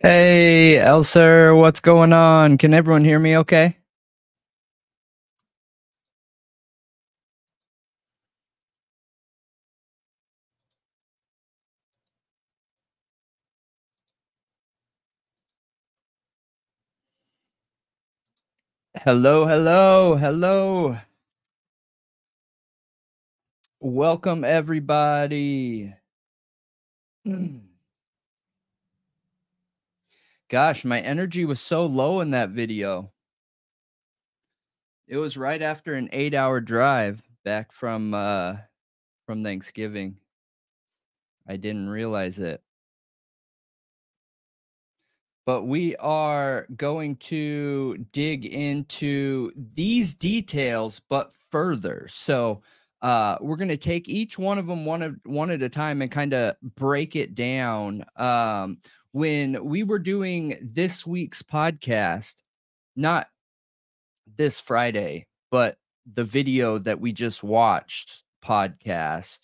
Hey, Elser, what's going on? Can everyone hear me okay? Hello, hello, hello. Welcome, everybody. Gosh, my energy was so low in that video. It was right after an eight hour drive back from uh from Thanksgiving. I didn't realize it. But we are going to dig into these details, but further. So uh we're going to take each one of them one of one at a time and kind of break it down um when we were doing this week's podcast not this friday but the video that we just watched podcast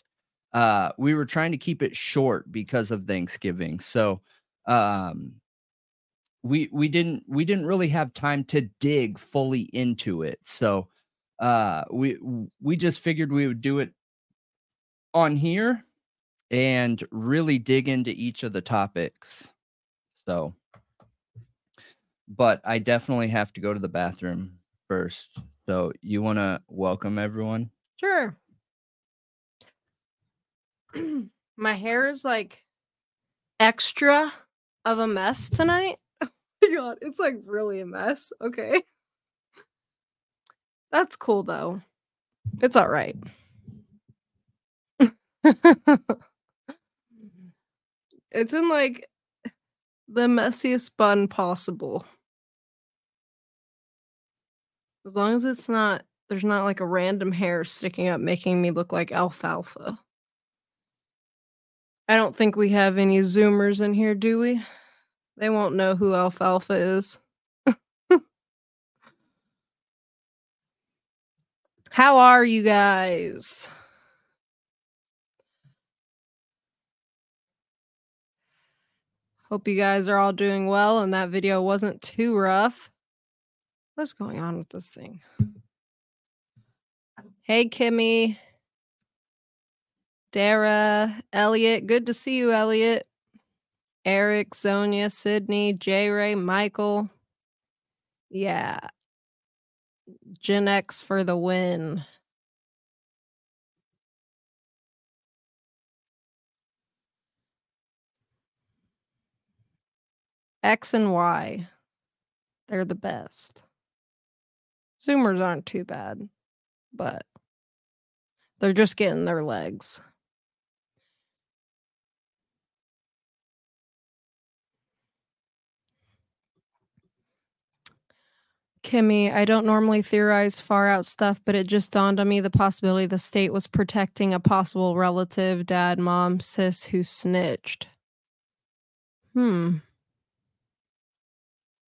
uh we were trying to keep it short because of thanksgiving. So um we we didn't we didn't really have time to dig fully into it. So uh we we just figured we would do it on here and really dig into each of the topics so but i definitely have to go to the bathroom first so you want to welcome everyone Sure. My hair is like extra of a mess tonight. Oh my god, it's like really a mess. Okay. That's cool though. It's all right. it's in like the messiest bun possible. As long as it's not there's not like a random hair sticking up making me look like alfalfa. I don't think we have any zoomers in here, do we? They won't know who alfalfa is. How are you guys? Hope you guys are all doing well and that video wasn't too rough. What's going on with this thing? Hey, Kimmy. Dara, Elliot. Good to see you, Elliot. Eric, Sonia, Sydney, J Ray, Michael. Yeah. Gen X for the win. X and Y. They're the best. Zoomers aren't too bad, but they're just getting their legs. Kimmy, I don't normally theorize far out stuff, but it just dawned on me the possibility the state was protecting a possible relative, dad, mom, sis who snitched. Hmm.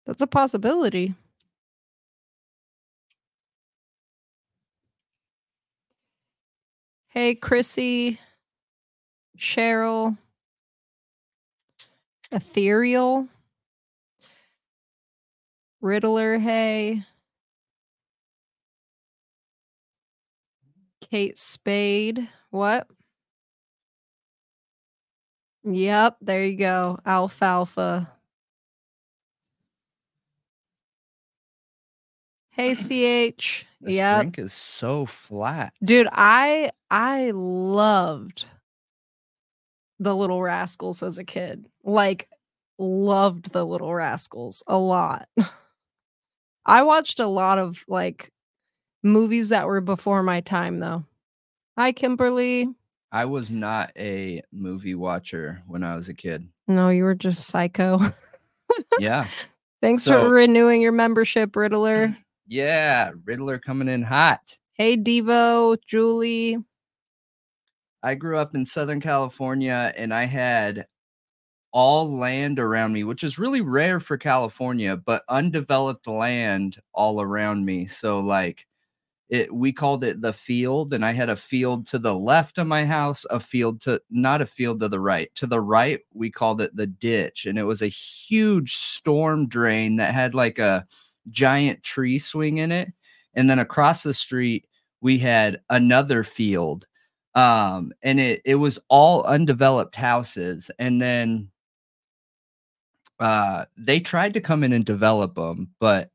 That's a possibility. Hey, Chrissy, Cheryl, Ethereal, Riddler, hey, Kate Spade, what? Yep, there you go. Alfalfa. Hey, CH. Yeah. This Yep. drink is so flat Dude, I I loved the Little Rascals as a kid. Like loved the Little Rascals a lot. I watched a lot of like movies that were before my time though. Hi Kimberly. i was not a movie watcher when i was a kid No, you were just psycho. yeah Thanks So- for renewing your membership, Riddler. yeah riddler coming in hot Hey Devo, Julie. I grew up in Southern California and I had all land around me, which is really rare for California, but undeveloped land all around me. So, like, it we called it the field and i had a field to the left of my house a field to not a field to the right to the right we called it the ditch and it was a huge storm drain that had like a giant tree swing in it and then across the street we had another field um and it it was all undeveloped houses and then uh they tried to come in and develop them but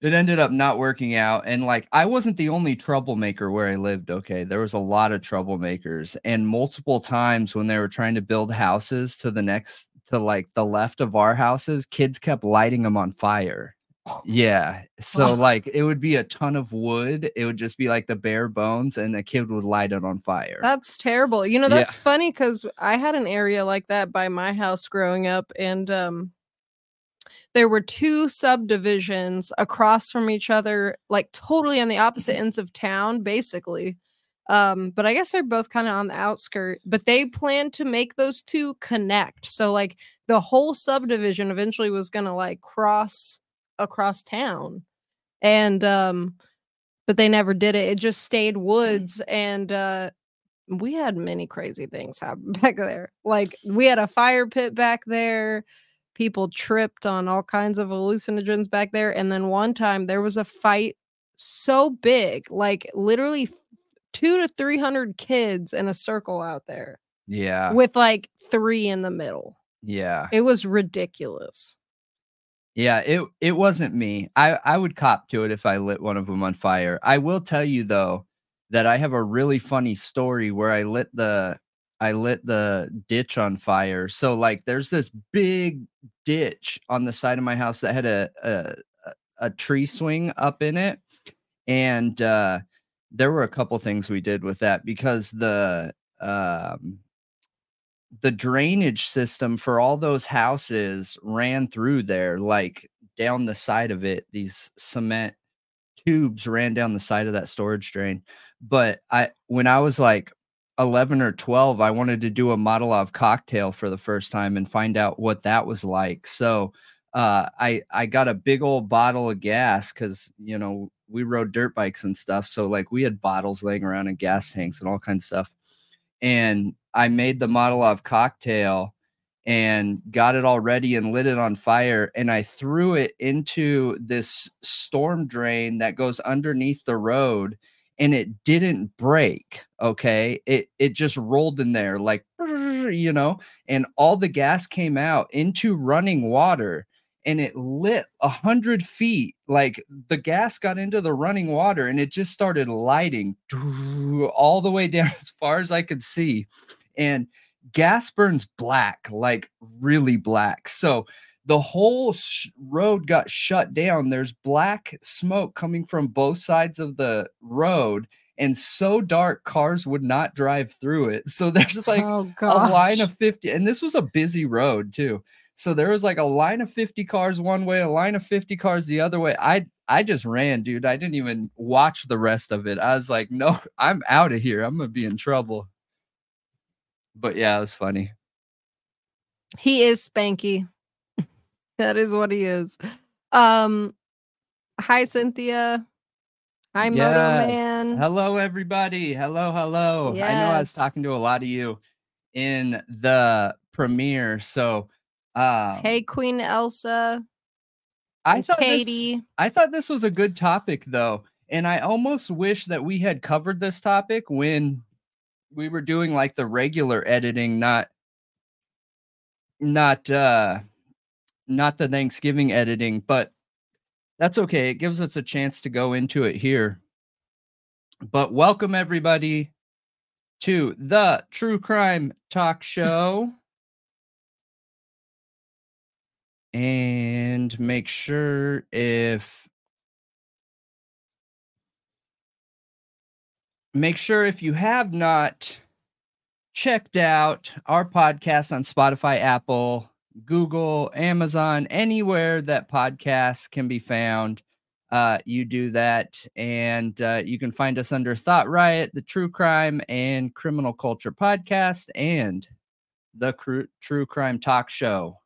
it ended up not working out and like i wasn't the only troublemaker where i lived okay? There was a lot of troublemakers and multiple times when they were trying to build houses to the next to like the left of our houses kids kept lighting them on fire yeah so like it would be a ton of wood it would just be like the bare bones and a kid would light it on fire That's terrible. You know, Yeah. that's funny because I had an area like that by my house growing up, and um, there were two subdivisions across from each other, like totally on the opposite ends of town, basically. Um, but I guess they're both kind of on the outskirt. But they planned to make those two connect. So like the whole subdivision eventually was gonna like cross across town. And um, but they never did it. It just stayed woods and uh we had many crazy things happen back there. Like we had a fire pit back there. People tripped on all kinds of hallucinogens back there. And then one time there was a fight so big, like literally two to 300 kids in a circle out there yeah with like three in the middle. yeah It was ridiculous. Yeah, it it wasn't me. I I would cop to it if I lit one of them on fire. I will tell you though that I have a really funny story where I lit the I lit the ditch on fire. So like there's this big ditch on the side of my house that had a a, a- a tree swing up in it and uh there were a couple things we did with that because the um the drainage system for all those houses ran through there like down the side of it these cement tubes ran down the side of that storage drain. But i when i was like 11 or 12 i wanted to do a Molotov cocktail for the first time and find out what that was like. So uh i i got a big old bottle of gas because you know we rode dirt bikes and stuff so like we had bottles laying around in gas tanks and all kinds of stuff and I made the Molotov cocktail and got it all ready and lit it on fire. And I threw it into this storm drain that goes underneath the road and it didn't break. Okay. It it just rolled in there like you know, and all the gas came out into running water and it lit a hundred feet. Like the gas got into the running water and it just started lighting all the way down as far as I could see. And gas burns black, like really black. So the whole sh- road got shut down. There's black smoke coming from both sides of the road. And so dark, cars would not drive through it. So there's like oh a line of 50 and this was a busy road too so there was like a line of 50 cars one way a line of 50 cars the other way i i just ran dude i didn't even watch the rest of it i was like no i'm out of here i'm gonna be in trouble but yeah it was funny He is Spanky. that is what he is. Um hi Cynthia. Hi Moto Yes. Man. hello everybody hello hello i know i was talking to a lot of you in the premiere so uh Hey Queen Elsa. i thought This, I thought this was a good topic though. And I almost wish that we had covered this topic when we were doing like the regular editing, not not uh not the Thanksgiving editing, but that's okay. It gives us a chance to go into it here. But welcome everybody to the True Crime Talk Show. And make sure if make sure if you have not checked out our podcast on Spotify, Apple, Google, Amazon, anywhere that podcasts can be found, uh, you do that. And uh, you can find us under Thought Riot, the True Crime and Criminal Culture Podcast, and the True Crime Talk Show.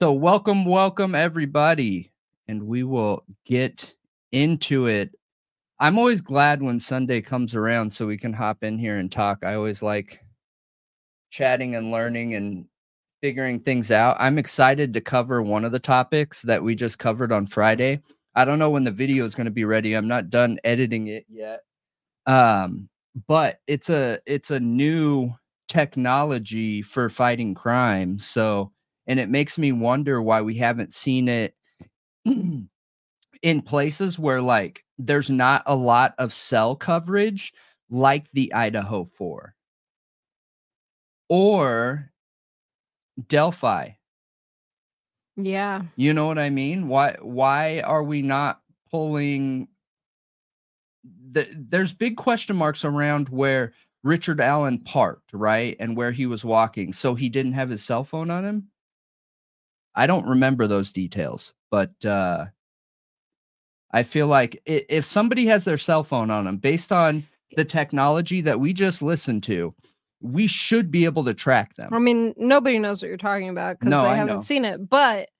So, welcome, welcome, everybody. And we will get into it I'm always glad when Sunday comes around so we can hop in here and talk. I always like chatting and learning and figuring things out. I'm excited to cover one of the topics that we just covered on Friday. I don't know when the video is going to be ready. I'm not done editing it yet. Um, but it's a it's a new technology for fighting crime. So, and it makes me wonder why we haven't seen it in places where like there's not a lot of cell coverage like the Idaho 4 or Delphi. Yeah. You know what I mean? Why why are we not pulling the, there's big question marks around where Richard Allen parked, right? And where he was walking. So he didn't have his cell phone on him. I don't remember those details, but uh I feel like if somebody has their cell phone on them based on the technology that we just listened to, we should be able to track them. I mean, nobody knows what you're talking about because No, they I haven't know. seen it. But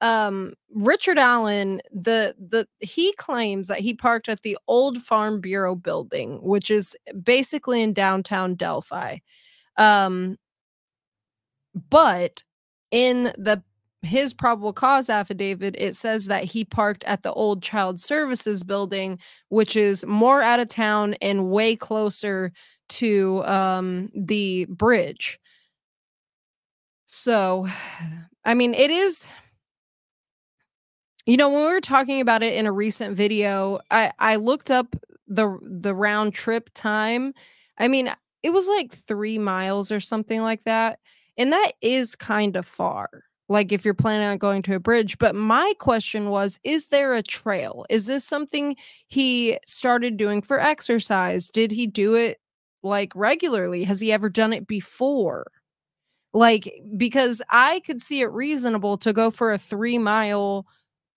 um Richard Allen, the the he claims that he parked at the old Farm Bureau building, which is basically in downtown Delphi. Um but in the his probable cause affidavit it says that he parked at the old child services building which is more out of town and way closer to um the bridge. So i mean it is you know when we were talking about it in a recent video i i looked up the the round trip time. I mean it was like 3 miles or something like that and that is kind of far like if you're planning on going to a bridge but my question was is there a trail? Is this something he started doing for exercise? Did he do it like regularly? Has he ever done it before? Like because i could see it reasonable to go for a 3 mile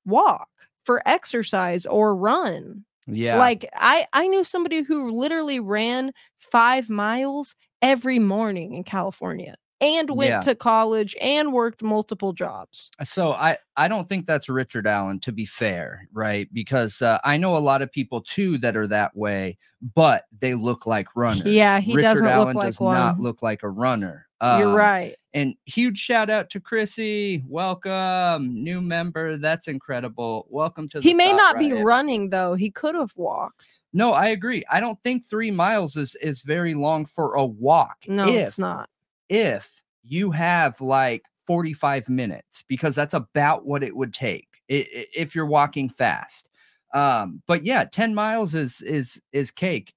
walk for exercise or run. Yeah. like i i knew somebody who literally ran 5 miles every morning in california and went Yeah. to college and worked multiple jobs so I I don't think that's Richard Allen to be fair, right? Because uh, I know a lot of people too that are that way, but they look like runners. Yeah, he Richard doesn't look Allen like does not one. look like a runner. you're Um, right And huge shout out to Chrissy. Welcome, new member. That's incredible. Welcome to the he may not be running though he could have walked No, I agree. I don't think three miles is is very long for a walk. no it's not If you have like 45 minutes, because that's about what it would take if you're walking fast. Um, but yeah, 10 miles is is is cake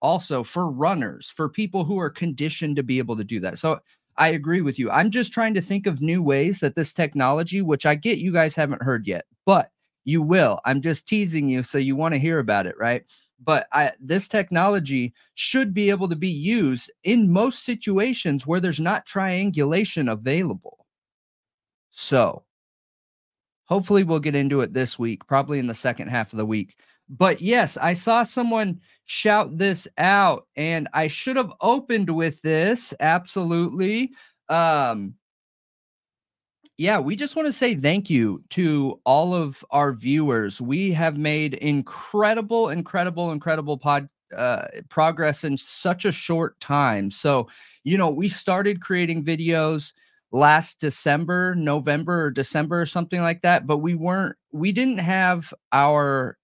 also for runners, for people who are conditioned to be able to do that. So I agree with you. I'm just trying to think of new ways that this technology, which I get you guys haven't heard yet, but you will. I'm just teasing you so you want to hear about it, right? But I, this technology should be able to be used in most situations where there's not triangulation available. So, hopefully, we'll get into it this week, probably in the second half of the week. But yes, I saw someone shout this out, and I should have opened with this. Absolutely. Um, yeah, we just want to say thank you to all of our viewers. We have made incredible, incredible, incredible pod uh, progress in such a short time. So, you know, we started creating videos last December, November or December or something like that, but we weren't, we didn't have our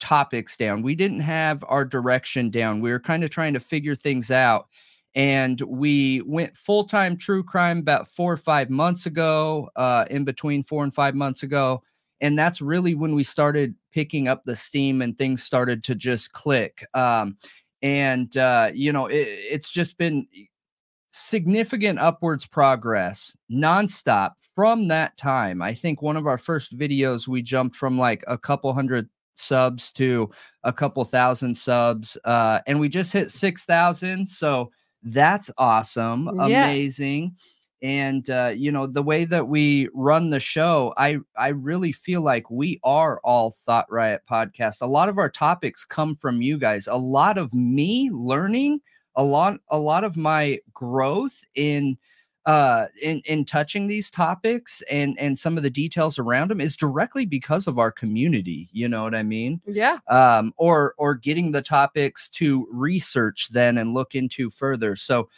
topics down. We didn't have our direction down. We were kind of trying to figure things out. And we went full time true crime about four or five months ago, uh, in between four and five months ago. And that's really when we started picking up the steam and things started to just click. Um, and, uh, you know, it, it's just been significant upwards progress nonstop from that time. I think one of our first videos, we jumped from like a couple hundred subs to a couple thousand subs, uh, and we just hit 6,000. So that's awesome, Yeah. amazing. And uh, you know the way that we run the show, I I really feel like we are all Thought Riot podcast. A lot of our topics come from you guys. A lot of me learning, a lot a lot of my growth in uh in in touching these topics and and some of the details around them is directly because of our community you know what i mean Yeah. um or or getting the topics to research then and look into further so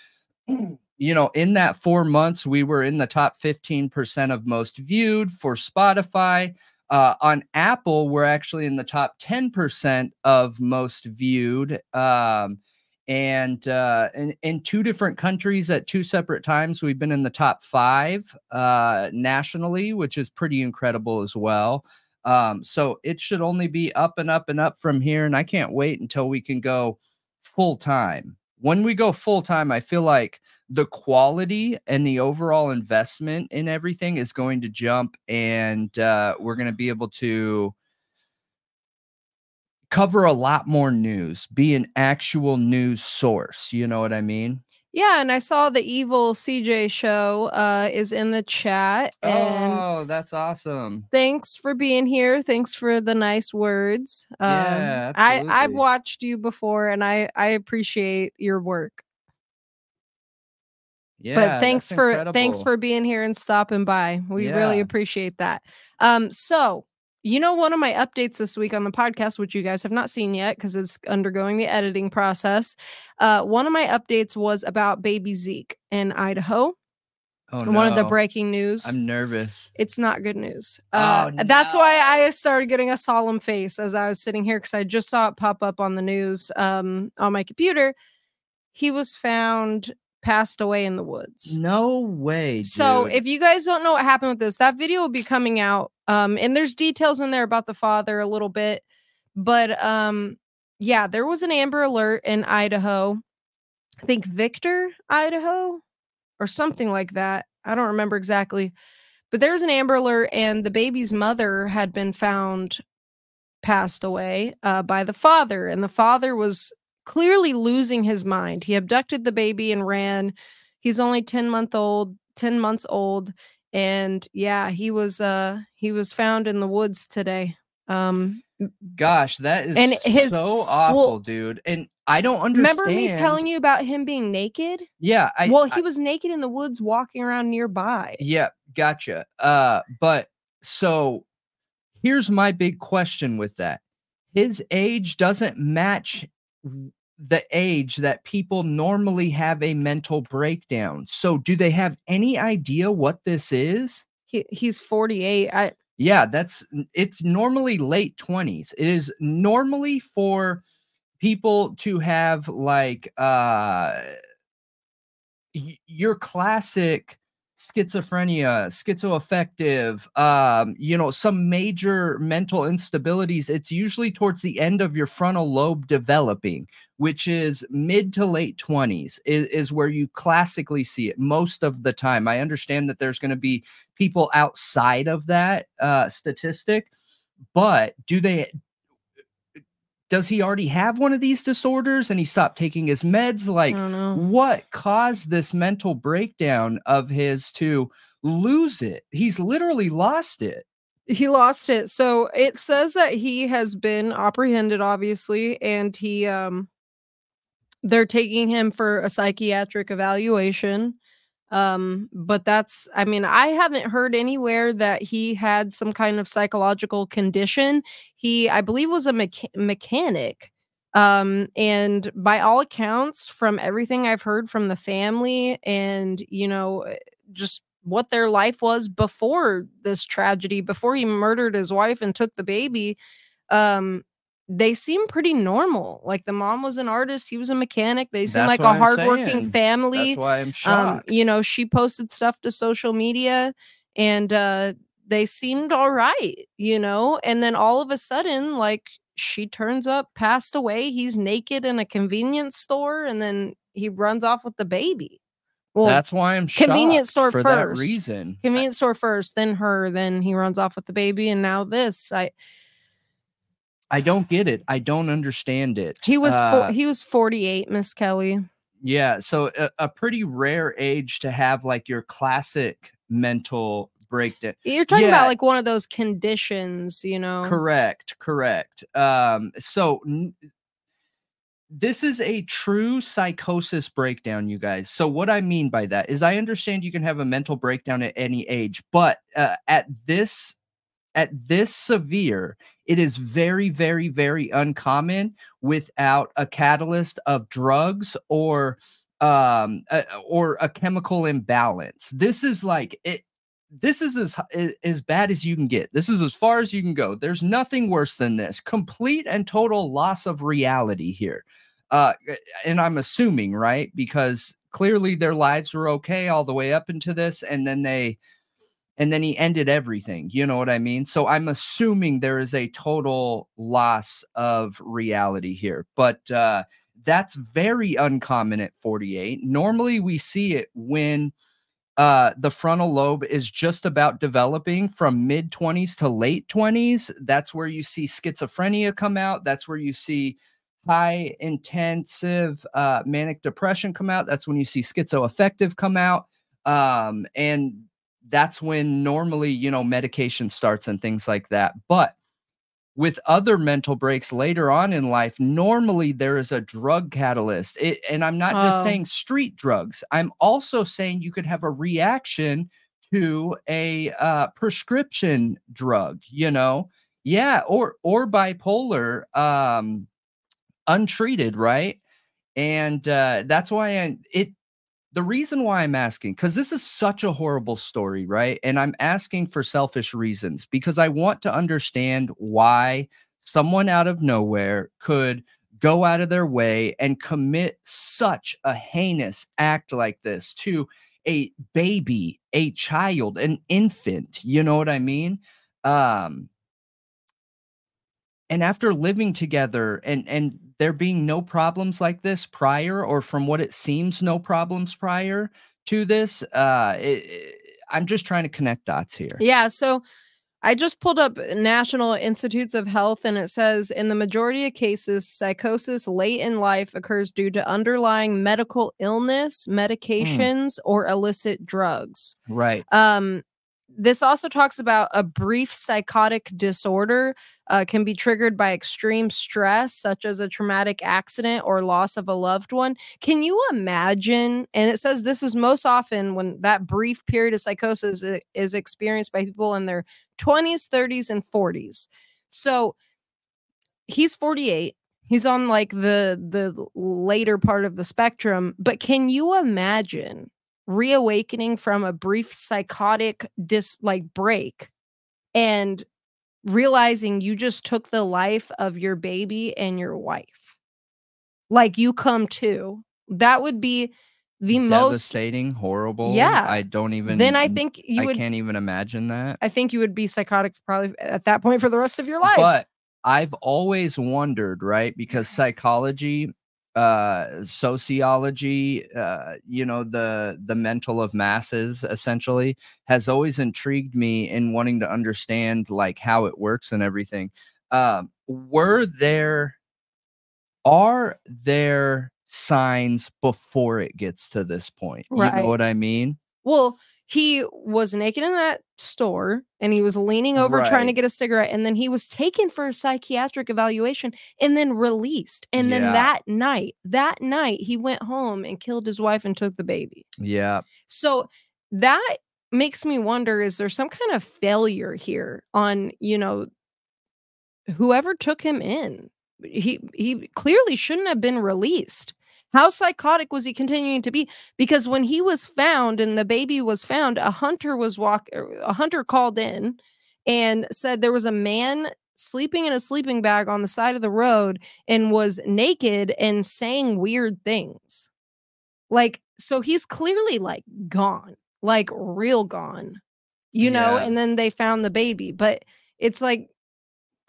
you know in that 4 months we were in the top 15% of most viewed for spotify uh, on Apple, we're actually in the top 10% of most viewed. Um, and uh, in, in two different countries at two separate times, we've been in the top five uh, nationally, which is pretty incredible as well. Um, so it should only be up and up and up from here. And I can't wait until we can go full time. When we go full time, I feel like the quality and the overall investment in everything is going to jump and uh, we're going to be able to cover a lot more news be an actual news source you know what i mean Yeah, and I saw the evil CJ show uh is in the chat and oh that's awesome thanks for being here. Thanks for the nice words. Um Yeah, I I've watched you before and I I appreciate your work. yeah but thanks for thanks for being here and stopping by. We really appreciate that. Um so you know one of my updates this week on the podcast which you guys have not seen yet because it's undergoing the editing process. Uh one of my updates was about baby Zeke in Idaho. oh, One of the breaking news. i'm nervous it's not good news. Oh, Uh, That's why. I started getting a solemn face as I was sitting here because I just saw it pop up on the news um, on my computer. He was found passed away in the woods. no way So if you guys don't know what happened with this, that video will be coming out. Um, and there's details in there about the father a little bit. But um, yeah, there was an Amber Alert in Idaho. I think Victor, Idaho, or something like that. I don't remember exactly. But there was an Amber Alert, and the baby's mother had been found passed away uh, by the father. And the father was clearly losing his mind. He abducted the baby and ran. He's only 10 month old, 10 months old. And yeah, he was uh he was found in the woods today. Um gosh that is and his- so awful dude and i don't understand remember me telling you about him being naked? yeah I, well, I- he was naked in the woods walking around nearby. Yeah, gotcha. Uh, but so here's my big question with that. His age doesn't match the age that people normally have a mental breakdown. So do they have any idea what this is? He, he's 48. I Yeah, that's it's normally late 20s. It is normally for people to have like uh your classic schizophrenia, schizoaffective, um, you know, some major mental instabilities. It's usually towards the end of your frontal lobe developing, which is mid to late 20s, is, is where you classically see it most of the time. I understand that there's going to be people outside of that uh, statistic, but do they? Does he already have one of these disorders and he stopped taking his meds? Like, I don't know. what caused this mental breakdown of his to lose it? He's literally lost it. He lost it. So it says that he has been apprehended, obviously, and he um they're taking him for a psychiatric evaluation. Um, but that's I mean, I haven't heard anywhere that he had some kind of psychological condition. He, I believe, was a mecha- mechanic. Um, and by all accounts, from everything I've heard from the family and you know, eh, just what their life was before this tragedy, before he murdered his wife and took the baby, um, they seem pretty normal. Like the mom was an artist, he was a mechanic. They seem That's like a I'm hardworking saying. family. That's why I'm Um, shocked. you know, she posted stuff to social media and uh they seemed all right, you know, and then all of a sudden, like she turns up, passed away. He's naked in a convenience store, and then he runs off with the baby. Well, That's why I'm shocked convenience store for first. that reason. I- convenience store first, then her, then he runs off with the baby, and now this. I I don't get it. I don't understand it. he was Uh, four, he was forty eight, Miss Kelly. Yeah, so a, a pretty rare age to have like your classic mental breakdown. You're talking Yeah. about like one of those conditions, you know. Correct, correct. Um, so n- this is a true psychosis breakdown, you guys. So, what I mean by that is, I understand you can have a mental breakdown at any age, but uh, at this at this severe, it is very, very, very uncommon without a catalyst of drugs or um or a chemical imbalance. This is like it this is as as bad as you can get. This is as far as you can go. There's nothing worse than this. Complete and total loss of reality here. Uh and I'm assuming, right? Because clearly their lives were okay all the way up into this and then they and then he ended everything. You know what I mean? So I'm assuming there is a total loss of reality here. But uh that's very uncommon at 48. Normally, we see it when uh, the frontal lobe is just about developing from mid 20s to late 20s. That's where you see schizophrenia come out. That's where you see high intensive uh, manic depression come out. That's when you see schizoaffective come out. Um, and that's when normally, you know, medication starts and things like that. But with other mental breaks later on in life, normally there is a drug catalyst. It, and I'm not just oh. saying street drugs, I'm also saying you could have a reaction to a uh, prescription drug, you know? Yeah, or or bipolar um untreated, right? And uh that's why I, it the reason why I'm asking, because this is such a horrible story, right? And I'm asking for selfish reasons because I want to understand why someone out of nowhere could go out of their way and commit such a heinous act like this to a baby, a child, an infant. You know what I mean? Um, and after living together and and there being no problems like this prior or from what it seems no problems prior to this uh it, it, i'm just trying to connect dots here yeah so i just pulled up national institutes of health and it says in the majority of cases psychosis late in life occurs due to underlying medical illness hmm. medications mm. or illicit drugs right um this also talks about a brief psychotic disorder uh, can be triggered by extreme stress, such as a traumatic accident or loss of a loved one. Can you imagine? And it says this is most often when that brief period of psychosis is experienced by people in their 20s, 30s, and 40s. So he's 48 he's on like the the later part of the spectrum but can you imagine reawakening from a brief psychotic dis like break and realizing you just took the life of your baby and your wife. Like you come to that would be the devastating, most devastating horrible. Yeah. I don't even then i think you I would can't even imagine that. I think you would be psychotic probably at that point for the rest of your life. But i've always wondered right because mm-hmm. psychology uh sociology uh you know the the mental of masses essentially has always intrigued me in wanting to understand like how it works and everything. Um were there are there signs before it gets to this point? Right. you know what i mean? Well he was naked in that store and he was leaning over right. trying to get a cigarette and then he was taken for a psychiatric evaluation and then released and yeah. then that night that night he went home and killed his wife and took the baby yeah so that makes me wonder is there some kind of failure here on you know whoever took him in he he clearly shouldn't have been released how psychotic was he continuing to be? Because when he was found and the baby was found, a hunter was walk er, a hunter called in and said there was a man sleeping in a sleeping bag on the side of the road and was naked and saying weird things. Like so he's clearly like gone, like real gone. You know, and then they found the baby, but it's like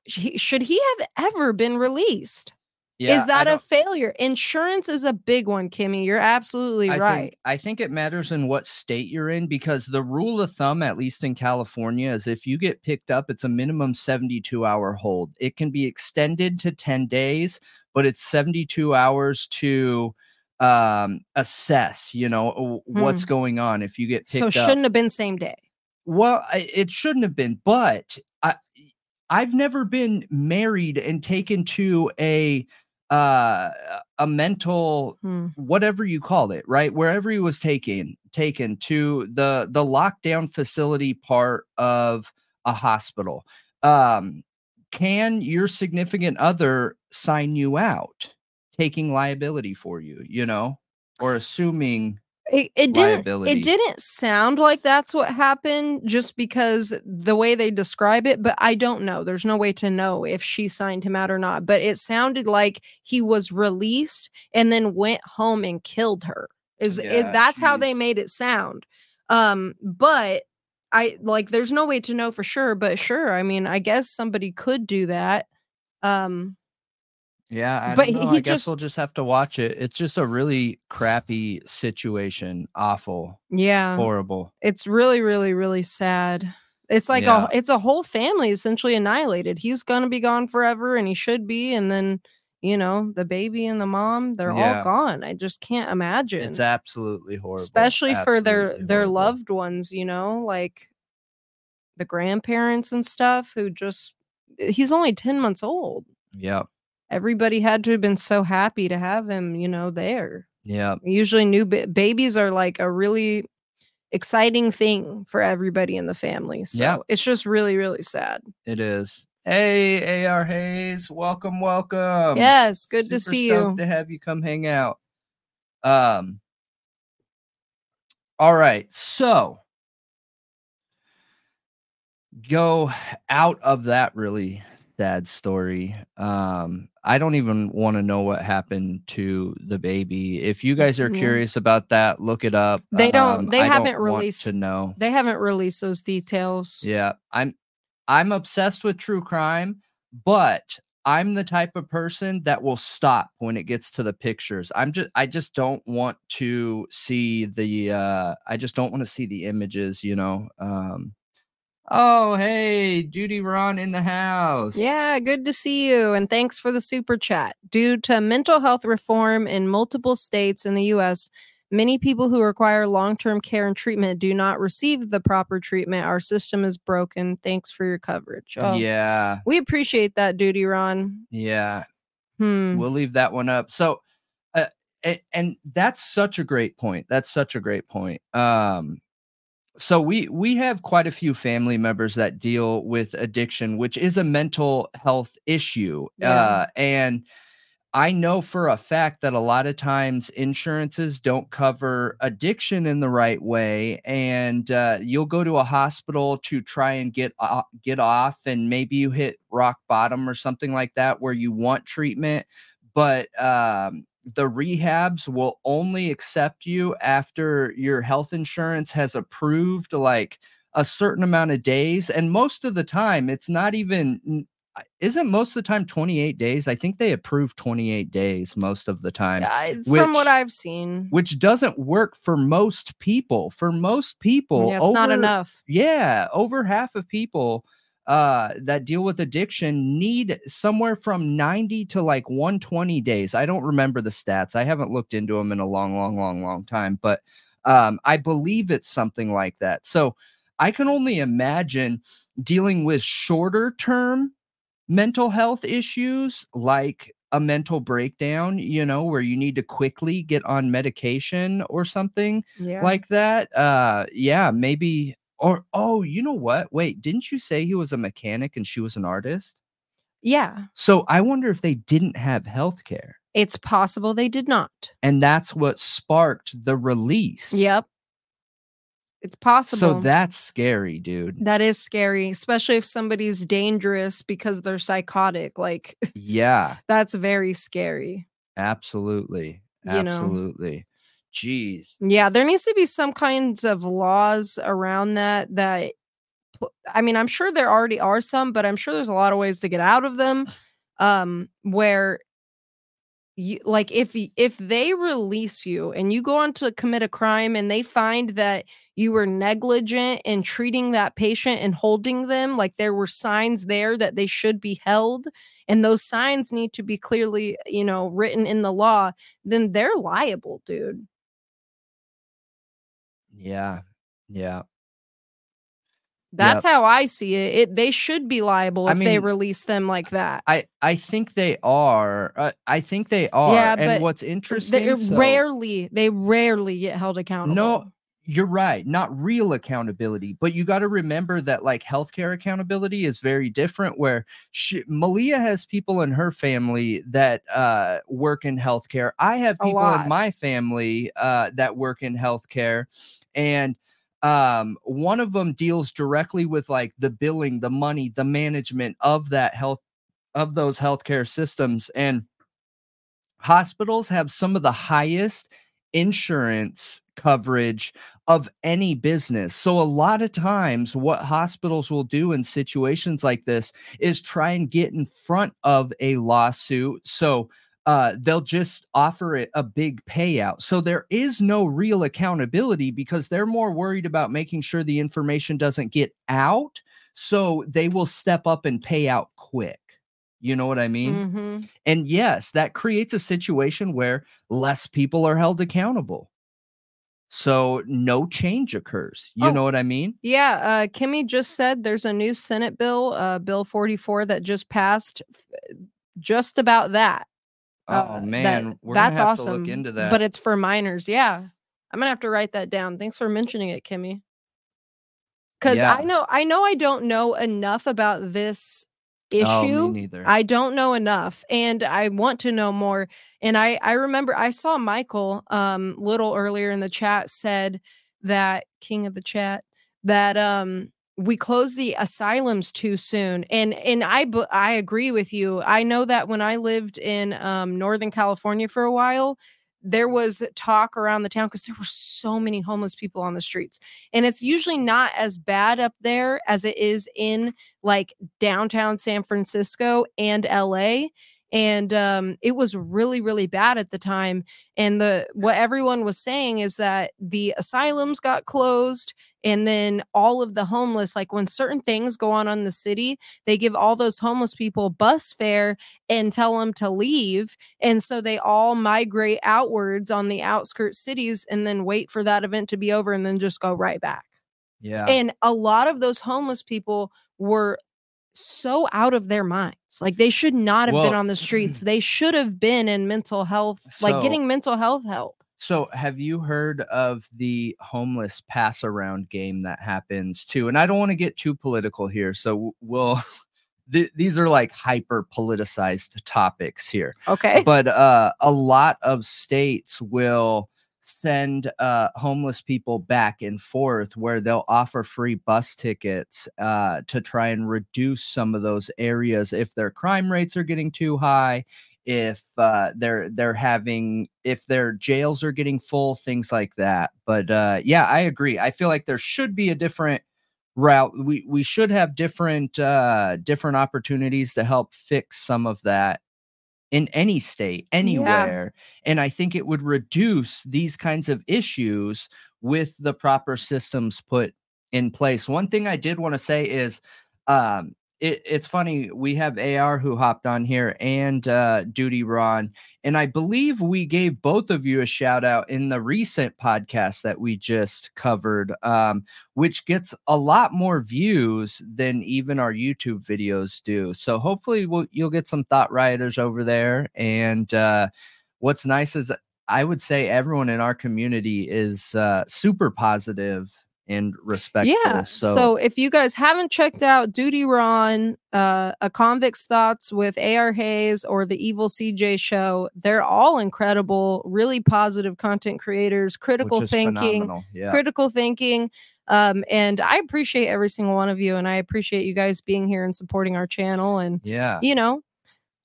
should he have ever been released? Yeah, is that a failure? Insurance is a big one, Kimmy. You're absolutely I right. Think, I think it matters in what state you're in because the rule of thumb, at least in California, is if you get picked up, it's a minimum 72 hour hold. It can be extended to 10 days, but it's 72 hours to um assess you know what's hmm. going on if you get picked so shouldn't have been same day well it shouldn't have been but i i've never been married and taken to a uh a mental Hmm. whatever you call it, right? Wherever he was taken taken to the the lockdown facility part of a hospital. Um can your significant other sign you out taking liability for you, you know, or assuming It, it didn't liability. it didn't sound like that's what happened just because the way they describe it, but I don't know. There's no way to know if she signed him out or not. But it sounded like he was released and then went home and killed her. Is it, Yeah, that's how they made it sound. Um, but I like there's no way to know for sure, but sure, I mean, I guess somebody could do that. Um, Yeah, I But he I guess just- we'll just have to watch it. It's just a really crappy situation. Awful, yeah. horrible. it's really really really sad it's like Yeah. a it's a whole family essentially annihilated he's gonna be gone forever and he should be and then you know the baby and the mom they're Yeah. all gone i just can't imagine It's absolutely horrible. especially for their absolutely their loved ones you know like the grandparents and stuff who just he's only 10 months old Yep, everybody had to have been so happy to have him you know there Yeah. usually new ba- babies are like a really exciting thing for everybody in the family so Yeah. it's just really really sad It is. Hey, AR Hayes, welcome, welcome. yes good to Super see stoked you To have you come hang out. Um. All right, so go out of that really sad story. Um, I don't even want to know what happened to the baby. If you guys are Yeah. curious about that, look it up. They don't- Um, they I haven't don't released- to know. they haven't released those details Yeah, I'm I'm obsessed with true crime, but I'm the type of person that will stop when it gets to the pictures. I'm just I just don't want to see the uh I just don't want to see the images, you know. Um Oh, hey, Duty Ron in the house. yeah good to see you and thanks for the super chat due to mental health reform in multiple states in the us many people who require long-term care and treatment do not receive the proper treatment our system is broken thanks for your coverage oh, Yeah. we appreciate that duty ron Yeah. hmm. we'll leave that one up so uh, and, and that's such a great point that's such a great point um so we we have quite a few family members that deal with addiction which is a mental health issue Yeah. uh and I know for a fact that a lot of times insurances don't cover addiction in the right way, and uh, you'll go to a hospital to try and get o- get off, and maybe you hit rock bottom or something like that, where you want treatment, but um, the rehabs will only accept you after your health insurance has approved like a certain amount of days, and most of the time it's not even isn't most of the time 28 days? I think they approve 28 days most of the time Yeah, from what I've seen, which doesn't work for most people. For most people yeah, it's not enough. yeah over half of people uh that deal with addiction need somewhere from 90 to like 120 days. I don't remember the stats. I haven't looked into them in a long long long long time but um i believe it's something like that. So i can only imagine dealing with shorter term mental health issues like a mental breakdown you know where you need to quickly get on medication or something Yeah, like that. Uh yeah maybe or oh you know what wait didn't you say he was a mechanic and she was an artist yeah, so i wonder if they didn't have health care it's possible they did not. and that's what sparked the release Yep, it's possible. so that's scary dude That is scary, especially if somebody's dangerous because they're psychotic. Like yeah that's very scary. absolutely You know. Jeez. Yeah, there needs to be some kinds of laws around that that I mean, I'm sure there already are some, but I'm sure there's a lot of ways to get out of them um where you like if if they release you and you go on to commit a crime and they find that you were negligent in treating that patient and holding them like there were signs there that they should be held and those signs need to be clearly you know written in the law then they're liable dude yeah yeah That's how I see it. it. They should be liable I if they release them like that. I I think they are. Uh, I think they are. Yeah, but and what's interesting? They so- rarely, they rarely get held accountable. No, you're right. Not real accountability, but you got to remember that like healthcare accountability is very different. Where she, Malia has people in her family that uh, work in healthcare. I have people in my family uh, that work in healthcare, and um one of them deals directly with like the billing the money the management of that health of those healthcare systems and hospitals have some of the highest insurance coverage of any business. So a lot of times what hospitals will do in situations like this is try and get in front of a lawsuit. So uh, they'll just offer it a big payout. So there is no real accountability because they're more worried about making sure the information doesn't get out. So they will step up and pay out quick. You know what I mean? Mhm. And yes, that creates a situation where less people are held accountable. So no change occurs. You Oh, know what I mean? Yeah, uh, Kimmy just said there's a new Senate bill, uh, Bill 44, that just passed f- just about that. Oh Uh, that- man, we're that's awesome. to look into that. But it's for minors. Yeah. I'm gonna have to write that down. Thanks for mentioning it, Kimmy. Because Yeah. I know I know I don't know enough about this oh, issue. me neither. I don't know enough and I want to know more. And I I remember I saw Michael um little earlier in the chat said that king of the chat that um we close the asylums too soon and and I I agree with you. I know that when I lived in um northern California for a while there was talk around the town because there were so many homeless people on the streets and it's usually not as bad up there as it is in like downtown San Francisco and LA and um it was really really bad at the time and the what everyone was saying is that the asylums got closed and then all of the homeless like when certain things go on in the city they give all those homeless people bus fare and tell them to leave and so they all migrate outwards on the outskirts cities and then wait for that event to be over and then just go right back yeah. and a lot of those homeless people were so out of their minds. Like they should not have been on the streets. They should have been in mental health, like getting mental health help. So, have you heard of the homeless pass around game that happens too? And I don't want to get too political here, so we'll. th- these are like hyper politicized topics here, Okay. but uh, a lot of states will send uh, homeless people back and forth where they'll offer free bus tickets uh, to try and reduce some of those areas if their crime rates are getting too high if uh, they're they're having if their jails are getting full things like that. But uh, yeah i agree. I feel like there should be a different route. We we should have different uh different opportunities to help fix some of that in any state anywhere. And i think it would reduce these kinds of issues with the proper systems put in place. One thing i did want to say is um it, it's funny we have ar who hopped on here and uh duty ron and i believe we gave both of you a shout out in the recent podcast that we just covered um which gets a lot more views than even our youtube videos do. So hopefully we'll, you'll get some thought rioters over there and uh what's nice is i would say everyone in our community is uh super positive and respectful Yeah. So, if you guys haven't checked out Duty Ron, uh, A Convict's Thoughts with AR Hayes or the Evil CJ show, they're all incredible, really positive content creators, critical thinking, yeah critical thinking. Um, and I appreciate every single one of you, and I appreciate you guys being here and supporting our channel. And yeah you know,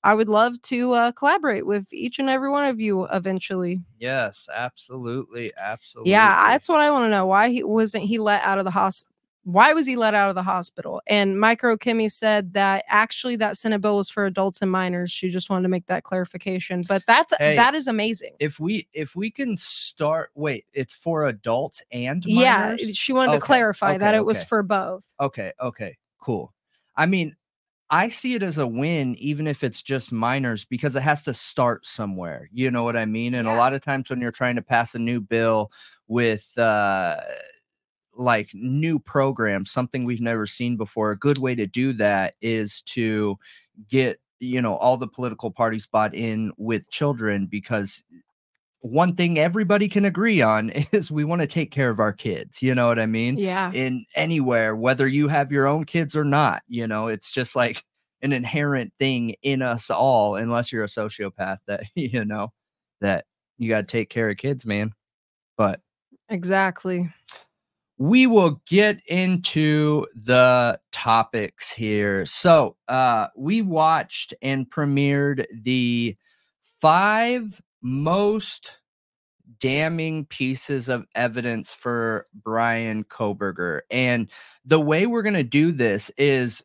I would love to uh, collaborate with each and every one of you eventually. yes absolutely absolutely Yeah, that's what I want to know. Why he wasn't he let out of the hospital? Why was he let out of the hospital? And Micro Kimmy said that actually that Senate bill was for adults and minors. She just wanted to make that clarification. But that's Hey, that is amazing. if we if we can start wait it's for adults and Yeah, she wanted to Okay, clarify that okay, it was for both. Okay, okay, cool. I mean, I see it as a win, even if it's just minors, because it has to start somewhere. You know what I mean? And a lot of times when you're trying to pass a new bill with uh like new programs, something we've never seen before, a good way to do that is to get you know all the political parties bought in with children because one thing everybody can agree on is we want to take care of our kids. You know what I mean? Yeah. In anywhere, whether you have your own kids or not, you know, it's just like an inherent thing in us all, unless you're a sociopath that, you know, that you got to take care of kids, man. But exactly. We will get into the topics here. So, uh, we watched and premiered the five most damning pieces of evidence for Bryan Kohberger. And the way we're going to do this is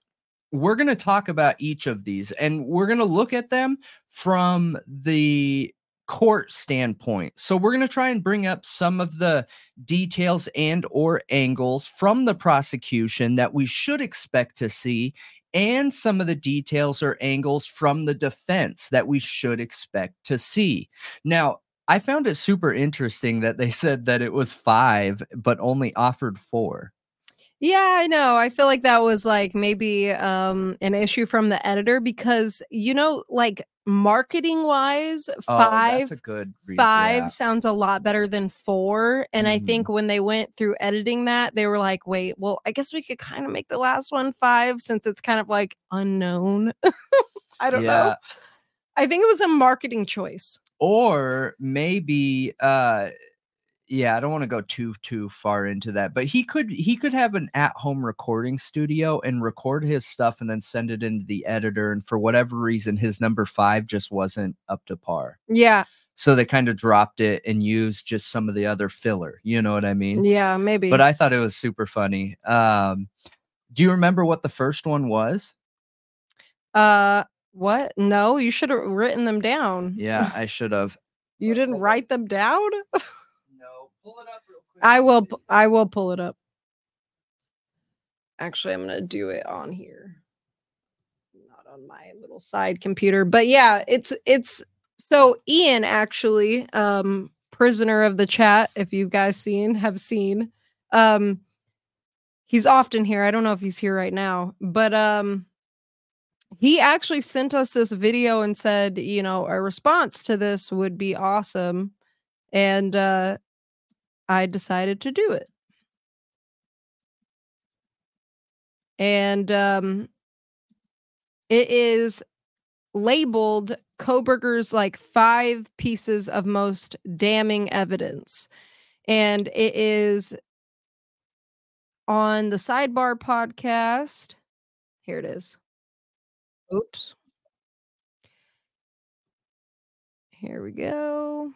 we're going to talk about each of these and we're going to look at them from the court standpoint. So we're going to try and bring up some of the details and or angles from the prosecution that we should expect to see and some of the details or angles from the defense that we should expect to see. Now, I found it super interesting that they said that it was 5 but only offered 4. Yeah, I know. I feel like that was like maybe um an issue from the editor because you know like marketing wise, Oh, five that's a good read. five Yeah. sounds a lot better than four. And I Mhm. think when they went through editing that, they were like, wait, well, I guess we could kind of make the last one five since it's kind of like unknown. I don't know. I think it was a marketing choice. Or maybe uh yeah, I don't want to go too too far into that, but he could he could have an at-home recording studio and record his stuff and then send it into the editor and for whatever reason his number 5 just wasn't up to par. Yeah. So they kind of dropped it and used just some of the other filler, you know what I mean? Yeah, maybe. But I thought it was super funny. Um do you remember what the first one was? uh what? No, you should have written them down. Yeah, I should have. You didn't write them down? No, pull it up real quick. I will I will pull it up. Actually, I'm going to do it on here. Not on my little side computer. But yeah, it's it's so Ian actually um prisoner of the chat if you guys seen have seen um he's often here. I don't know if he's here right now, but um he actually sent us this video and said, you know, a response to this would be awesome. And uh I decided to do it. And um it is labeled Kohberger's like five pieces of most damning evidence. And it is on the sidebar podcast. Here it is. Oops. Here we go.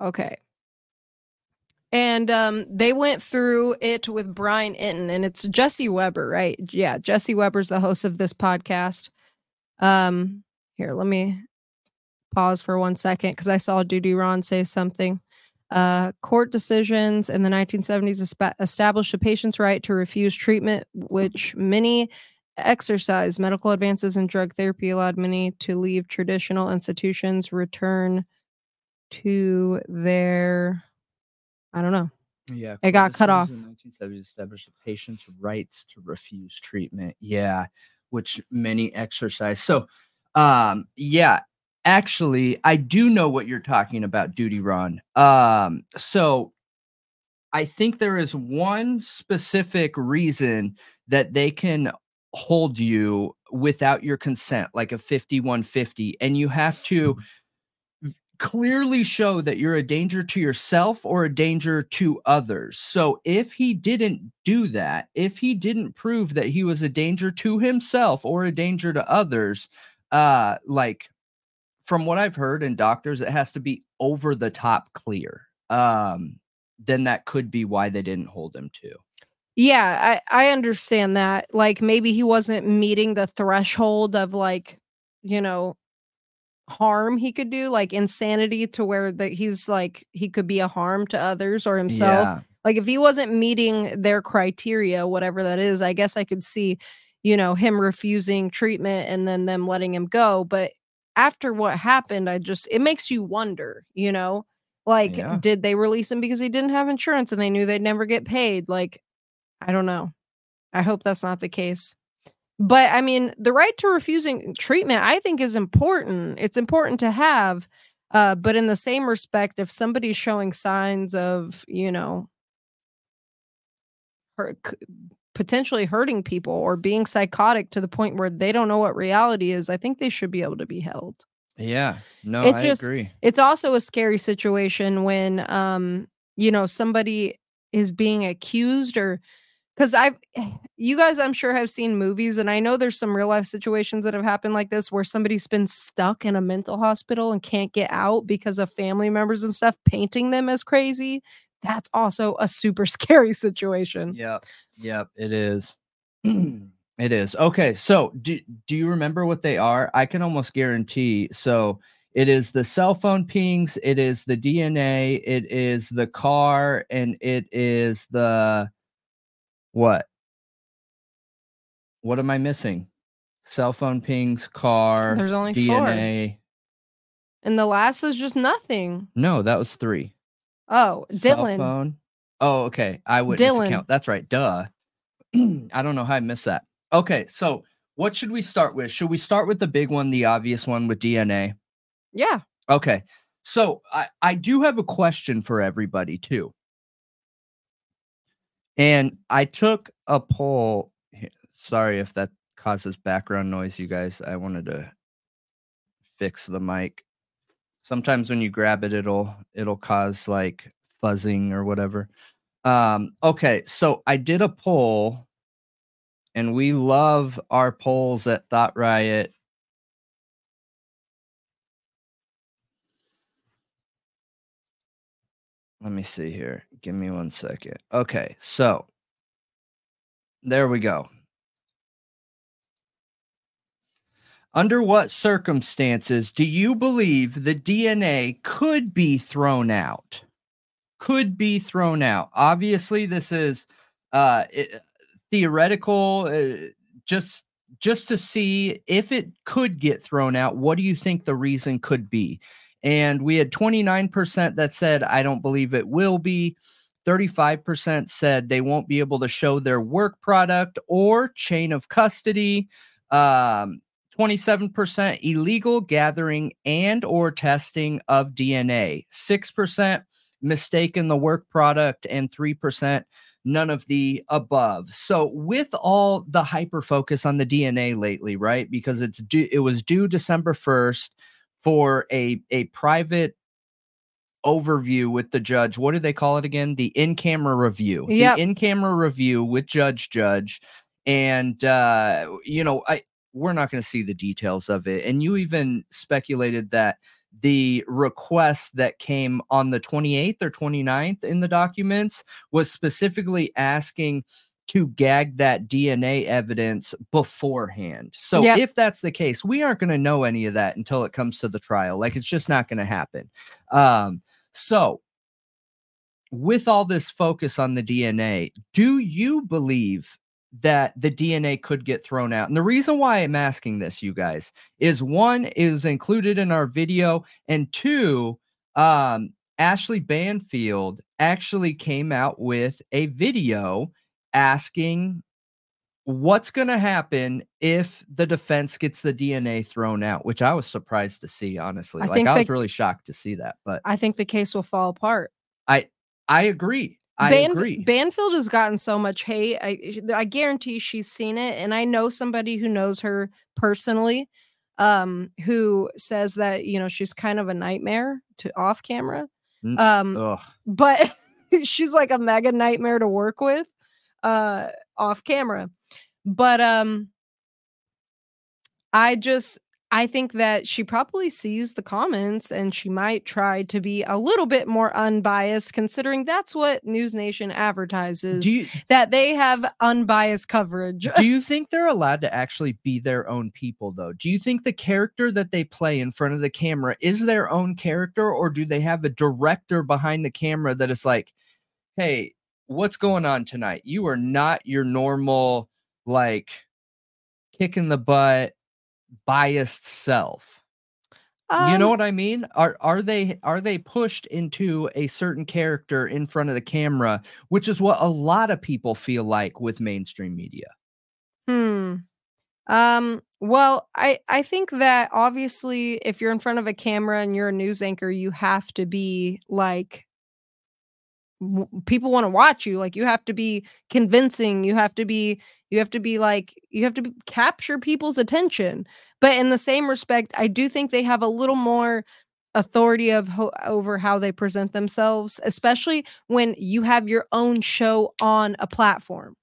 Okay. And um, they went through it with Brian Entin, and it's Jesse Weber, right? Yeah, Jesse Weber's the host of this podcast. Um, here, let me pause for one second because I saw Duty Ron say something. Uh, court decisions in the 1970s espa- established a patient's right to refuse treatment, which many exercise. Medical advances in drug therapy allowed many to leave traditional institutions, return to their, I don't know. Yeah, It got cut off. In 1970s, established a patient's rights to refuse treatment. Yeah, which many exercise. So, um, yeah, actually, I do know what you're talking about, Duty Ron. Um, so I think there is one specific reason that they can hold you without your consent, like a 5150, and you have to clearly show that you're a danger to yourself or a danger to others. So if he didn't do that, if he didn't prove that he was a danger to himself or a danger to others, uh like from what I've heard in doctors it has to be over the top clear. Um then that could be why they didn't hold him to. Yeah, I, I understand that. Like maybe he wasn't meeting the threshold of like, you know, harm he could do, like insanity to where that he's like he could be a harm to others or himself. Yeah. Like if he wasn't meeting their criteria, whatever that is, I guess I could see, you know, him refusing treatment and then them letting him go. But after what happened, I just it makes you wonder, you know, Like, Yeah. did they release him because he didn't have insurance and they knew they'd never get paid? Like, I don't know. I hope that's not the case. But I mean, the right to refusing treatment, I think, is important. It's important to have. Uh, but in the same respect, if somebody's showing signs of, you know, c- potentially hurting people or being psychotic to the point where they don't know what reality is, I think they should be able to be held. Yeah. No, It I just- agree. It's also a scary situation when um you know somebody is being accused or cuz I've you guys I'm sure have seen movies and I know there's some real life situations that have happened like this where somebody's been stuck in a mental hospital and can't get out because of family members and stuff painting them as crazy. That's also a super scary situation. Yep. Yep. It is. it is. Okay. So do, do you remember what they are? I can almost guarantee. So it is the cell phone pings, it is the DNA, it is the car, and it is the what? What am I missing? Cell phone pings, car, There's only four. DNA. And the last is just nothing. No, that was three. Oh, Cell Dylan. phone. Oh, okay. Eyewitness Dylan. account. That's right. Duh. I don't know how I missed that. Okay, so what should we start with? Should we start with the big one, the obvious one with DNA? Yeah. Okay. So I, I do have a question for everybody too. And I took a poll. Sorry if that causes background noise, you guys. I wanted to fix the mic. Sometimes when you grab it, it'll it'll cause like fuzzing or whatever. Um, okay, so I did a poll, and we love our polls at Thought Riot. Let me see here. Give me one second. Okay, so there we go. Under what circumstances do you believe the DNA could be thrown out? Could be thrown out. Obviously, this is uh, it, theoretical. Uh, just just to see if it could get thrown out. What do you think the reason could be? And we had 29% that said, I don't believe it will be. 35% said they won't be able to show their work product or chain of custody. Um, 27% illegal gathering and or testing of DNA. 6% mistaken the work product and 3% none of the above. So with all the hyper focus on the DNA lately, right? Because it's due it was due December 1st for a a private overview with the judge. What do they call it again? The in-camera review. Yep. The in-camera review with Judge Judge. And uh, you know, I we're not going to see the details of it. And you even speculated that the request that came on the 28th or 29th in the documents was specifically asking to gag that DNA evidence beforehand. So Yep. if that's the case, we aren't going to know any of that until it comes to the trial. Like it's just not going to happen. Um, so with all this focus on the DNA, do you believe that the DNA could get thrown out? And the reason why I'm asking this, you guys, is one is included in our video, and two, um, Ashley Banfield actually came out with a video asking what's going to happen if the defense gets the DNA thrown out, which I was surprised to see, honestly. I like I was they- really shocked to see that, but I think the case will fall apart. I I agree. I Ban- agree. Banfield has gotten so much hate. I I guarantee she's seen it, and I know somebody who knows her personally, um, who says that you know she's kind of a nightmare to off camera. Um, Ugh. but she's like a mega nightmare to work with, uh, off camera. But um, I just I think that she probably sees the comments and she might try to be a little bit more unbiased, considering that's what News Nation advertises you that they have unbiased coverage. do you think they're allowed to actually be their own people though? Do you think the character that they play in front of the camera is their own character or do they have a director behind the camera that is like, "Hey, what's going on tonight? You are not your normal like kicking the butt biased self." you know Um, what I mean? Are are they are they pushed into a certain character in front of the camera, which is what a lot of people feel like with mainstream media. Hmm. Um, well, I I think that obviously if you're in front of a camera and you're a news anchor, you have to be like w- people want to watch you. Like you have to be convincing. You have to be you have to be like you have to be, capture people's attention. But in the same respect, I do think they have a little more authority of ho- over how they present themselves, especially when you have your own show on a platform.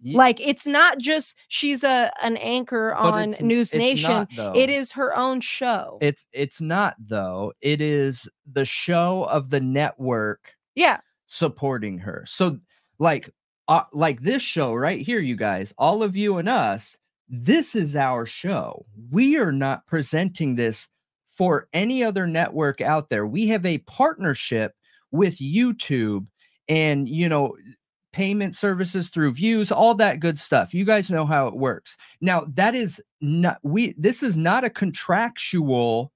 Ye- Like it's not just she's a an anchor but on News Nation. not. It is her own show. It's it's not though. It is the show of the network yeah. Supporting her. So like uh, like this show right here you guys, all of you and us, this is our show. We are not presenting this for any other network out there. We have a partnership with YouTube and you know payment services through views all that good stuff you guys know how it works now that is not we this is not a contractual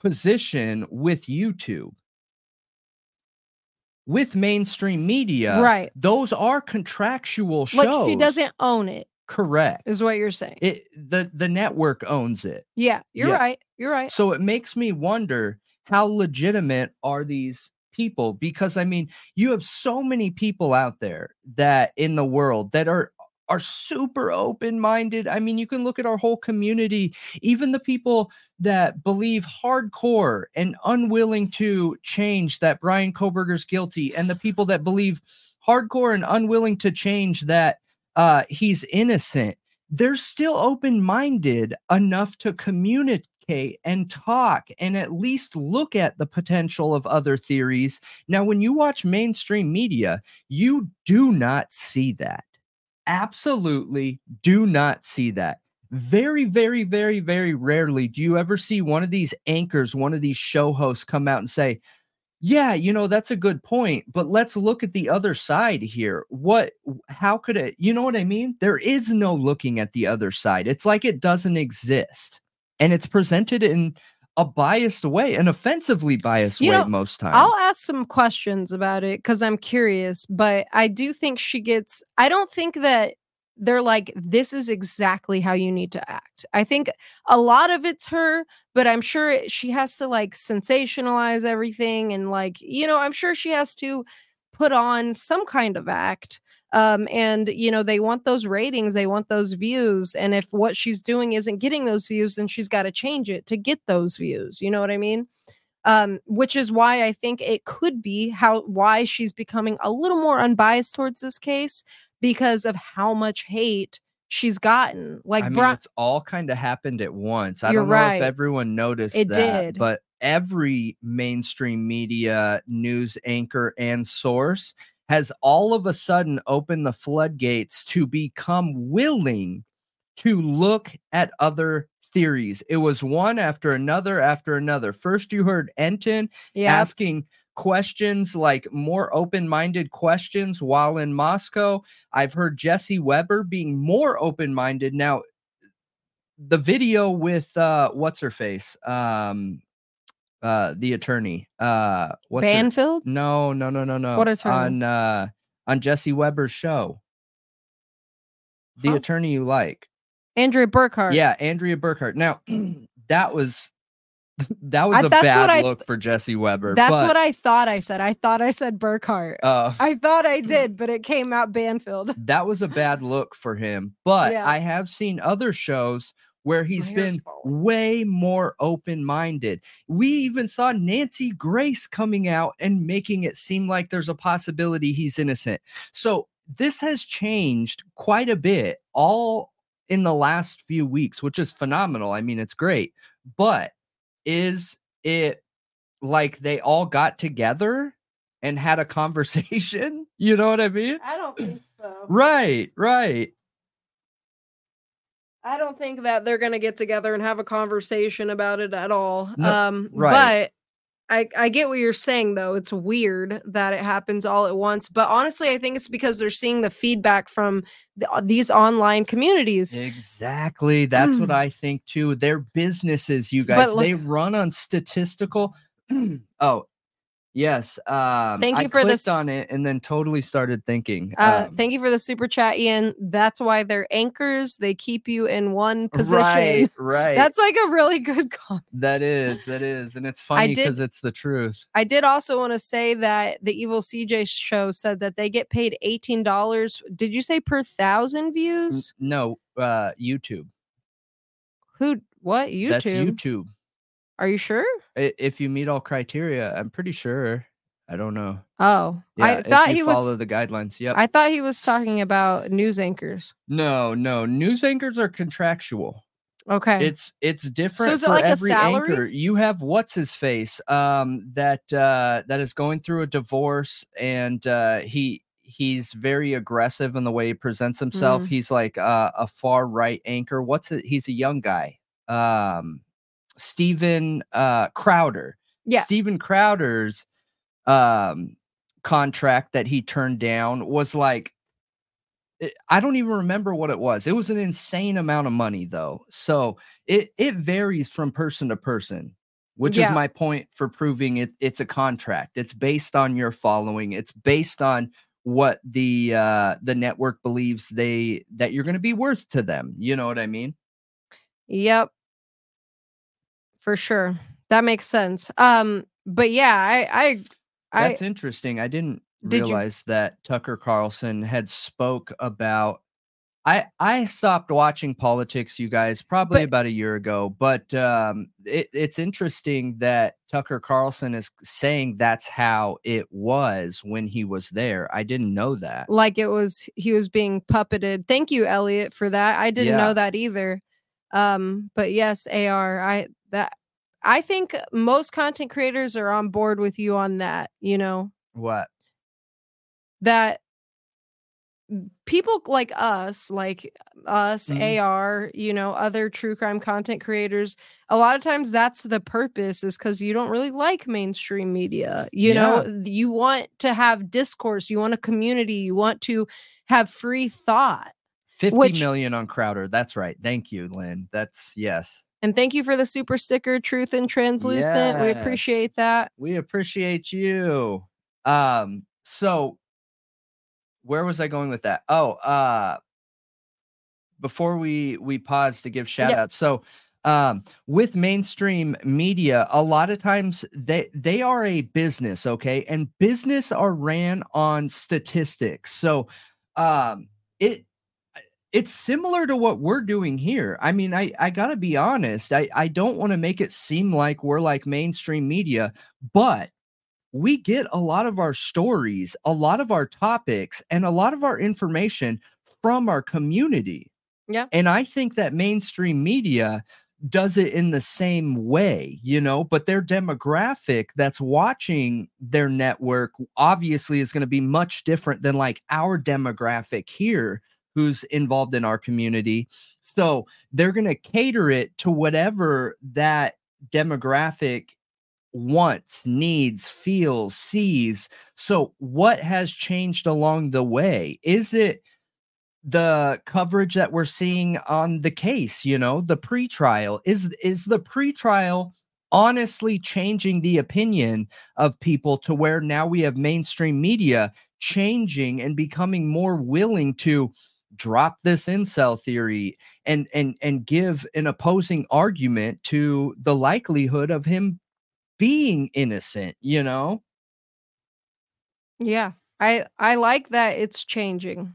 position with youtube with mainstream media Right. those are contractual shows Like she doesn't own it, correct is what you're saying. it the the network owns it yeah, you're yeah. right. You're right. so it makes me wonder how legitimate are these people because I mean, you have so many people out there that in the world that are are super open-minded. I mean, you can look at our whole community, even the people that believe hardcore and unwilling to change that Bryan Kohberger's guilty and the people that believe hardcore and unwilling to change that uh he's innocent. They're still open-minded enough to communicate and talk and at least look at the potential of other theories. Now, when you watch mainstream media, you do not see that. Absolutely do not see that. Very, very, very, very rarely do you ever see one of these anchors, one of these show hosts come out and say, yeah, you know, that's a good point, but let's look at the other side here. What, how could it, you know what I mean? There is no looking at the other side. It's like it doesn't exist and it's presented in a biased way, an offensively biased You way know, most times. I'll ask some questions about it because I'm curious, but I do think she gets. I don't think that they're like, this is exactly how you need to act. I think a lot of it's her, but I'm sure it- she has to like sensationalize everything and like, you know, I'm sure she has to put on some kind of act. Um, and you know, they want those ratings, they want those views. And if what she's doing isn't getting those views, then she's got to change it to get those views. You know what I mean? um, which is why I think it could be how why she's becoming a little more unbiased towards this case because of how much hate she's gotten. Like, I mean, Bri- it's all kind of happened at once. I You're don't know right. if everyone noticed It that, did. but every mainstream media news anchor and source has all of a sudden opened the floodgates to become willing to look at other theories. It was one after another after another. First, you heard Entin asking questions like more open-minded questions while in Moscow. I've heard Jesse Weber being more open-minded. Now, the video with uh what's her face? Um uh the attorney. Uh what's her- Banfield. No, no, no, no, no. What attorney? On uh on Jesse Weber's show. The Huh? attorney you like. Andrea Burkhart. Yeah, Andrea Burkhart. Now, that was that was I- a bad I- look for Jesse Weber. that's but, what I thought I said. I thought I said Burkhart. uh I thought I did, but it came out Banfield. that was a bad look for him. But Yeah. I have seen other shows where he's been falling. way more open-minded. We even saw Nancy Grace coming out and making it seem like there's a possibility he's innocent. So this has changed quite a bit all in the last few weeks, which is phenomenal. I mean, it's great. But is it like they all got together and had a conversation? You know what I mean? I don't think so. Right, right. I don't think that they're gonna get together and have a conversation about it at all. No, um, right. but I, I get what you're saying though. It's weird that it happens all at once, but honestly, I think it's because they're seeing the feedback from the, uh, these online communities. Exactly. That's what Mm. I think too. They're businesses, you guys. look- they run on statistical. oh, yes. Um, Thank I you for clicked this- on it and then totally started thinking. Uh, um, thank you for the super chat, Ian. That's why they're anchors. They keep you in one position. Right, right. That's like a really good comment. that is, that is, and it's funny because it's the truth. I did also want to say that the Evil CJ show said that they get paid eighteen dollars. Did you say per thousand N- views? No, uh, YouTube. Who? What? YouTube? That's YouTube. Are you sure? I- If you meet all criteria, I'm pretty sure. I don't know. Oh, I if thought you he was. follow the guidelines. Yep. I thought he was talking about news anchors. no, no. News anchors are contractual. Okay. It's it's different is it for like a every salary? anchor. You have what's his face um that uh that is going through a divorce and uh he he's very aggressive in the way he presents himself. Mm. He's like uh, a far right anchor. What's it? He's a young guy. Um Steven uh Crowder. Yeah. Steven Crowder's um contract that he turned down was like I don't even remember what it was. It was an insane amount of money though. So it it varies from person to person, which Yeah. is my point for proving it it's a contract. It's based on your following. It's based on what the uh the network believes they that you're going to be worth to them. You know what I mean? Yep. For sure. That makes sense. Um, but yeah, I I I That's interesting. I didn't Did you- realize that Tucker Carlson had spoke about I I stopped watching politics, you guys, probably But- about a year ago. But um, it, it's interesting that Tucker Carlson is saying that's how it was when he was there. I didn't know that. like it was he was being puppeted. Thank you, Elliot, for that. I didn't Yeah. know that either. Um, but yes, AR, I that I think most content creators are on board with you on that, you know, What? that people like us, like us, Mhm. AR, you know, other true crime content creators, a lot of times that's the purpose is because you don't really like mainstream media. You know, you want to have discourse, you want a community, you want to have free thought. Fifty Which- million on Crowder. That's right. Thank you, Lynn. That's yes. And thank you for the super sticker, Truth and Translucent. We appreciate that. We appreciate you. Um, so where was I going with that? Oh, uh before we we pause to give shout Yep. outs. So um with mainstream media, a lot of times they they are a business, okay? And business are ran on statistics. So um it it's similar to what we're doing here. I mean, I I got to be honest. I I don't want to make it seem like we're like mainstream media, but we get a lot of our stories, a lot of our topics, and a lot of our information from our community. Yeah. And I think that mainstream media does it in the same way, you know, but their demographic that's watching their network obviously is going to be much different than like our demographic here who's involved in our community. So they're going to cater it to whatever that demographic wants, needs, feels, sees. So, what has changed along the way? Is it the coverage that we're seeing on the case, you know, the pretrial? Is is the pretrial honestly changing the opinion of people to where now we have mainstream media changing and becoming more willing to drop this incel theory and and and give an opposing argument to the likelihood of him being innocent, you know? Yeah. I I like that it's changing.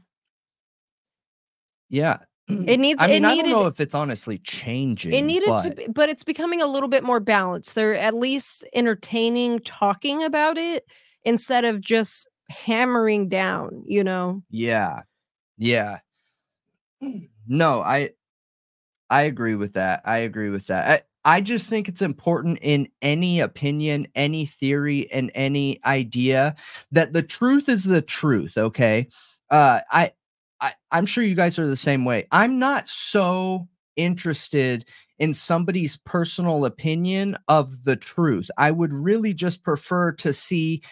Yeah. It needs I mean, it I needed don't know if it's honestly changing. it needed to be, but it's becoming a little bit more balanced. They're at least entertaining talking about it instead of just hammering down, you know. Yeah. Yeah. No, I I agree with that. I agree with that. I, I just think it's important in any opinion, any theory, and any idea that the truth is the truth. Okay. Uh I I I'm sure you guys are the same way. I'm not so interested in somebody's personal opinion of the truth. I would really just prefer to see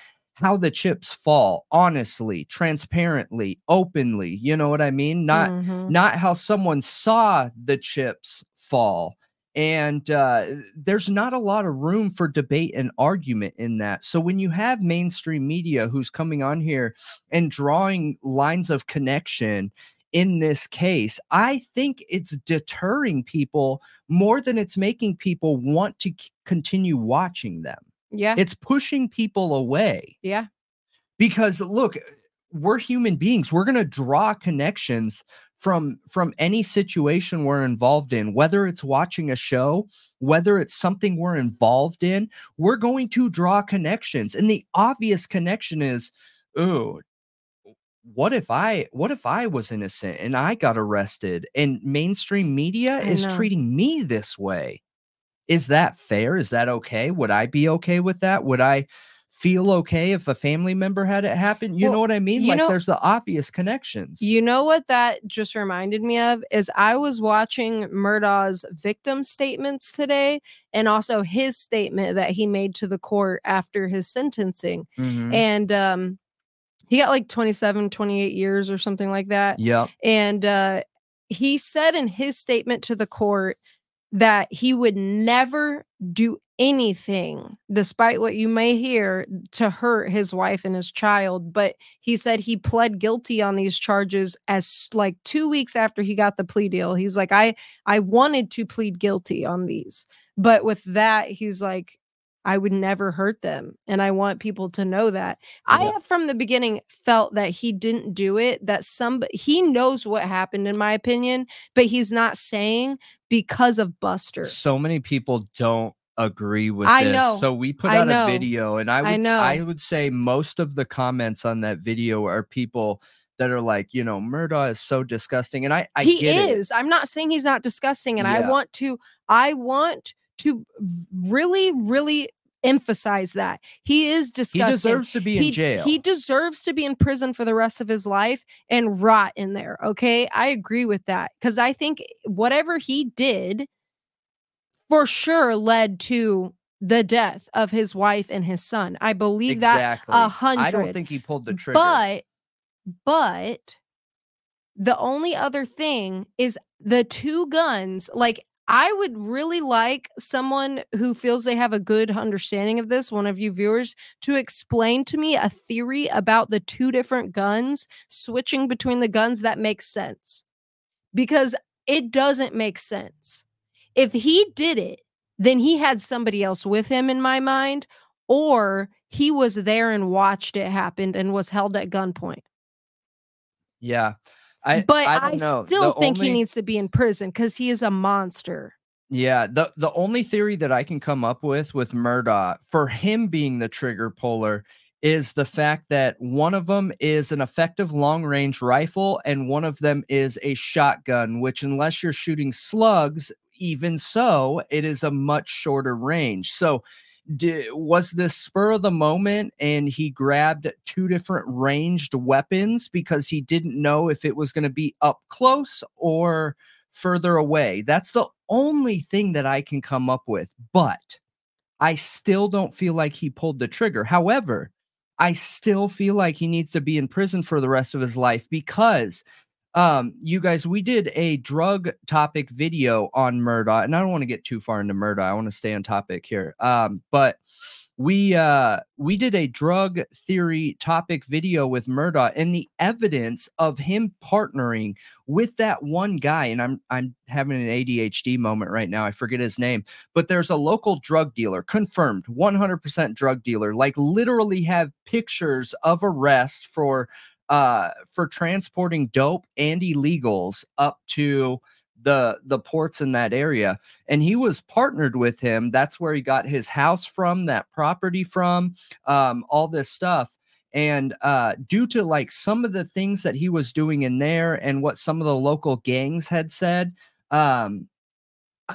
how the chips fall honestly transparently openly you know what i mean? Not mm-hmm. not how someone saw the chips fall. And uh, there's not a lot of room for debate and argument in that. So when you have mainstream media who's coming on here and drawing lines of connection in this case i think it's deterring people more than it's making people want to c- continue watching them yeah. It's pushing people away. Yeah. Because look, we're human beings. We're going to draw connections from from any situation we're involved in whether it's watching a show whether it's something we're involved in we're going to draw connections and the obvious connection is oh what if i what if i was innocent and i got arrested and mainstream media I is know. treating me this way is that fair? Is that okay? Would I be okay with that? Would I feel okay if a family member had it happen? You well, know what I mean? Like know, there's the obvious connections. You know what that just reminded me of is I was watching Murdaugh's victim statements today and also his statement that he made to the court after his sentencing. Mm-hmm. And um he got like 27 28 years or something like that. Yeah. And uh he said in his statement to the court that he would never do anything, despite what you may hear, to hurt his wife and his child. But he said he pled guilty on these charges as like two weeks after he got the plea deal. He's like, I I wanted to plead guilty on these. But with that, he's like, I would never hurt them. And I want people to know that. Yeah. I have from the beginning felt that he didn't do it, that some he knows what happened, in my opinion, but he's not saying because of Buster. So many people don't agree with I this. Know. So we put out a video and I would I, know. I would say most of the comments on that video are people that are like, you know, Murdaugh is so disgusting. And I, I he is. It. I'm not saying he's not disgusting. And yeah. I want to, I want to really, really emphasize that he is disgusting. He deserves to be in he, jail. He deserves to be in prison for the rest of his life and rot in there. Okay, I agree with that because I think whatever he did, for sure, led to the death of his wife and his son. I believe exactly. that a hundred. I don't think he pulled the trigger, but but the only other thing is the two guns like I would really like someone who feels they have a good understanding of this, one of you viewers, to explain to me a theory about the two different guns, switching between the guns that makes sense. Because it doesn't make sense. If he did it, then he had somebody else with him in my mind, or he was there and watched it happen and was held at gunpoint. Yeah. I but I, I still the think only, he needs to be in prison because he is a monster. Yeah, the the only theory that I can come up with with Murdaugh for him being the trigger puller is the fact that one of them is an effective long range rifle and one of them is a shotgun, which unless you're shooting slugs, even so, it is a much shorter range. So did, was this spur of the moment and he grabbed two different ranged weapons because he didn't know if it was going to be up close or further away. That's the only thing that I can come up with. But I still don't feel like he pulled the trigger. However, I still feel like he needs to be in prison for the rest of his life because um you guys we did a drug topic video on Murdaugh and I don't want to get too far into Murdaugh I want to stay on topic here. Um but we uh we did a drug theory topic video with Murdaugh and the evidence of him partnering with that one guy and I'm I'm having an ADHD moment right now I forget his name but there's a local drug dealer confirmed 100% drug dealer like literally have pictures of arrest for uh, for transporting dope and illegals up to the the ports in that area and he was partnered with him. That's where he got his house from that property from um all this stuff and uh due to like some of the things that he was doing in there and what some of the local gangs had said um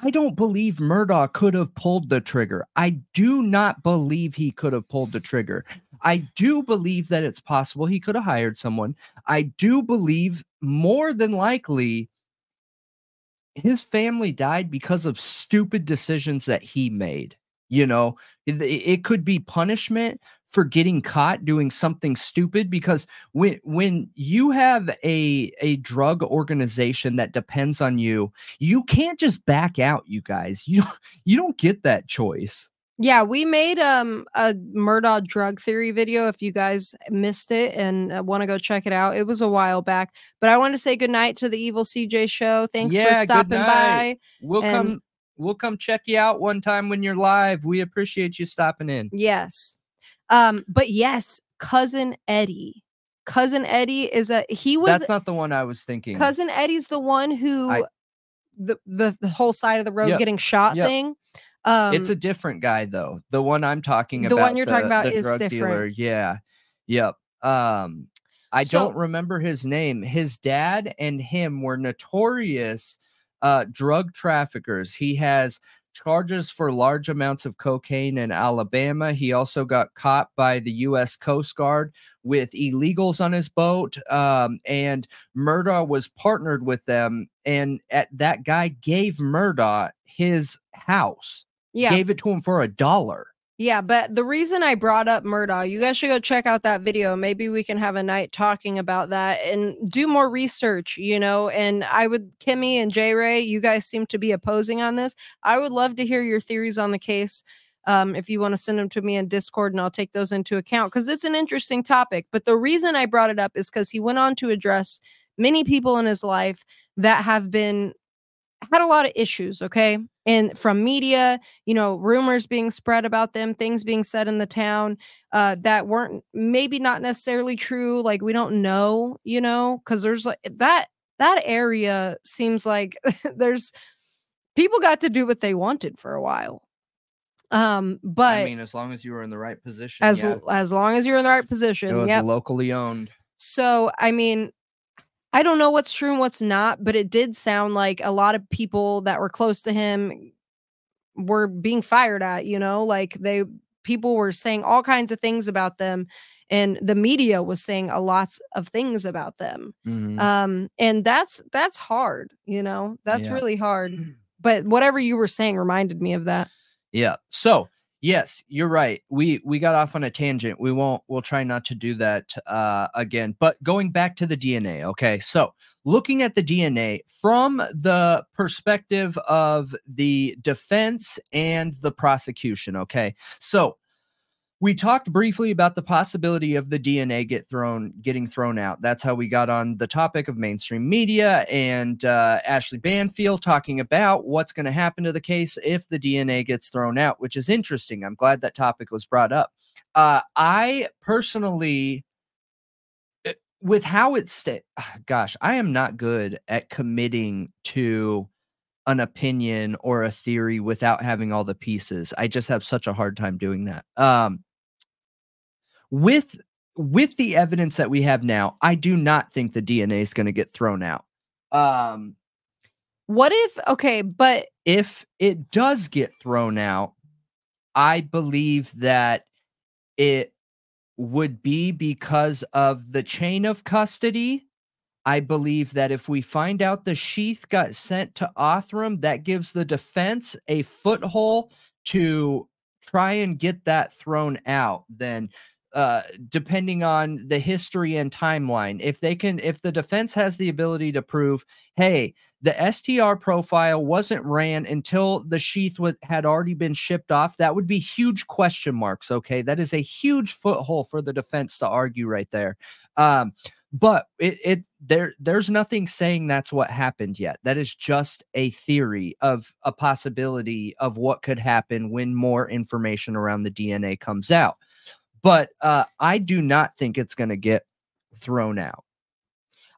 I don't believe Murdaugh could have pulled the trigger. I do not believe he could have pulled the trigger. I do believe that it's possible he could have hired someone. I do believe more than likely his family died because of stupid decisions that he made. You know, it, it could be punishment for getting caught doing something stupid because when when you have a a drug organization that depends on you, you can't just back out, you guys. You you don't get that choice. Yeah, we made um a Murdaugh drug theory video if you guys missed it and uh, want to go check it out. It was a while back, but I want to say goodnight to the Evil CJ show. Thanks Yeah, for stopping by. We'll And- come we'll come check you out one time when you're live. We appreciate you stopping in. Yes. Um but yes, cousin Eddie. Cousin Eddie is a he was That's not the one I was thinking. cousin Eddie's the one who I- the, the the whole side of the road Yep, getting shot yep. thing. Um it's a different guy though. The one I'm talking The about. The one you're talking about the is drug different. Dealer. Yeah. Yep. Um I So- don't remember his name. His dad and him were notorious uh drug traffickers. He has charges for large amounts of cocaine in Alabama. He also got caught by the US Coast Guard with illegals on his boat. Um, and Murdaugh was partnered with them. And at, that guy gave Murdaugh his house yeah. gave it to him for a dollar. Yeah, but the reason I brought up Murdaugh, you guys should go check out that video. Maybe we can have a night talking about that and do more research, you know. And I would, Kimmy and J Ray, you guys seem to be opposing on this. I would love to hear your theories on the case. Um, if you want to send them to me in Discord, and I'll take those into account because it's an interesting topic. But the reason I brought it up is because he went on to address many people in his life that have been had a lot of issues, okay? And from media, you know, rumors being spread about them, things being said in the town uh, that weren't maybe not necessarily true. Like we don't know, you know, because there's like that that area seems like there's people got to do what they wanted for a while. Um, but I mean, as long as you were in the right position, as yeah, as long as you're in the right it position, was yep. locally owned. So, I mean, I don't know what's true and what's not, but it did sound like a lot of people that were close to him were being fired at, you know, like they people were saying all kinds of things about them and the media was saying a lots of things about them. Mhm. Um and that's that's hard, you know. That's Yeah. really hard. But whatever you were saying reminded me of that. Yeah. So yes, you're right. We we got off on a tangent. We won't. We'll try not to do that uh, again. But going back to the DNA. Okay. So looking at the DNA from the perspective of the defense and the prosecution. Okay. So we talked briefly about the possibility of the DNA get thrown getting thrown out. That's how we got on the topic of mainstream media and uh, Ashley Banfield talking about what's going to happen to the case if the DNA gets thrown out, which is interesting. I'm glad that topic was brought up. Uh, I personally, eh, with how it's sta- gosh, I am not good at committing to an opinion or a theory without having all the pieces. I just have such a hard time doing that. Um, with with the evidence that we have now, I do not think the DNA is going to get thrown out. Um, What if okay, but if it does get thrown out, I believe that it would be because of the chain of custody. I believe that if we find out the sheath got sent to Othram, that gives the defense a foothold to try and get that thrown out. Then, uh, depending on the history and timeline, if they can, if the defense has the ability to prove, hey, the STR profile wasn't ran until the sheath wa- had already been shipped off, that would be huge question marks. Okay. That is a huge foothold for the defense to argue right there. Um, but it, it there there's nothing saying that's what happened yet. That is just a theory of a possibility of what could happen when more information around the DNA comes out. But uh, I do not think it's going to get thrown out.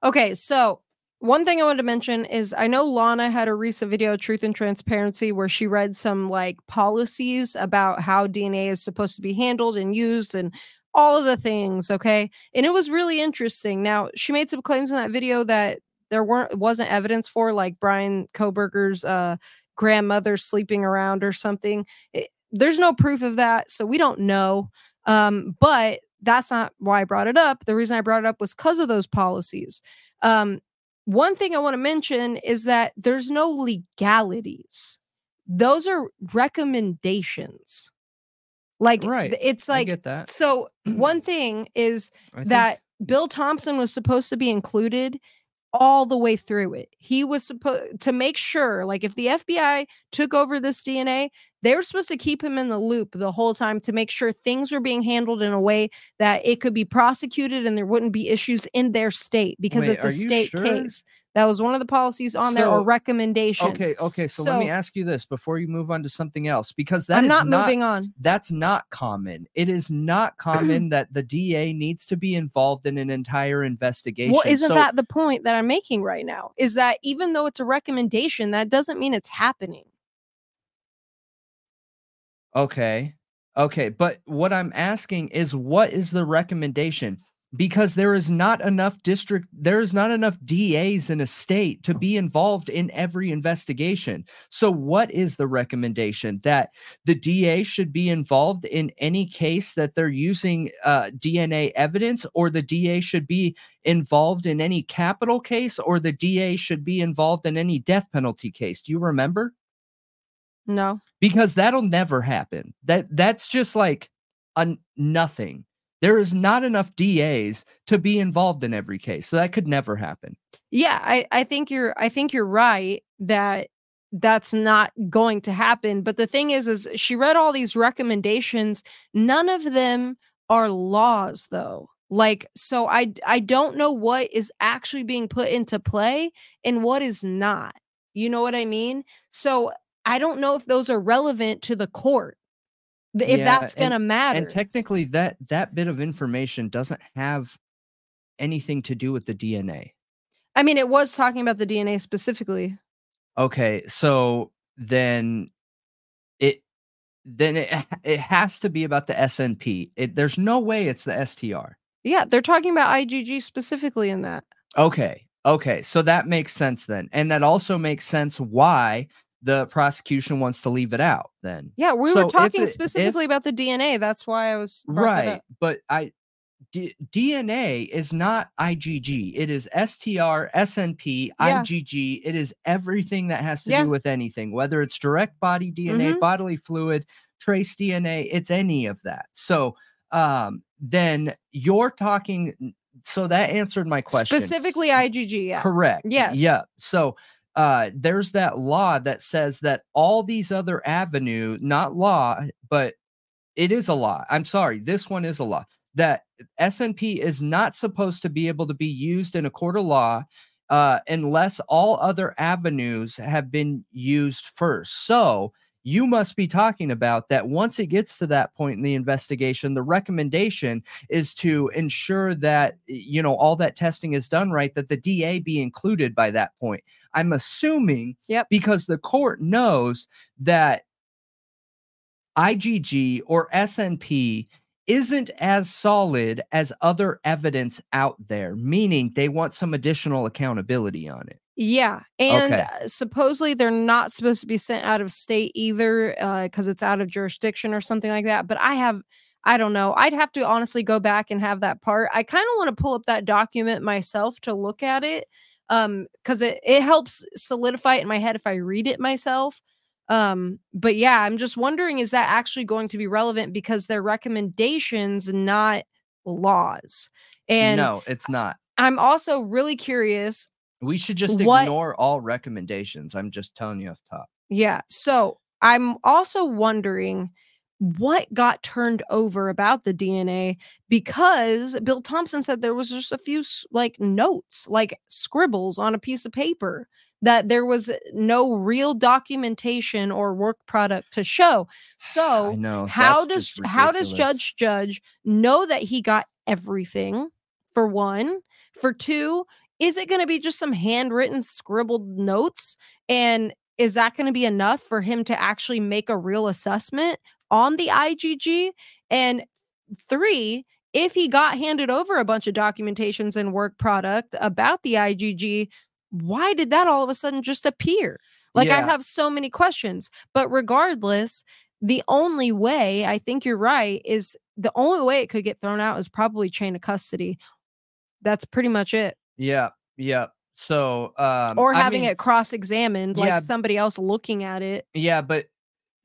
Okay, so one thing I wanted to mention is I know Lana had a recent video, Truth and Transparency, where she read some like policies about how DNA is supposed to be handled and used and all of the things. Okay. And it was really interesting. Now, she made some claims in that video that there weren't wasn't evidence for, like Bryan Kohberger's uh grandmother sleeping around or something. It- there's no proof of that, so we don't know. Um, but that's not why I brought it up. The reason I brought it up was because of those policies. Um, one thing I want to mention is that there's no legalities. Those are recommendations. Like Right. it's like get that. so one thing is I think- that Bill Thompson was supposed to be included all the way through it. He was supposed to make sure, like, if the FBI took over this DNA, they were supposed to keep him in the loop the whole time to make sure things were being handled in a way that it could be prosecuted and there wouldn't be issues in their state because Wait, it's a state sure? case. That was one of the policies on there or So- recommendations. Okay, okay. So, let me ask you this before you move on to something else, because that I'm is not moving on. That's not common. It is not common that the DA needs to be involved in an entire investigation. Well, isn't So- that the point that I'm making right now? Is that even though it's a recommendation, that doesn't mean it's happening. Okay. Okay. But what I'm asking is what is the recommendation? Because there is not enough district, there is not enough DAs in a state to be involved in every investigation. So, what is the recommendation? That the DA should be involved in any case that they're using uh, DNA evidence, or the DA should be involved in any capital case, or the DA should be involved in any death penalty case? Do you remember? No. because that'll never happen. That that's just like a nothing. There is not enough DAs to be involved in every case. So that could never happen. Yeah, I, I think you're I think you're right that that's not going to happen. But the thing is, is she read all these recommendations. None of them are laws though. Like, so I I don't know what is actually being put into play and what is not. You know what I mean? So I don't know if those are relevant to the court. If Yeah, that's gonna matter. And technically that that bit of information doesn't have anything to do with the DNA. I mean, it was talking about the DNA specifically. Okay, so then it then it it has to be about the SNP. It, there's no way it's the STR. Yeah, they're talking about IGG specifically in that. Okay. Okay. So that makes sense then. And that also makes sense why the prosecution wants to leave it out then. Yeah, we So were talking it- if- specifically about the DNA. That's why I was Right. But I D- DNA is not IGG. It is STR, SNP, Yeah. IGG. It is everything that has to Yeah. do with anything, whether it's direct body DNA, Mhm. bodily fluid, trace DNA, it's any of that. So um then you're talking so that answered my question. Specifically IGG. Yeah. Correct. Yes. Yeah. So uh there's that law that says that all these other avenue, not law, but it is a law. I'm sorry, this one is a law that SNP is not supposed to be able to be used in a court of law uh, unless all other avenues have been used first. So you must be talking about that once it gets to that point in the investigation, the recommendation is to ensure that you know all that testing is done right, that the DA be included by that point. I'm assuming Yep. because the court knows that IGG or SNP isn't as solid as other evidence out there, meaning they want some additional accountability on it. Yeah. And Okay. uh, supposedly they're not supposed to be sent out of state either because it's out of jurisdiction or something like that. But I have, I don't know. I'd have to honestly go back and have that part. I kind of want to pull up that document myself to look at it um because it, it helps solidify it in my head if i read it myself um but yeah i'm just wondering is that actually going to be relevant because they're recommendations not laws and no, it's not. i'm also really curious We should just What- ignore all recommendations. I'm just telling you off top. Yeah. So I'm also wondering what got turned over about the DNA because Bill Thompson said there was just a few like notes, like scribbles on a piece of paper that there was no real documentation or work product to show. So know. how does how does. Judge Judge know that he got everything? For one, for two, is it going to be just some handwritten scribbled notes and is that going to be enough for him to actually make a real assessment on the IGG? And three, if he got handed over a bunch of documentations and work product about the IGG, why did that all of a sudden just appear? Like I have so many questions. But regardless, the only way I think you're right is the only way it could get thrown out is probably chain of custody. That's pretty much it. Yeah, yeah. So, um, or I having mean- it cross-examined, like Yeah. somebody else looking at it. Yeah, but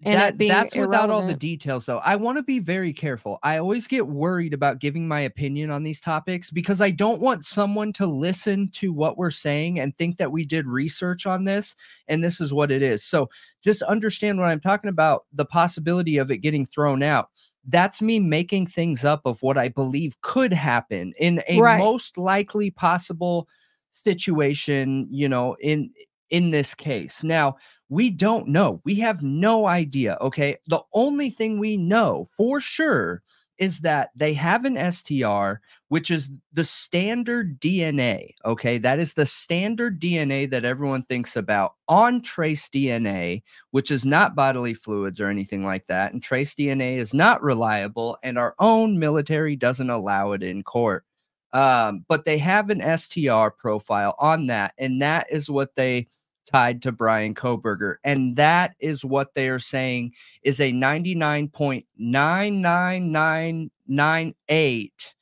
that, that's without all the details, though. I want to be very careful. I always get worried about giving my opinion on these topics because I don't want someone to listen to what we're saying and think that we did research on this and this is what it is. So just understand what I'm talking about the possibility of it getting thrown out. That's me making things up of what I believe could happen in a Right. most likely possible situation, you know, in in this case. Now, we don't know. We have no idea. Okay. The only thing we know for sure is that they have an STR, which is the standard DNA. Okay. That is the standard DNA that everyone thinks about on trace DNA, which is not bodily fluids or anything like that. And trace DNA is not reliable, and our own military doesn't allow it in court. Um, but they have an STR profile on that, and that is what they tied to Bryan Kohberger. And that is what they are saying is a 99.99998%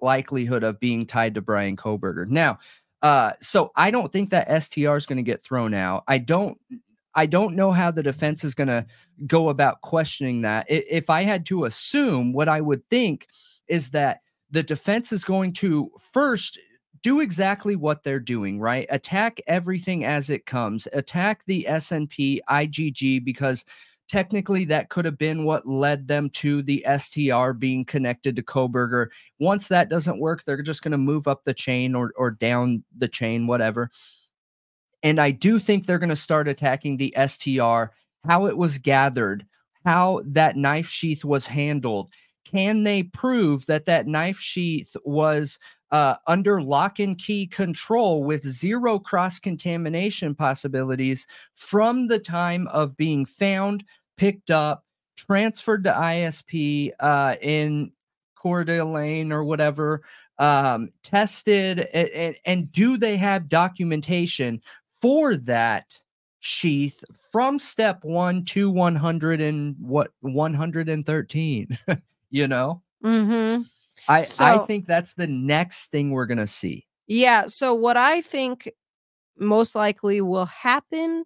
likelihood of being tied to Bryan Kohberger. Now, uh, so I don't think that STR is going to get thrown out. I don't I don't know how the defense is going to go about questioning that. If I had to assume, what I would think is that the defense is going to first do exactly what they're doing, right? Attack everything as it comes. Attack the SNP IGG because technically that could have been what led them to the STR being connected to Kohberger. Once that doesn't work, they're just going to move up the chain or or down the chain, whatever. And I do think they're going to start attacking the STR, how it was gathered, how that knife sheath was handled. Can they prove that that knife sheath was uh, under lock and key control with zero cross contamination possibilities from the time of being found, picked up, transferred to ISP uh, in Coeur d'Alene or whatever, um, tested, and, and do they have documentation for that sheath from step one to 100 and what 113 you know Mm-hmm. I, I think that's the next thing we're gonna see. Yeah. So what I think most likely will happen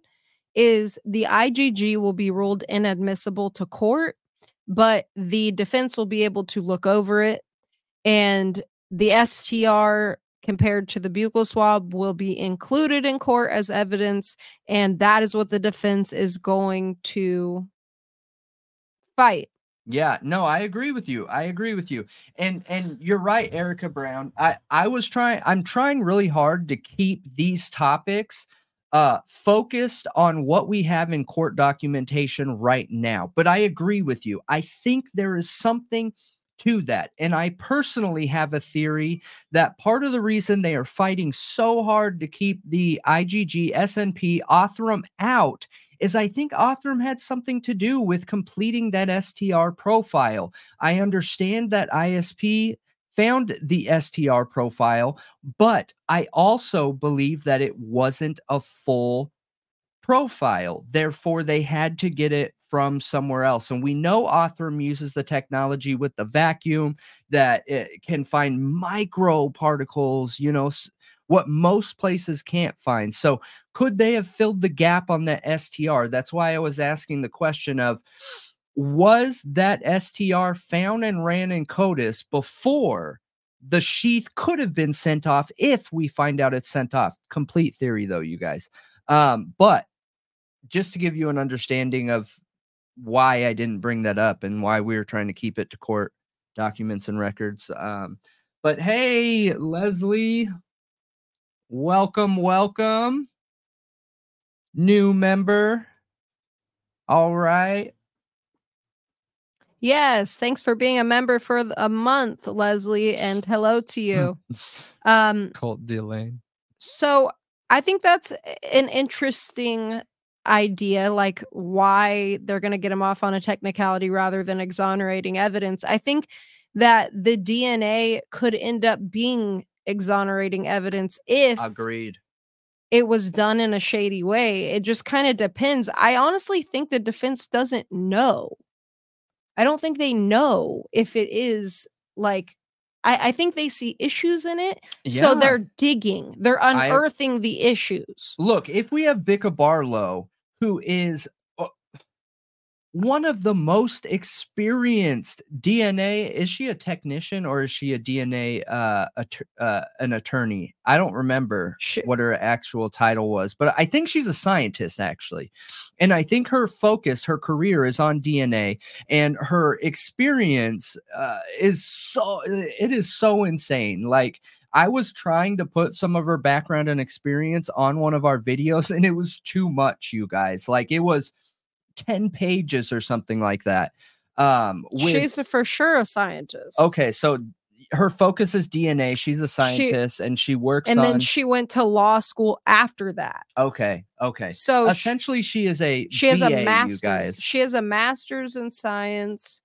is the IGG will be ruled inadmissible to court, but the defense will be able to look over it, and the STR compared to the buccal swab will be included in court as evidence, and that is what the defense is going to fight. Yeah, no, I agree with you. I agree with you. And and you're right, Erica Brown. I I was trying I'm trying really hard to keep these topics uh focused on what we have in court documentation right now. But I agree with you. I think there is something to that. And I personally have a theory that part of the reason they are fighting so hard to keep the IGG SNP Othram out is I think Othram had something to do with completing that STR profile. I understand that ISP found the STR profile, but I also believe that it wasn't a full profile. Therefore, they had to get it from somewhere else. And we know Othram uses the technology with the vacuum that it can find micro particles, you know, what most places can't find. So, could they have filled the gap on that STR? That's why I was asking the question of was that STR found and ran in CODIS before the sheath could have been sent off if we find out it's sent off? Complete theory, though, you guys. Um, but just to give you an understanding of why I didn't bring that up and why we were trying to keep it to court documents and records. Um, but hey, Leslie, welcome, welcome. New member. All right. Yes, thanks for being a member for a month, Leslie, and hello to you. um, Colt Delane. so I think that's an interesting idea, like why they're going to get him off on a technicality rather than exonerating evidence. I think that the DNA could end up being exonerating evidence if Agreed. it was done in a shady way. It just kind of depends. I honestly think the defense doesn't know. I don't think they know if it is like I, I think they see issues in it. Yeah. So they're digging, they're I- unearthing the issues. Look, if we have Bicka Barlow, who is one of the most experienced DNA, is she a technician or is she a DNA uh, att- uh an attorney? I don't remember what her actual title was, but I think she's a scientist actually. And I think her focus, her career is on DNA and her experience uh, is so it is so insane. Like I was trying to put some of her background and experience on one of our videos, and it was too much, you guys. Like it was 10 pages or something like that. Um, with, She's a, for sure a scientist. okay, so her focus is DNA. She's a scientist and she works And on. then she went to law school after that. okay, okay. So Essentially, she is a she has BA, a you master's. guys. She has a master's in science.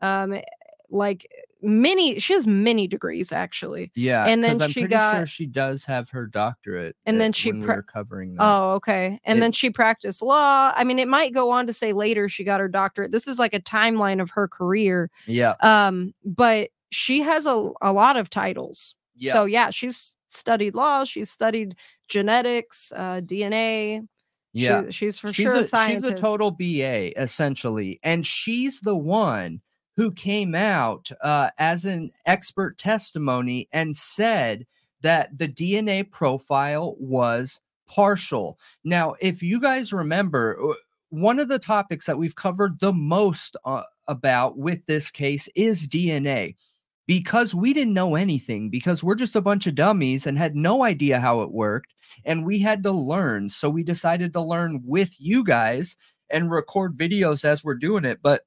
Um, like many, she has many degrees actually. Yeah, and then I'm she pretty sure got- she does have her doctorate. And then she when we were covering that. Oh, okay. And It- then she practiced law. I mean, it might go on to say later she got her doctorate. This is like a timeline of her career. yeah, Um, but she has a, a lot of titles. yeah. So yeah, she's studied law, she's studied genetics, uh, DNA. yeah. She, she's for she's sure a, a scientist. She's a total BA essentially, and she's the one who came out uh, as an expert testimony and said that the DNA profile was partial. Now, if you guys remember, one of the topics that we've covered the most uh, about with this case is DNA. Because we didn't know anything, because we're just a bunch of dummies and had no idea how it worked and we had to learn. So we decided to learn with you guys and record videos as we're doing it. But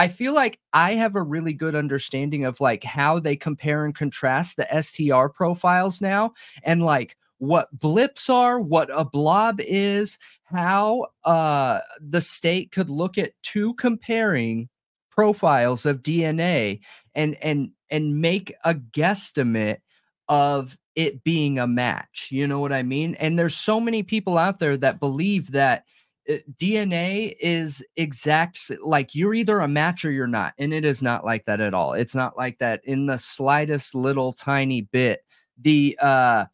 I feel like I have a really good understanding of like how they compare and contrast the STR profiles now and like what blips are, what a blob is, how uh the state could look at two comparing profiles of DNA and and and make a guesstimate of it being a match. You know what I mean? And there's so many people out there that believe that DNA is exact like you're either a match or you're not. And it is not like that at all. It's not like that in the slightest little tiny bit. The uh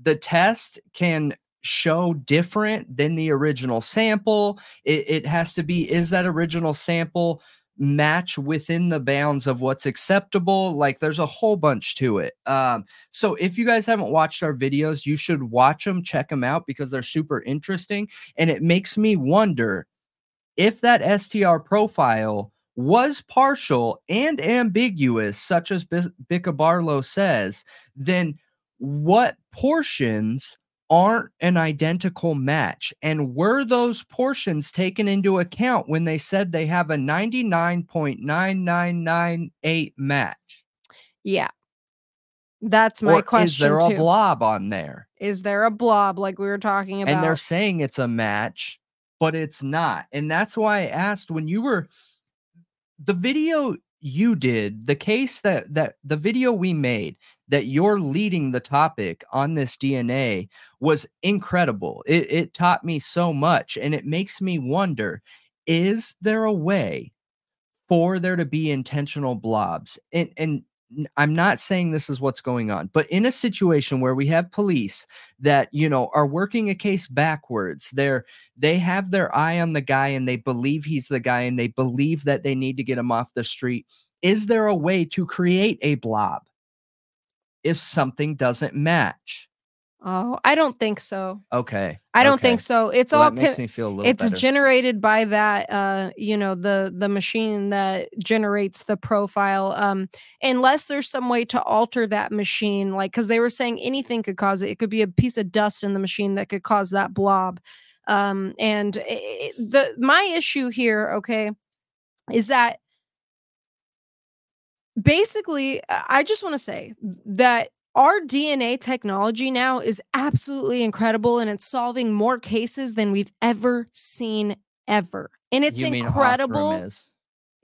the test can show different than the original sample. It, it has to be is that original sample match within the bounds of what's acceptable like there's a whole bunch to it. Um so if you guys haven't watched our videos you should watch them check them out because they're super interesting and it makes me wonder if that str profile was partial and ambiguous such as Bis- Bicka Barlow says then what portions aren't an identical match. And were those portions taken into account when they said they have a 99.9998 match? Yeah. That's my or question. is there a too. blob on there? Is there a blob like we were talking about? And they're saying it's a match, but it's not. And that's why I asked when you were the video you did, the case that that the video we made that you're leading the topic on this DNA was incredible. It, it taught me so much, and it makes me wonder: Is there a way for there to be intentional blobs? And and I'm not saying this is what's going on, but in a situation where we have police that you know are working a case backwards, they're they have their eye on the guy and they believe he's the guy and they believe that they need to get him off the street. Is there a way to create a blob if something doesn't match? Oh, I don't think so. Okay. I don't okay. think so. It's Well, all makes me feel a little it's better. generated by that uh you know the the machine that generates the profile um unless there's some way to alter that machine like because they were saying anything could cause it it could be a piece of dust in the machine that could cause that blob um and i- i- the my issue here okay is that basically i just want to say that our DNA technology now is absolutely incredible and it's solving more cases than we've ever seen ever. And it's incredible.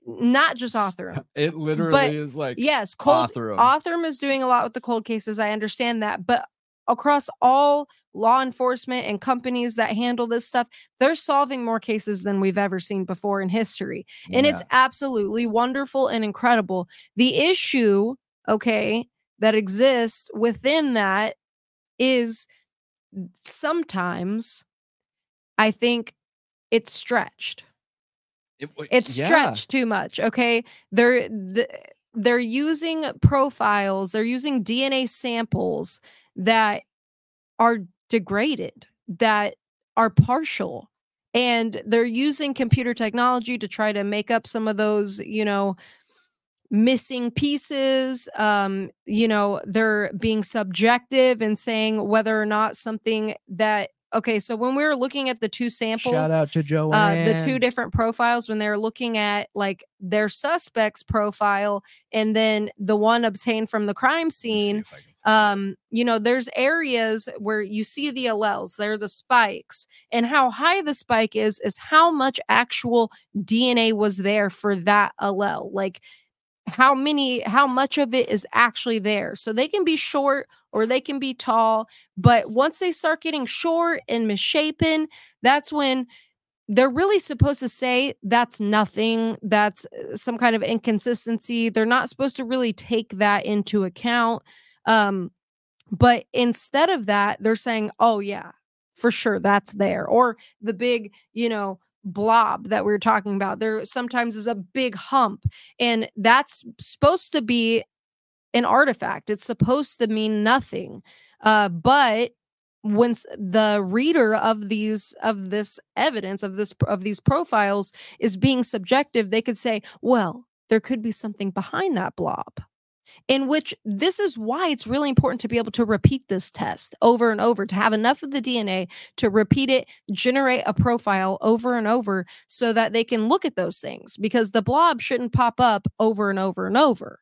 Not just Othram. It literally is like Yes, cold. Othram is doing a lot with the cold cases. I understand that, but across all law enforcement and companies that handle this stuff, they're solving more cases than we've ever seen before in history and it's absolutely wonderful and incredible. The issue okay, that exists within that is sometimes I think it's stretched. It, It's yeah. stretched too much. Okay. They're th- they're using profiles, they're using DNA samples that are degraded, that are partial. And they're using computer technology to try to make up some of those, you know, missing pieces. Um, you know, they're being subjective and saying whether or not something that okay, so when we were looking at the two samples, Shout out to uh, the two different profiles when they're looking at like their suspect's profile and then the one obtained from the crime scene um you know there's areas where you see the alleles they're the spikes and how high the spike is is how much actual dna was there for that allele like how many how much of it is actually there. So they can be short or they can be tall but once they start getting short and misshapen that's when they're really supposed to say that's nothing that's uh, some kind of inconsistency. They're not supposed to really take that into account um but instead of that they're saying oh yeah for sure that's there or the big you know blob that we are talking about there sometimes is a big hump and that's supposed to be an artifact it's supposed to mean nothing uh but when the reader of these of this evidence of this of these profiles is being subjective they could say well there could be something behind that blob in which this is why it's really important to be able to repeat this test over and over to have enough of the DNA to repeat it, generate a profile over and over so that they can look at those things because the blob shouldn't pop up over and over and over.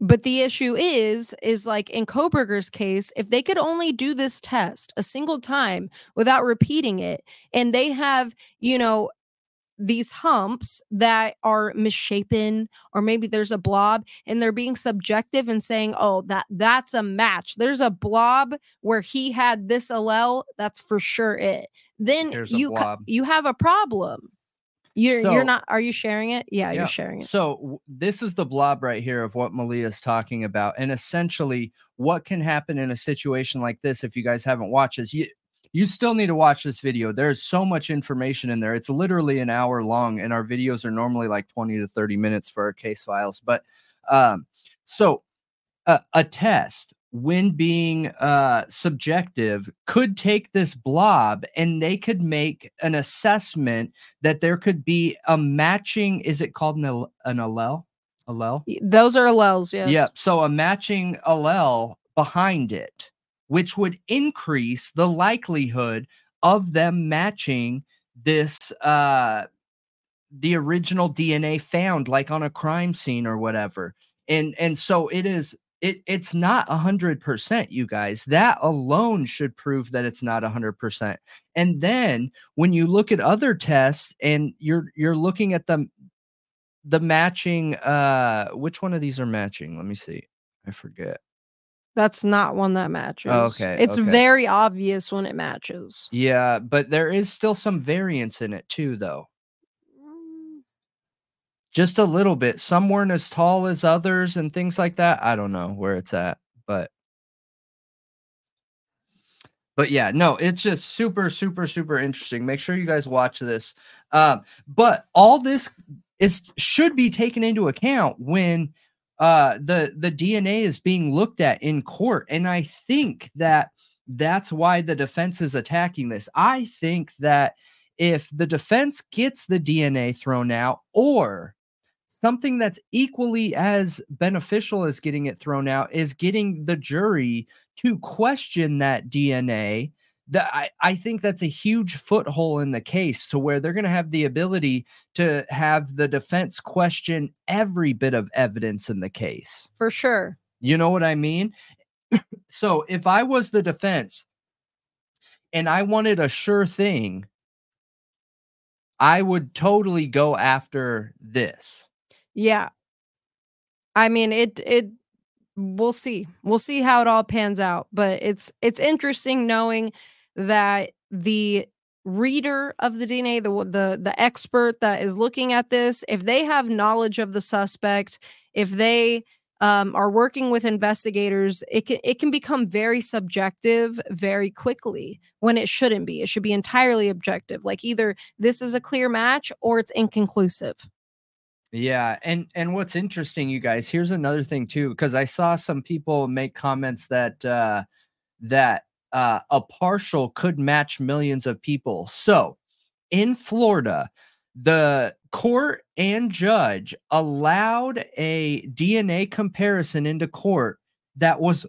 But the issue is, is like in Kohberger's case, if they could only do this test a single time without repeating it, and they have, you know, these humps that are misshapen or maybe there's a blob and they're being subjective and saying oh that that's a match. There's a blob where he had this allele that's for sure it. Then There's you you have a problem. You're So- you're not are you sharing it? Yeah, Yeah. you're sharing it. So this is the blob right here of what Malia is talking about, and essentially what can happen in a situation like this. If you guys haven't watched this, you you still need to watch this video. There's so much information in there. It's literally an hour long, and our videos are normally like 20 to 30 minutes for our case files. But um, so uh, a test when being uh subjective could take this blob and they could make an assessment that there could be a matching is it called an, al- an allele allele those are alleles yes Yep. So a matching allele behind it, which would increase the likelihood of them matching this uh the original DNA found like on a crime scene or whatever. And and so it is it it's not a hundred percent, you guys. That alone should prove that it's not a hundred percent. And then when you look at other tests and you're you're looking at the the matching uh which one of these are matching let me see i forget that's not one that matches. Okay, it's okay. very obvious when it matches. Yeah but there is still some variance in it too though. Mm, just a little bit. Some weren't as tall as others and things like that. I don't know where it's at but but yeah no it's just super super super interesting. Make sure you guys watch this. Um but all this is should be taken into account when uh the the dna is being looked at in court and i think that that's why the defense is attacking this i think that if the defense gets the dna thrown out or something that's equally as beneficial as getting it thrown out is getting the jury to question that DNA. That I, I think that's a huge foothold in the case to where they're going to have the ability to have the defense question every bit of evidence in the case. for sure You know what I mean? so if I was the defense and I wanted a sure thing, I would totally go after this. Yeah. I mean it it we'll see. We'll see how it all pans out, but it's it's interesting knowing that the reader of the DNA, the the the expert that is looking at this, if they have knowledge of the suspect, if they um, are working with investigators, it can it can become very subjective very quickly when it shouldn't be. It should be entirely objective. Like either this is a clear match or it's inconclusive. Yeah, and and what's interesting, you guys, here's another thing too, because I saw some people make comments that uh that uh a partial could match millions of people. So in Florida, the court and judge allowed a DNA comparison into court that was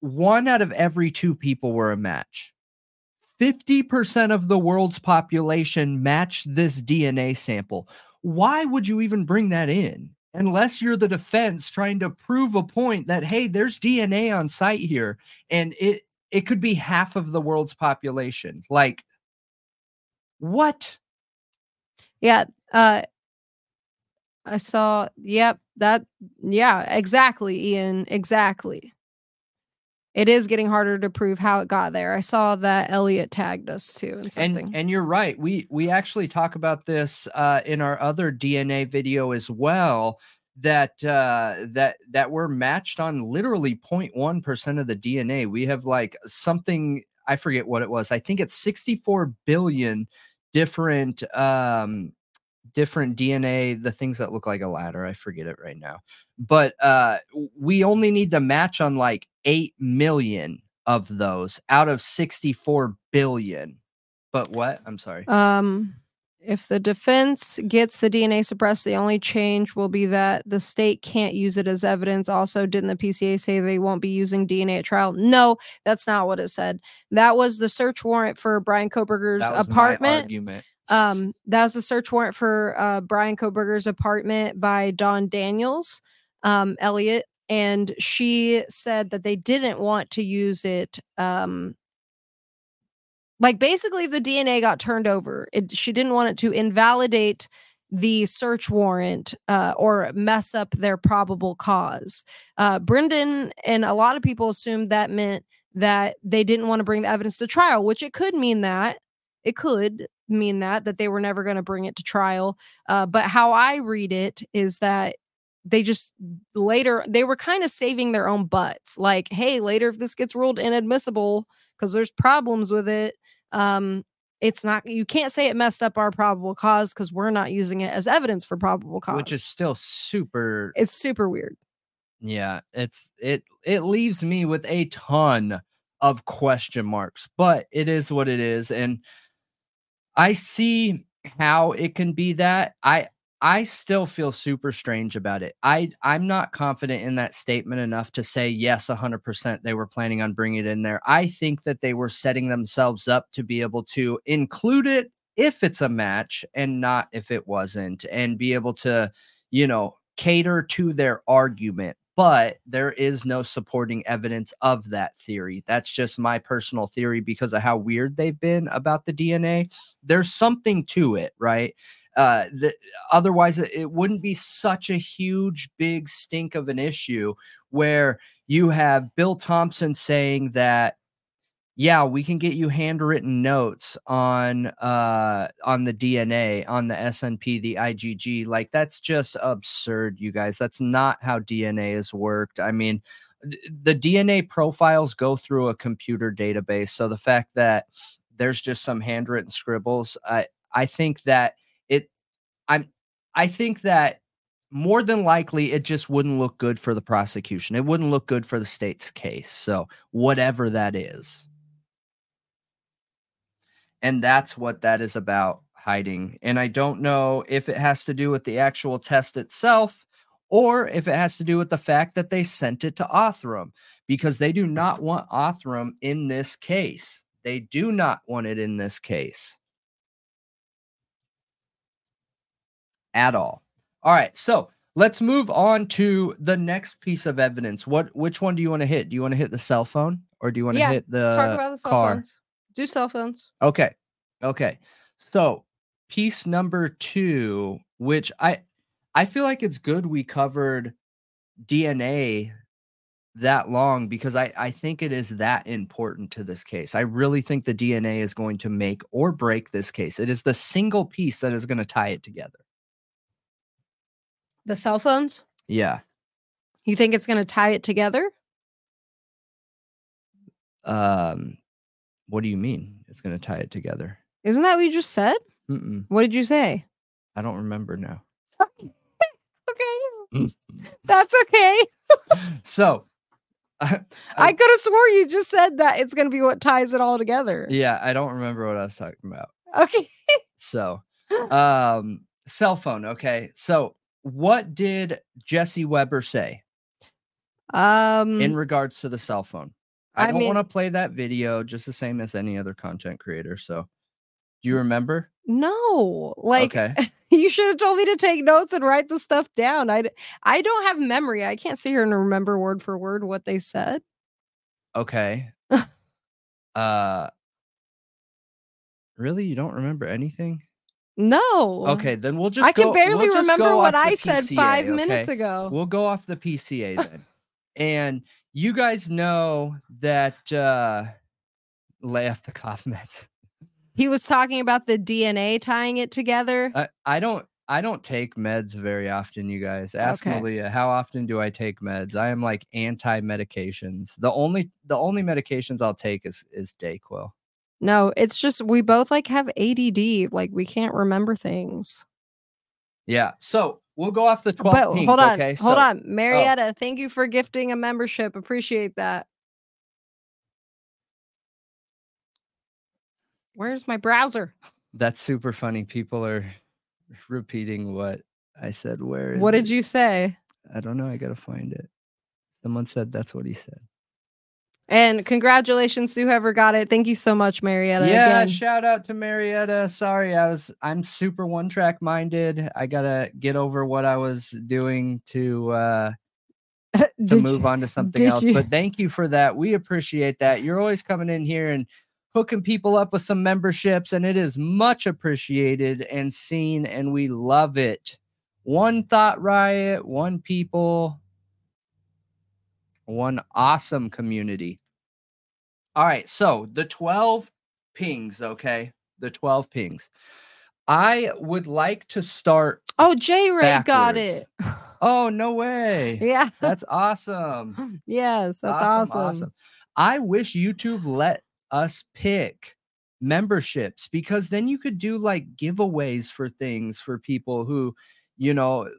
one out of every two people were a match. 50% of the world's population matched this DNA sample. Why would you even bring that in? Unless you're the defense trying to prove a point that hey, there's DNA on site here and it it could be half of the world's population. Like what? Yeah. Uh, I saw. Yep. That. Yeah. Exactly, Ian. Exactly. It is getting harder to prove how it got there. I saw that Elliot tagged us too and something. And and you're right. We we actually talk about this uh, in our other DNA video as well. That uh, that that we're matched on literally 0.1 percent of the DNA. We have like something. I forget what it was. I think it's 64 billion different um different DNA, the things that look like a ladder. I forget it right now. But uh we only need to match on like 8 million of those out of 64 billion. But what? I'm sorry. Um if the defense gets the DNA suppressed, the only change will be that the state can't use it as evidence. Also, didn't the PCA say they won't be using DNA at trial? No, that's not what it said. That was the search warrant for Bryan Kohberger's apartment. argument. Um, that was the search warrant for uh, Bryan Kohberger's apartment by Dawn Daniels, um, Elliot, and she said that they didn't want to use it um, like basically if the dna got turned over it, she didn't want it to invalidate the search warrant uh, or mess up their probable cause. Uh, brendan and a lot of people assumed that meant that they didn't want to bring the evidence to trial which it could mean that. It could mean that that they were never going to bring it to trial. Uh, but how i read it is that they just later they were kind of saving their own butts. Like hey later if this gets ruled inadmissible because there's problems with it um it's not you can't say it messed up our probable cause because we're not using it as evidence for probable cause Which is still super it's super weird yeah, it's it it leaves me with a ton of question marks, but it is what it is and I see how it can be that. I I still feel super strange about it. I I'm not confident in that statement enough to say yes 100% they were planning on bringing it in there. I think that they were setting themselves up to be able to include it if it's a match and not if it wasn't and be able to, you know, cater to their argument. But there is no supporting evidence of that theory. That's just my personal theory because of how weird they've been about the DNA. There's something to it, right? Uh the, otherwise it, wouldn't be such a huge big stink of an issue where you have bill thompson saying that yeah we can get you handwritten notes on uh on the dna on the snp the igg like that's just absurd you guys. That's not how dna is worked. I mean the dna profiles go through a computer database so the fact that there's just some handwritten scribbles i i think that I'm I think that more than likely it just wouldn't look good for the prosecution. It wouldn't look good for the state's case. So, whatever that is. And that's what that is about hiding. And I don't know if it has to do with the actual test itself or if it has to do with the fact that they sent it to Othram because they do not want Othram in this case. They do not want it in this case. At all. All right, so let's move on to the next piece of evidence. What which one do you want to hit? Do you want to hit the cell phone or do you want to yeah, hit the, the cell car? Phones. Do cell phones. Okay. Okay. So, piece number 2, which I I feel like it's good we covered DNA that long because I, I think it is that important to this case. I really think the DNA is going to make or break this case. It is the single piece that is going to tie it together. The cell phones? Yeah. You think it's going to tie it together? Um, what do you mean? It's going to tie it together? Isn't that what you just said? Mm-mm, What did you say? I don't remember now. Okay. That's okay. So, I, I could have swore you just said that it's going to be what ties it all together. yeah, I don't remember what I was talking about. Okay. So, um, cell phone. Okay. So, what did Jesse Weber say Um in regards to the cell phone? I, I don't want to play that video just the same as any other content creator. So, do you remember? no. Like okay. you should have told me to take notes and write the stuff down. I I don't have memory. I can't sit here and remember word for word what they said. Okay. uh, really? You don't remember anything? No. Okay, then we'll just. I can barely we'll remember what I said 5 okay? minutes ago. We'll go off the PCA then. and you guys know that uh lay off the cough meds. He was talking about the DNA tying it together. I, I don't I don't take meds very often, you guys. Ask Okay. Malia, how often do I take meds? I am like anti-medications. The only the only medications I'll take is is Dayquil. No, it's just we both like have ADD. Like we can't remember things. Yeah. So we'll go off the 12 but pings, hold on, okay? hold so, oh. on, Marietta. Thank you for gifting a membership. Appreciate that. Where's my browser? That's super funny. People are repeating what I said. Where is What it? did you say? I don't know. I gotta find it. Someone said that's what he said. And congratulations to whoever got it. Thank you so much, Marietta. yeah, again. shout out to Marietta. Sorry, I was I'm super one track minded. I gotta get over what I was doing to uh to move you- on to something else. you- But thank you for that. We appreciate that. You're always coming in here and hooking people up with some memberships, and it is much appreciated and seen, and we love it. One thought riot, one people, one awesome community. All right, so the 12 pings, okay? The 12 pings. I would like to start. Oh, J Ray got it. Oh, no way. yeah. That's awesome. Yes, that's awesome. I wish YouTube let us pick memberships because then you could do like giveaways for things for people who, you know,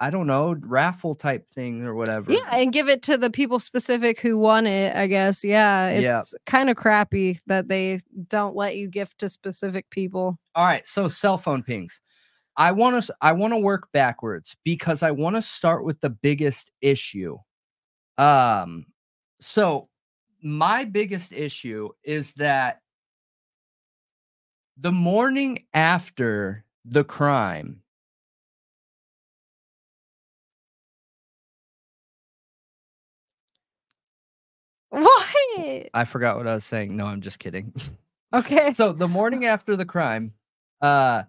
I don't know, raffle type thing or whatever. Yeah, and give it to the people specific who won it, I guess. Yeah, it's Yeah. kind of crappy that they don't let you gift to specific people. All right, so cell phone pings. I want to I want to work backwards because I want to start with the biggest issue. Um so my biggest issue is that the morning after the crime What? I forgot what I was saying. No, I'm just kidding. Okay. so the morning after the crime, uh,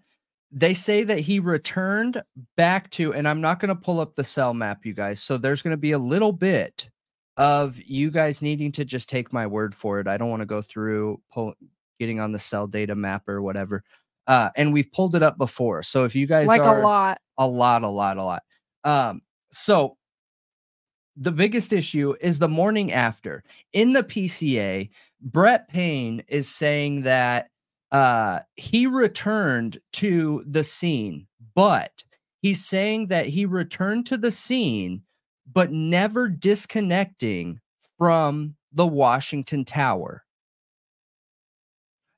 they say that he returned back to, and I'm not going to pull up the cell map, you guys. So there's going to be a little bit of you guys needing to just take my word for it. I don't want to go through pull, getting on the cell data map or whatever. Uh, and we've pulled it up before. So if you guys Like are a lot. a lot, a lot, a lot. Um, so the biggest issue is the morning after in the PCA, Brett Payne is saying that uh he returned to the scene, but he's saying that he returned to the scene, but never disconnecting from the Washington Tower.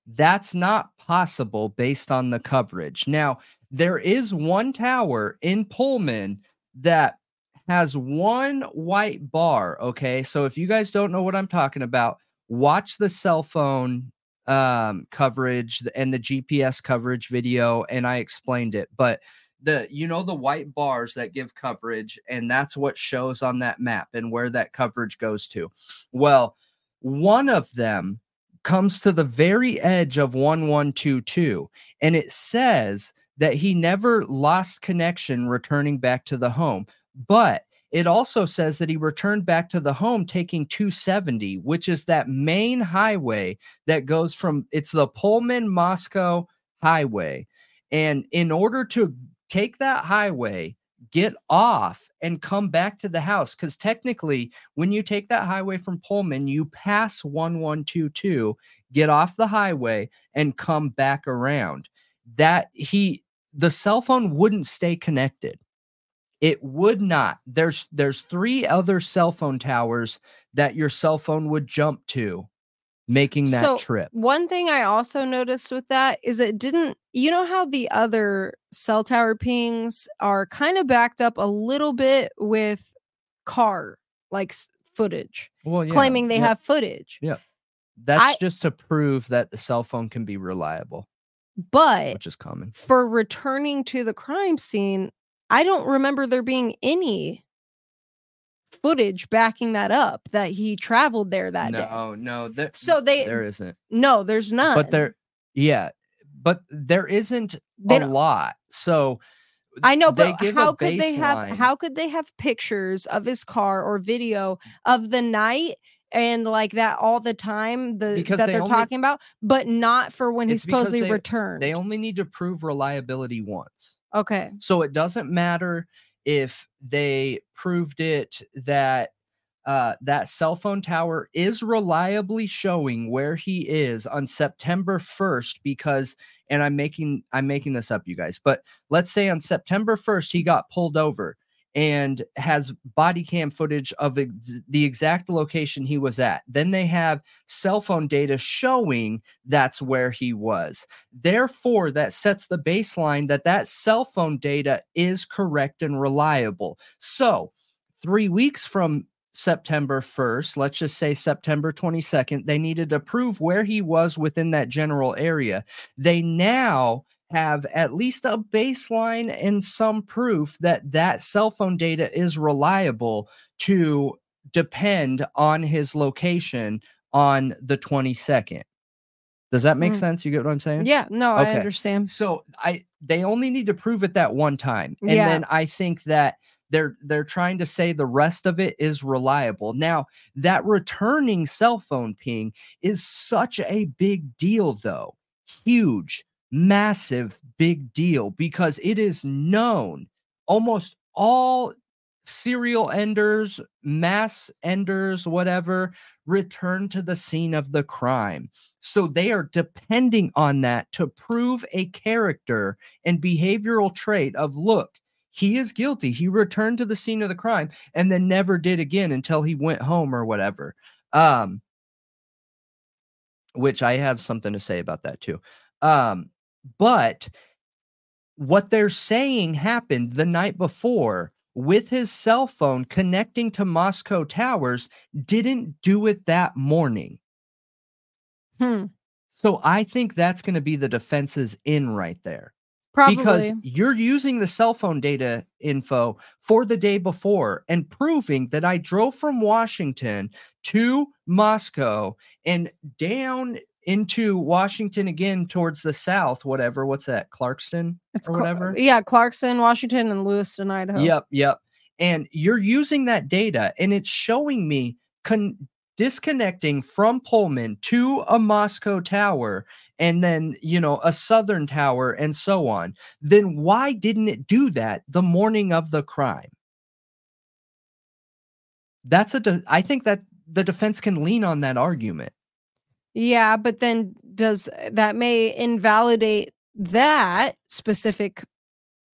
That's not possible based on the coverage. Now, there is one tower in Pullman that has one white bar. Okay. So if you guys don't know what I'm talking about, watch the cell phone um coverage and the GPS coverage video and I explained it but the you know the white bars that give coverage and that's what shows on that map and where that coverage goes to well one of them comes to the very edge of 1122 and it says that he never lost connection returning back to the home but it also says that he returned back to the home taking 270 which is that main highway that goes from it's the Pullman Moscow highway. And in order to take that highway get off and come back to the house because technically when you take that highway from pullman you pass 1122 get off the highway and come back around. That he the cell phone wouldn't stay connected it would not there's there's three other cell phone towers that your cell phone would jump to making that So, trip One thing I also noticed with that is it didn't, you know, how the other cell tower pings are kind of backed up a little bit with car like footage, well yeah claiming they yeah, have footage. Yeah. That's I- just to prove that the cell phone can be reliable But which is common for returning to the crime scene, I don't remember there being any footage backing that up that he traveled there that day. no no there, So they there isn't no, there's none. but there yeah but there isn't They a lot so I know, but how could they have how could they have pictures of his car or video of the night and like that all the time the Because that they are talking about, but not for when he supposedly they- returned. they only need to prove reliability once okay. so it doesn't matter if they proved it that uh, that cell phone tower is reliably showing where he is on September 1st because and I'm making I'm making this up you guys but let's say on September 1st he got pulled over and has body cam footage of ex- the exact location he was at. Then they have cell phone data showing that's where he was. Therefore that sets the baseline that that cell phone data is correct and reliable. So 3 weeks from September 1st, let's just say September 22nd, they needed to prove where he was within that general area. They now have at least a baseline and some proof that that cell phone data is reliable to depend on his location on the 22nd. Does that make Mm. sense? You get what I'm saying? Yeah, no, I understand. So I they only need to prove it that one time. And Yeah. then I think that they're they're trying to say the rest of it is reliable. Now, that returning cell phone ping is such a big deal though. Huge, massive big deal because it is known almost all serial enders, mass enders, whatever, return to the scene of the crime. So they are depending on that to prove a character and behavioral trait of look, he is guilty. He returned to the scene of the crime and then never did again until he went home or whatever. Um which I have something to say about that too. Um but what they're saying happened the night before with his cell phone connecting to Moscow Towers didn't do it that morning. Hmm. So I think that's going to be the defense's in right there. Probably. Because you're using the cell phone data info for the day before and proving that I drove from Washington to Moscow and down into Washington again towards the south, whatever. What's that? Clarkston It's or whatever? yeah, Clarkston, Washington, and Lewiston, Idaho. Yep, yep. And you're using that data and it's showing me con- disconnecting from Pullman to a Moscow tower and then, you know, a southern tower and so on. Then why didn't it do that the morning of the crime? That's a de- I think that the defense can lean on that argument. Yeah, but then does uh, that may invalidate that specific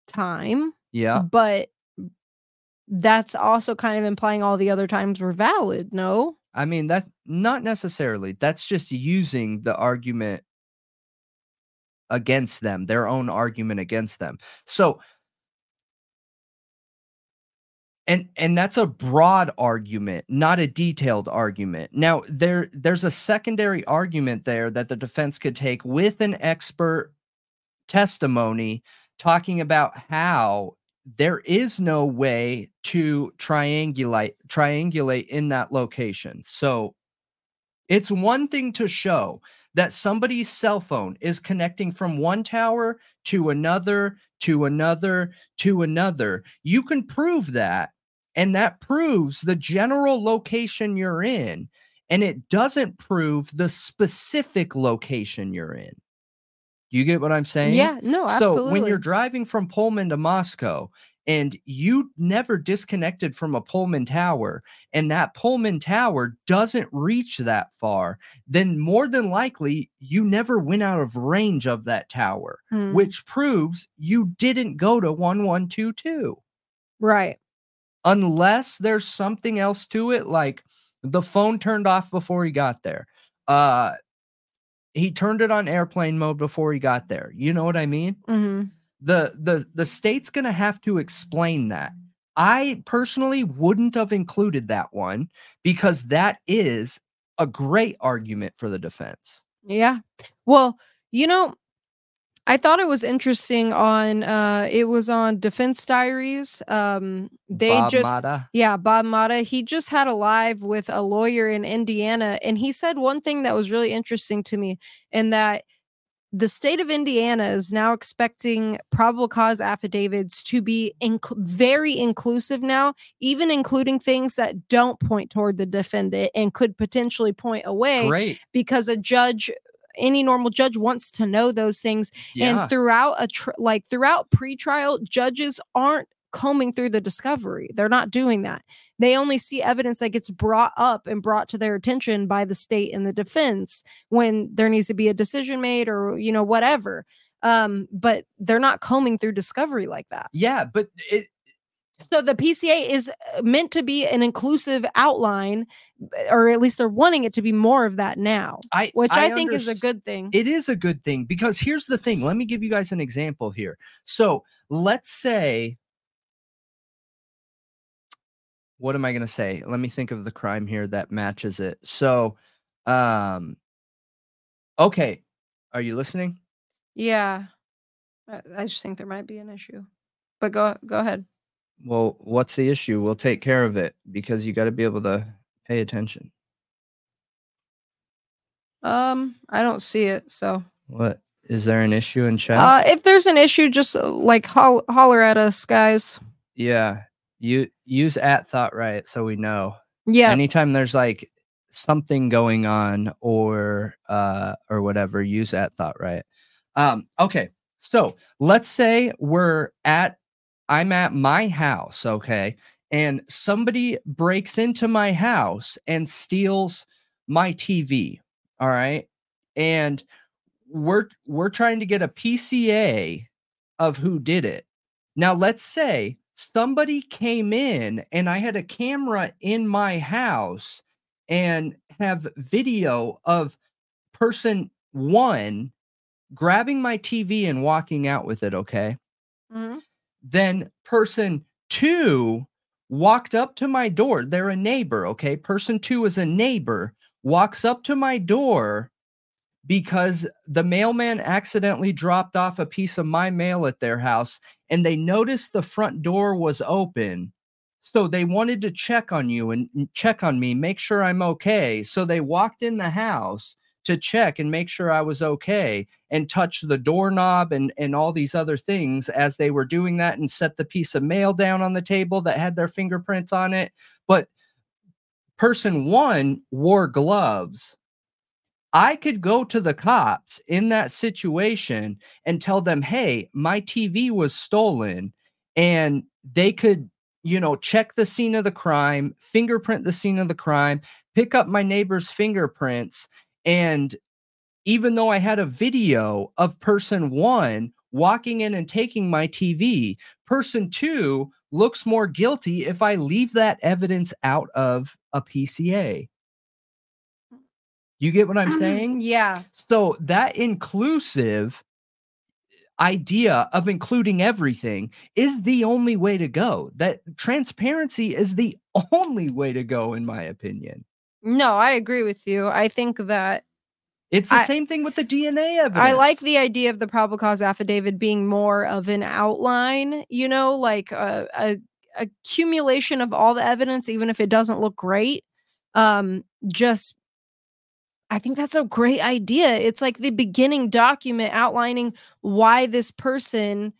time, Yeah. but that's also kind of implying all the other times were valid, no? I mean that not necessarily. That's just using the argument against them, their own argument against them. So and and that's a broad argument, not a detailed argument. Now there there's a secondary argument there that the defense could take with an expert testimony talking about how there is no way to triangulate triangulate in that location. So it's one thing to show that somebody's cell phone is connecting from one tower to another to another to another. You can prove that and that proves the general location you're in and it doesn't prove the specific location you're in. Do you get what I'm saying? Yeah, no, absolutely. So when you're driving from Pullman to Moscow and you never disconnected from a Pullman tower, and that Pullman tower doesn't reach that far, then more than likely you never went out of range of that tower, Mm, which proves you didn't go to 1122 right. Unless there's something else to it like the phone turned off before he got there. Uh he turned it on airplane mode before he got there you know what i mean? Hmm the the the state's to have to explain that. I personally wouldn't have included that one because that is a great argument for the defense. Yeah. Well, you know, I thought it was interesting on uh it was on Defense Diaries. Um they Bob just Motta. yeah, Bob Motta, he just had a live with a lawyer in Indiana and he said one thing that was really interesting to me and that the state of Indiana is now expecting probable cause affidavits to be inc- very inclusive now, even including things that don't point toward the defendant and could potentially point away great because a judge any normal judge wants to know those things. Yeah. and throughout a tr- like throughout pretrial judges aren't combing through the discovery. They're not doing that. They only see evidence that gets brought up and brought to their attention by the state and the defense when there needs to be a decision made or you know whatever. Um but they're not combing through discovery like that. Yeah but it so the PCA is uh, meant to be an inclusive outline or at least they're wanting it to be more of that now i which I, think is a good thing. It is a good thing because here's the thing. Let me give you guys an example here. So let's say, what am I going to say? Let me think of the crime here that matches it. So, um, okay. Are you listening? yeah, I, I just think there might be an issue. But go go ahead. Well, what's the issue? We'll take care of it because you got to be able to pay attention. Um, I don't see it. So, What is there an issue in chat? uh, if there's an issue, just uh, like hol- holler at us, guys. yeah. You use at Thought Riot so we know. Yeah, anytime there's like something going on or uh or whatever use at Thought Riot um okay so let's say we're at i'm at my house okay and somebody breaks into my house and steals my tv all right and we're we're trying to get a pca of who did it now let's say somebody came in and i had a camera in my house and have video of person one grabbing my TV and walking out with it, okay? Mhm. Then person two walked up to my door. They're a neighbor, okay? Person two is a neighbor, walks up to my door because the mailman accidentally dropped off a piece of my mail at their house and they noticed the front door was open. So they wanted to check on you and check on me, make sure I'm okay. So they walked in the house to check and make sure I was okay and touch the doorknob and, and all these other things as they were doing that and set the piece of mail down on the table that had their fingerprints on it. But person one wore gloves. I could go to the cops in that situation and tell them, hey, my TV was stolen. And they could, you know, check the scene of the crime, fingerprint the scene of the crime, pick up my neighbor's fingerprints. And even though I had a video of person one walking in and taking my TV, person two looks more guilty if I leave that evidence out of a PCA. You get what I'm um, saying? yeah, So that inclusive idea of including everything is the only way to go. That transparency is the only way to go, in my opinion. No, I agree with you. I think that It's the I- same thing with the DNA evidence. I like the idea of the probable cause affidavit being more of an outline, you know, like a, a accumulation of all the evidence, even if it doesn't look great. Um, just I think that's a great idea. It's like the beginning document outlining why this person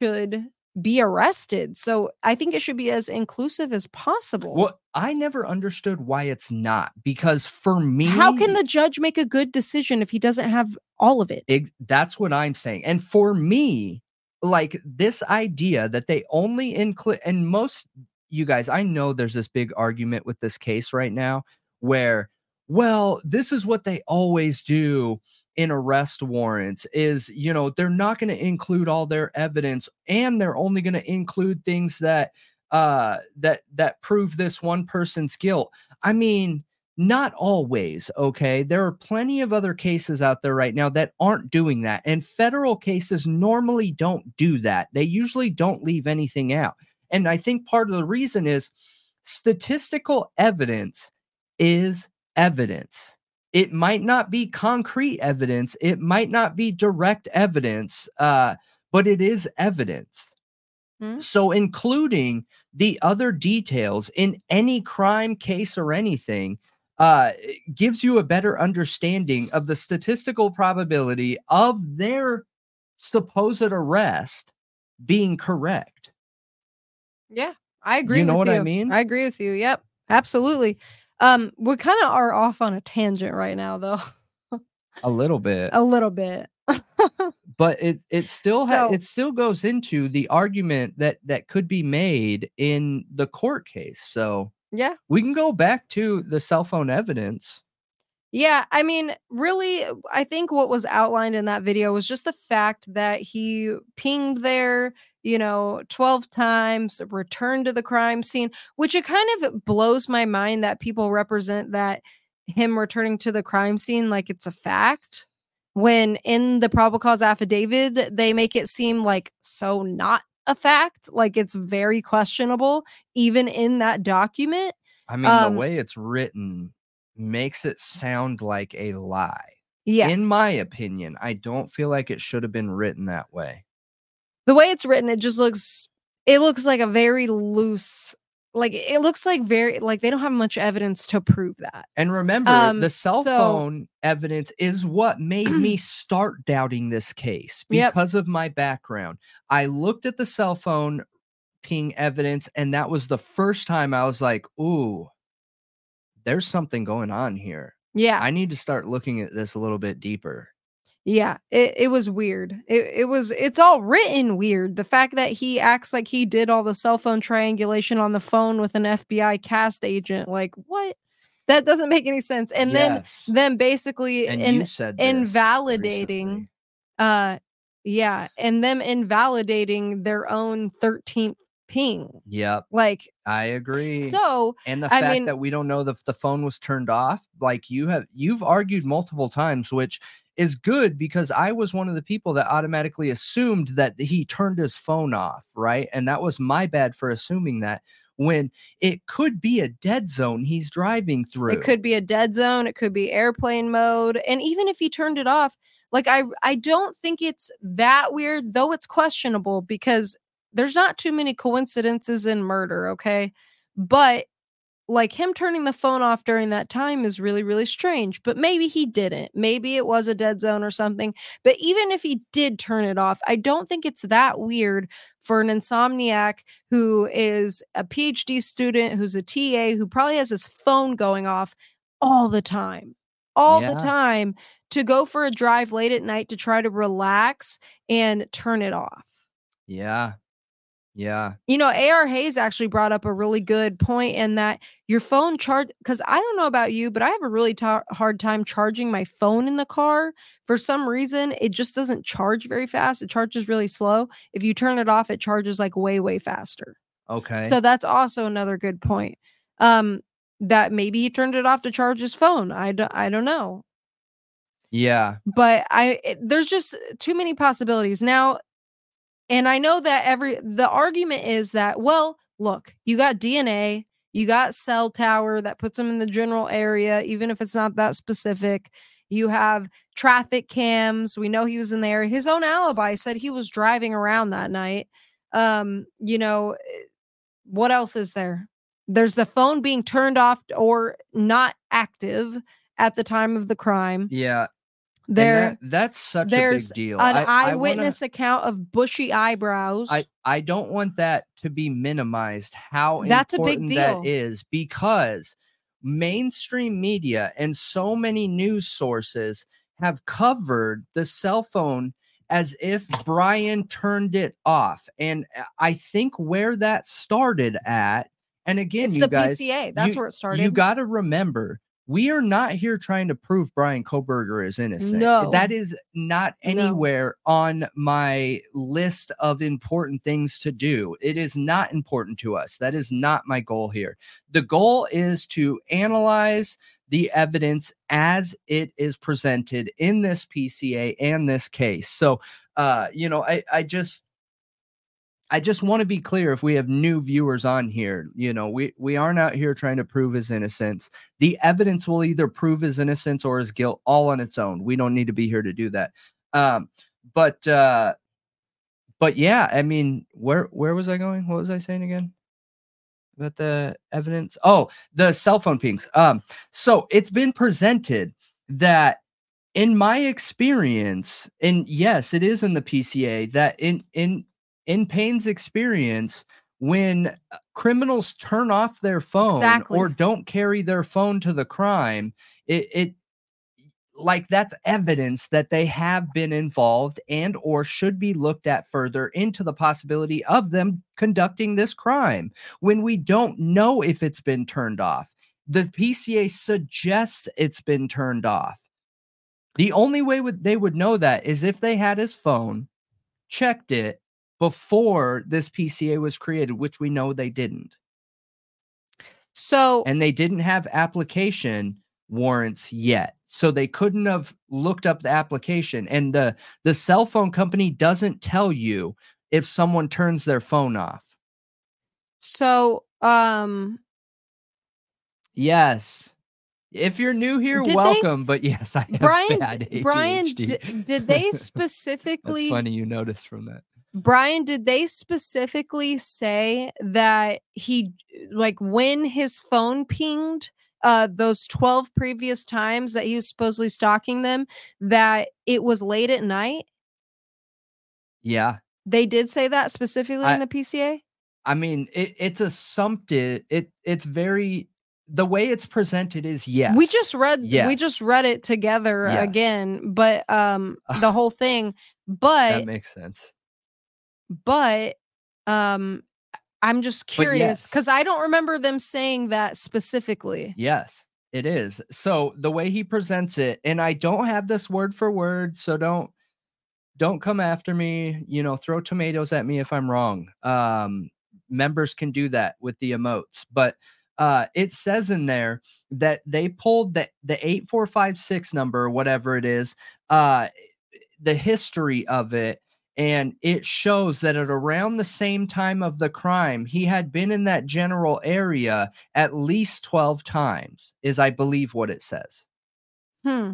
should be arrested. So I think it should be as inclusive as possible. Well, I never understood why it's not because for me, How can the judge make a good decision if he doesn't have all of it? ex- that's what I'm saying. And for me, like this idea that they only include and most you guys i know there's this big argument with this case right now where well this is what they always do in arrest warrants is you know they're not going to include all their evidence and they're only going to include things that uh that that prove this one person's guilt. I mean not always okay? There are plenty of other cases out there right now that aren't doing that and federal cases normally don't do that. They usually don't leave anything out and i think part of the reason is statistical evidence is evidence it might not be concrete evidence it might not be direct evidence uh, but it is evidence Hmm. so including the other details in any crime case or anything uh, gives you a better understanding of the statistical probability of their supposed arrest being correct Yeah, I agree. You know with what I mean? I agree with you. Yep, absolutely. Um, we kind of are off on a tangent right now, though, a little bit a little bit. but it it still ha- So- it still goes into the argument that that could be made in the court case so yeah, we can go back to the cell phone evidence yeah. I mean, really, I think what was outlined in that video was just the fact that he pinged there, you know, twelve times, return to the crime scene, which it kind of blows my mind that people represent that him returning to the crime scene like it's a fact when in the probable cause affidavit they make it seem like so not a fact like it's very questionable even in that document i mean Um, the way it's written makes it sound like a lie. Yeah. In my opinion i don't feel like it should have been written that way the way it's written it just looks it looks like a very loose like it looks like very like they don't have much evidence to prove that. And remember Um, the cell so- phone evidence is what made me start doubting this case Yep. because of my background. I looked at the cell phone ping evidence and that was the first time i was like ooh there's something going on here. Yeah. I need to start looking at this a little bit deeper Yeah, it, it was weird. It it was it's all written weird. The fact that he acts like he did all the cell phone triangulation on the phone with an FBI CAST agent, like what? That doesn't make any sense. And Yes. then then basically and in you said invalidating recently. uh yeah, and them invalidating their own 13th ping. yep Like i agree so and the I fact mean- that we don't know if the phone was turned off like you have you've argued multiple times which is good because i was one of the people that automatically assumed that he turned his phone off right and that was my bad for assuming that when it could be a dead zone he's driving through It could be a dead zone, it could be airplane mode, and even if he turned it off, like I I don't think it's that weird, though it's questionable because there's not too many coincidences in murder, okay? But like him turning the phone off during that time is really really strange, but maybe he didn't. Maybe it was a dead zone or something. But even if he did turn it off, I don't think it's that weird for an insomniac who is a PhD student, who's a TA, who probably has his phone going off all the time, all the time to go for a drive late at night to try to relax and turn it off. yeah yeah You know, AR Hayes actually brought up a really good point in that your phone charge, because I don't know about you, but I have a really tar- hard time charging my phone in the car. For some reason, it just doesn't charge very fast. It charges really slow. If you turn it off, it charges like way, way faster. okay So that's also another good point. Um, that maybe he turned it off to charge his phone. I don't, I don't know, yeah but I it- there's just too many possibilities now. And I know that every the argument is that well, look, you got DNA, you got cell tower that puts them in the general area, even if it's not that specific. You have traffic cams. We know he was in there. His own alibi said he was driving around that night. Um, you know, eh, what else is there? There's the phone being turned off or not active at the time of the crime. yeah There, that- that's such a there's big deal an I- I wanna- eyewitness account of bushy eyebrows. I, I don't want that to be minimized how That's a big deal. that is because mainstream media and so many news sources have covered the cell phone as if Bryan turned it off. And uh, I think where that started at, and again, It's you the guys, PCA. That's you- where it started. you got to remember, we are not here trying to prove Bryan Kohberger is innocent. No. That is not No. anywhere on my list of important things to do. It is not important to us. That is not my goal here. The goal is to analyze the evidence as it is presented in this PCA and this case. So, uh, you know, I, I just I just want to be clear if we have new viewers on here, you know, we we aren't out here trying to prove his innocence. The evidence will either prove his innocence or his guilt all on its own. We don't need to be here to do that. Um, but uh but yeah, I mean, where where was I going? What was I saying again? About the evidence? Oh, the cell phone pings. Um, so it's been presented that in my experience, and yes, it is in the PCA that in in in Payne's experience, when uh, criminals turn off their phone Exactly. or don't carry their phone to the crime, it, it like that's evidence that they have been involved and or should be looked at further into the possibility of them conducting this crime when we don't know if it's been turned off the pca suggests it's been turned off the only way would they would know that is if they had his phone checked it before this pca was created which we know they didn't. So and they didn't have application warrants yet. So they couldn't have looked up the application. And the the cell phone company doesn't tell you if someone turns their phone off. So um yes. If you're new here Did they- welcome. But yes i have Brian bad Brian d- did they specifically funny you noticed from that Brian, did they specifically say that he like when his phone pinged uh those 12 previous times that he was supposedly stalking them that it was late at night? yeah They did say that specifically I- in the PCA? i mean it, it's assumptive it it's very the way it's presented is yes We just read we just read it together Yes. again, but um the whole thing. But that makes sense but um I'm just curious yes. because I don't remember them saying that specifically. Yes, it is. So the way he presents it, and I don't have this word for word, so don't don't come after me, you know, throw tomatoes at me if I'm wrong. Um members can do that with the emotes, but uh it says in there that they pulled the the 8456 number, whatever it is, uh the history of it and it shows that at around the same time of the crime he had been in that general area at least 12 times is i believe what it says Hmm.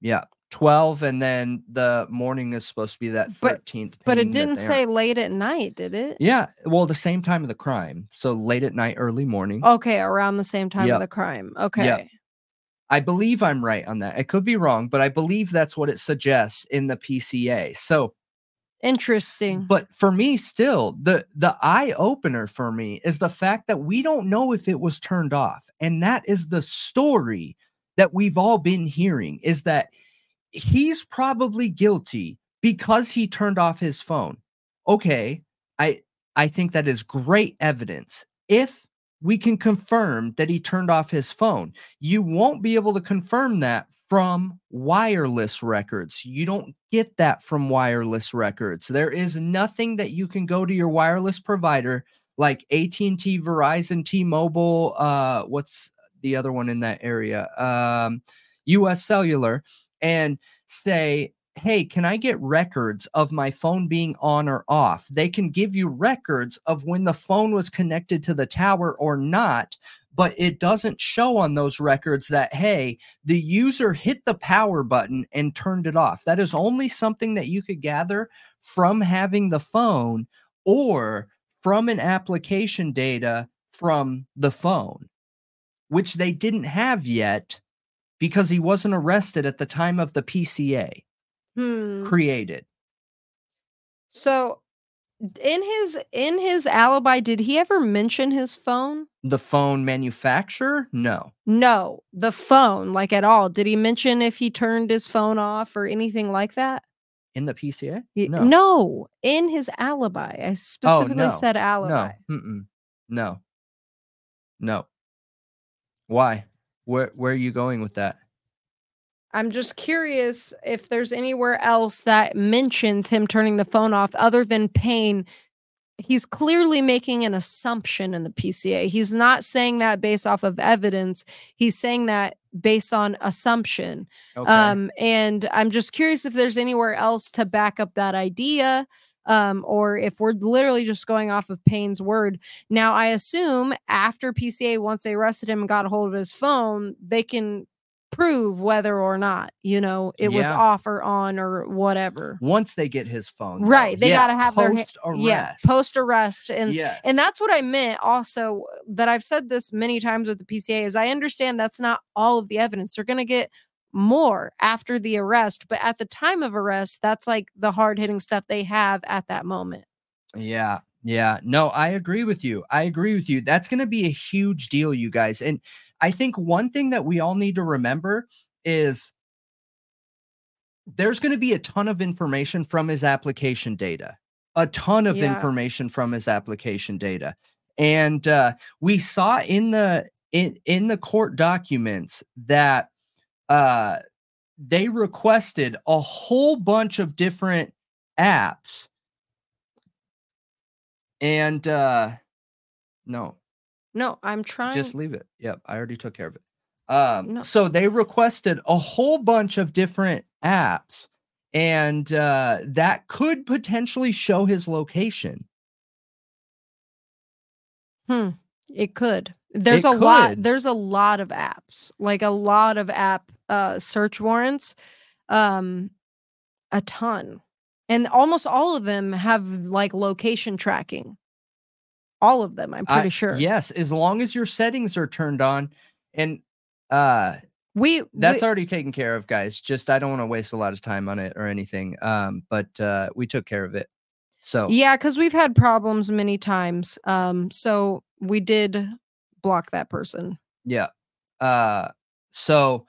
yeah 12 and then the morning is supposed to be that 13th But- But it didn't say late at night, did it? yeah well the same time of the crime so late at night early morning Okay, around the same time Yep. of the crime. Okay. I believe i'm right on that it could be wrong but i believe that's what it suggests in the pca so Interesting. But for me, still, the the eye opener for me is the fact that we don't know if it was turned off, and that is the story that we've all been hearing. Is that he's probably guilty because he turned off his phone. Okay, I I think that is great evidence. If we can confirm that he turned off his phone, you won't be able to confirm that from wireless records. You don't get that from wireless records. There is nothing that you can go to your wireless provider like AT&T, Verizon, T-Mobile, uh what's the other one in that area? Um US Cellular and say Hey, can I get records of my phone being on or off? They can give you records of when the phone was connected to the tower or not, but it doesn't show on those records that, hey, the user hit the power button and turned it off. That is only something that you could gather from having the phone or from an application data from the phone, which they didn't have yet because he wasn't arrested at the time of the PCA Hmm. created. So in his in his alibi, did he ever mention his phone? The phone manufacturer? No. No, the phone, like at all. Did he mention if he turned his phone off or anything like that? In the PCA? No. No, in his alibi. I specifically no, said alibi. No. Mm-mm. No. No. Why? Where where are you going with that? I'm just curious if there's anywhere else that mentions him turning the phone off other than Payne. He's clearly making an assumption in the PCA. He's not saying that based off of evidence. He's saying that based on assumption. Okay. Um, and I'm just curious if there's anywhere else to back up that idea. Um, or if we're literally just going off of Payne's word. Now, I assume after PCA, once they arrested him and got a hold of his phone, they can prove whether or not, you know, it was Yeah. off or on or whatever. Once they get his phone. though. Right. They Yeah, gotta have their post arrest. Yeah, post arrest. And yes. and that's what I meant also that I've said this many times with the PCA is I understand that's not all of the evidence. They're going to get more after the arrest, but at the time of arrest, that's like the hard hitting stuff they have at that moment. Yeah. Yeah. No, I agree with you. I agree with you. That's going to be a huge deal, you guys. And I think one thing that we all need to remember is there's going to be a ton of information from his application data, a ton of Yeah. information from his application data. And uh, we saw in the in in the court documents that uh, they requested a whole bunch of different apps and uh no No, I'm trying. just leave it yep i already took care of it um No. so they requested a whole bunch of different apps and uh that could potentially show his location Hmm. It could. There's It a lot. There's a lot of apps, like a lot of app uh, search warrants, um, a ton, and almost all of them have like location tracking. All of them, I'm I- pretty sure. yes as long as your settings are turned on and uh we that's we, already taken care of guys just i don't want to waste a lot of time on it or anything um but uh we took care of it so yeah, because we've had problems many times. Um, so we did block that person. Yeah. Uh so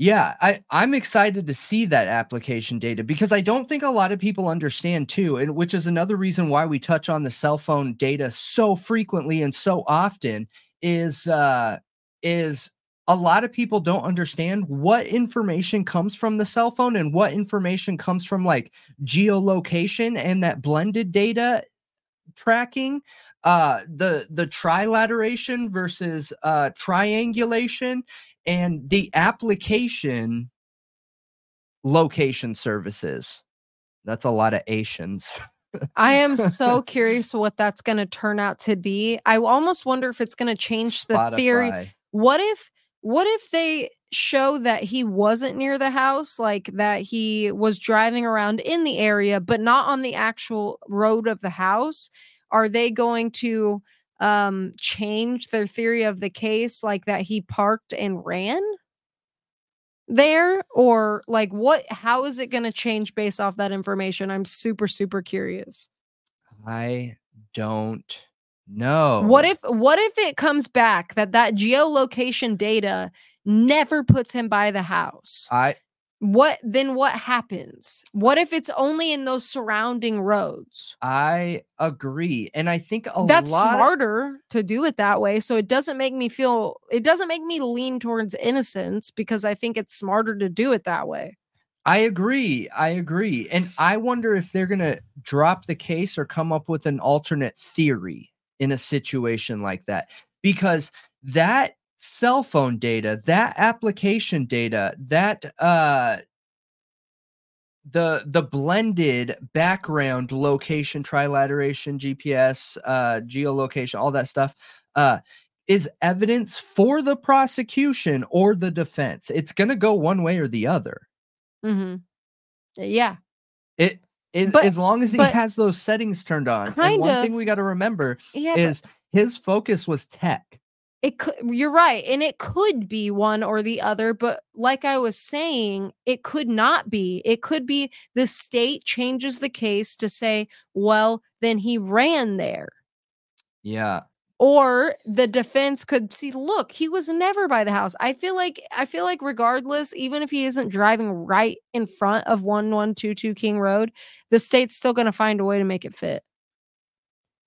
yeah, I I'm excited to see that application data because I don't think a lot of people understand too, and which is another reason why we touch on the cell phone data so frequently and so often is uh is a lot of people don't understand what information comes from the cell phone and what information comes from like geolocation and that blended data tracking. Uh the the trilateration versus uh triangulation and the application location services that's a lot of asians I am so curious what that's going to turn out to be. I almost wonder if it's going to change the theory. What if what if they show that he wasn't near the house like that he was driving around in the area but not on the actual road of the house? Are they going to um change their theory of the case like that he parked and ran? there? Or like what how is it going to change based off that information? I'm super super curious. I don't know. what if what if it comes back that that geolocation data never puts him by the house? I what then what happens what if it's only in those surrounding roads i agree and i think a that's lot smarter to do it that way so it doesn't make me feel it doesn't make me lean towards innocence because i think it's smarter to do it that way I agree. I agree. And I wonder if they're to drop the case or come up with an alternate theory in a situation like that. Because that cell phone data, that application data, that uh the the blended background location trilateration GPS uh geolocation all that stuff uh is evidence for the prosecution or the defense. It's going to go one way or the other. mm-hmm. yeah It is But- as long as he has those settings turned on. and one kind thing we got to remember yeah but- is his focus was tech. It could you're right, and it could be one or the other, but like I was saying, it could not be. It could be the state changes the case to say, well, then he ran there. Yeah. Or the defense could see, look, he was never by the house. I feel like I feel like regardless, even if he isn't driving right in front of 1122 King Road, the state's still going to find a way to make it fit.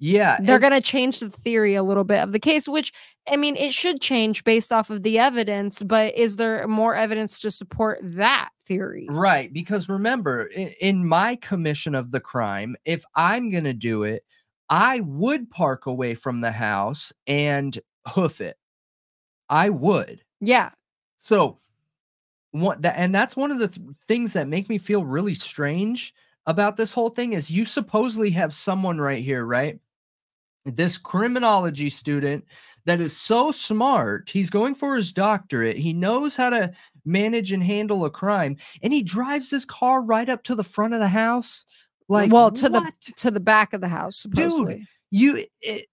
Yeah. They're going to change the theory a little bit of the case, which I mean, it should change based off of the evidence, but is there more evidence to support that theory? Right. Because remember, in, in my commission of the crime, if I'm going to do it, I would park away from the house and hoof it. I would. Yeah. So, what that and that's one of the th- things that make me feel really strange about this whole thing is you supposedly have someone right here, right? This criminology student that is so smart. He's going for his doctorate. He knows how to manage and handle a crime, and he drives his car right up to the front of the house. Like, well, to what? the to the back of the house, supposedly. you it,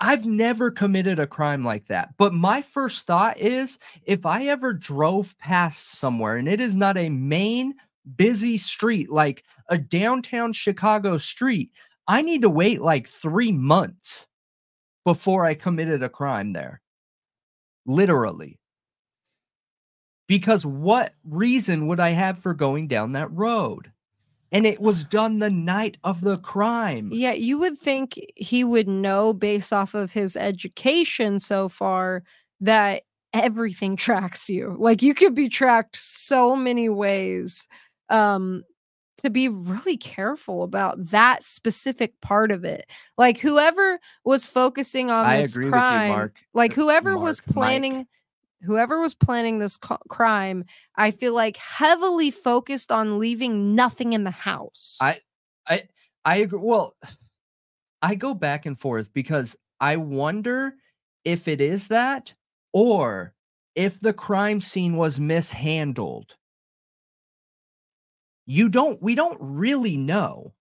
I've never committed a crime like that. But my first thought is if I ever drove past somewhere and it is not a main busy street like a downtown Chicago street, I need to wait like 3 months before I committed a crime there. Literally. Because what reason would I have for going down that road? And it was done the night of the crime. Yeah, you would think he would know based off of his education so far that everything tracks you. Like you could be tracked so many ways. Um to be really careful about that specific part of it. Like whoever was focusing on I this agree crime, with you, Mark. like Uh, whoever was Mark, Mike. planning whoever was planning this co- crime, I feel like heavily focused on leaving nothing in the house. I I I agree. Well, I go back and forth because I wonder if it is that or if the crime scene was mishandled. You don't we don't really know.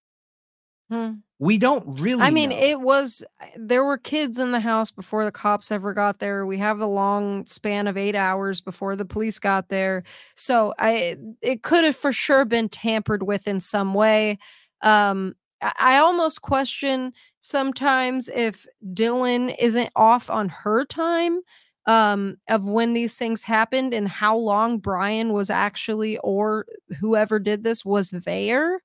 Hmm. We don't really I mean, know. it was there were kids in the house before the cops ever got there. We have a long span of 8 hours before the police got there. So, I it could have for sure been tampered with in some way. Um I almost question sometimes if Dylan isn't off on her time um of when these things happened and how long Bryan was actually or whoever did this was there.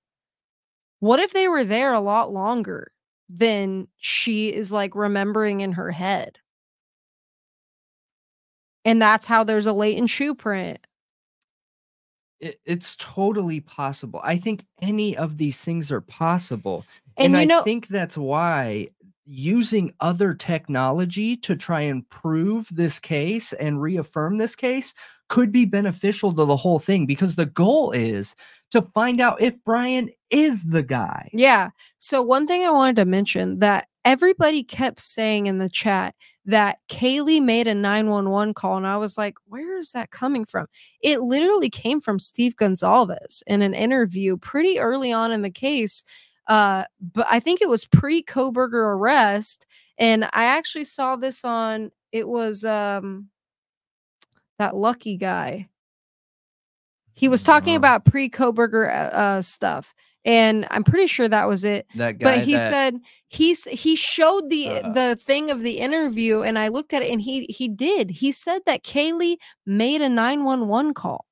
What if they were there a lot longer than she is like remembering in her head? And that's how there's a latent shoe print. it, it's totally possible. I think any of these things are possible. And, you I know, think that's why using other technology to try and prove this case and reaffirm this case could be beneficial to the whole thing because the goal is to find out if Bryan is the guy. yeah. So, one thing I wanted to mention that everybody kept saying in the chat that Kaylee made a 911 call. And I was like, where is that coming from? It literally came from Steve Goncalves in an interview pretty early on in the case. Uh, but I think it was pre Kohberger arrest. And I actually saw this on, it was um that lucky guy. He was talking Uh, about pre Kohberger uh, uh, stuff. And I'm pretty sure that was it That guy. but he that- said he's he showed the Uh. the thing of the interview and i looked at it and he he did he said that kaylee made a 911 call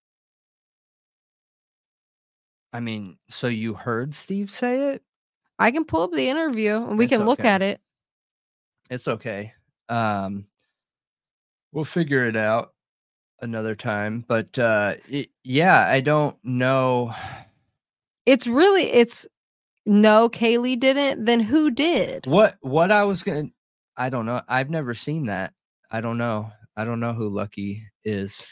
I mean, so you heard Steve say it? i can pull up the interview and we It's can look okay. at it It's okay. Um, we'll figure it out another time. But uh, it, yeah, I don't know. it's really it's no kaylee didn't then who did What what I was gonna I don't know. I've never seen that. I don't know. I don't know who Lucky is.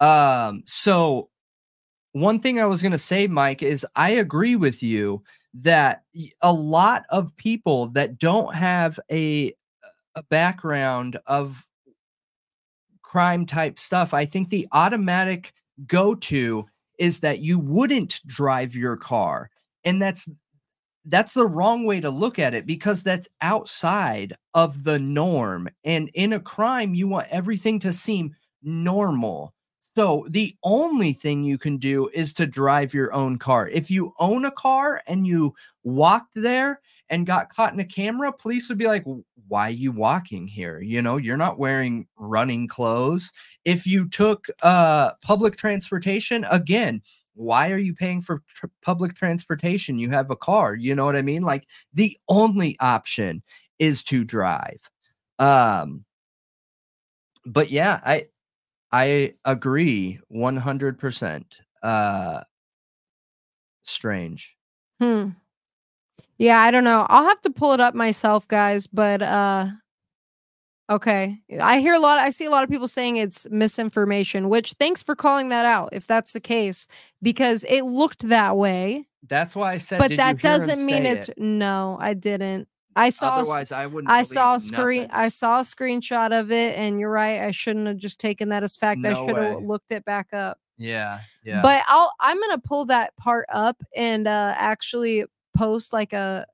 Um so one thing I was gonna say, Mike, is I agree with you that a lot of people that don't have a a background of crime type stuff, I think the automatic go to is that you wouldn't drive your car. And that's that's the wrong way to look at it because that's outside of the norm. And in a crime, you want everything to seem normal. So the only thing you can do is to drive your own car. If you own a car and you walked there and got caught in a camera, police would be like, why are you walking here? You know, you're not wearing running clothes. If you took uh public transportation, again, why are you paying for tr- public transportation? You have a car, you know what I mean? Like the only option is to drive. Um but yeah, I I agree 100%. Uh strange. Hmm. Yeah, I don't know. I'll have to pull it up myself, guys, but uh okay. I hear a lot I see a lot of people saying it's misinformation, which thanks for calling that out if that's the case because it looked that way. That's why I said But did that doesn't mean it's it? no, I didn't. I saw Otherwise, I wouldn't. I saw a screen nothing. I saw a screenshot of it and you're right. I shouldn't have just taken that as fact. I should have looked it back up. Yeah, yeah. But I'll I'm gonna pull that part up and uh actually post like a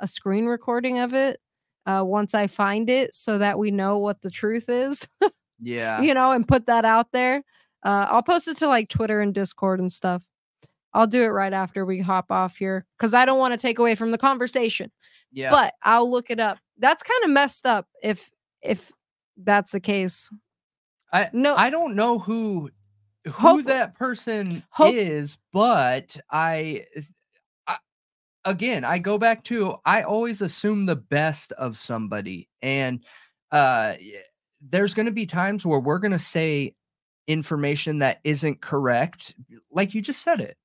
a screen recording of it uh once I find it so that we know what the truth is, yeah, you know, and put that out there. Uh I'll post it to like Twitter and Discord and stuff. I'll do it right after we hop off here because I don't want to take away from the conversation. yeah. But I'll look it up. That's kind of messed up if if that's the case. I No, I don't know who who Hope- that person hope- is, but I, I again I go back to I always assume the best of somebody, and uh, there's going to be times where we're going to say information that isn't correct, like you just said it.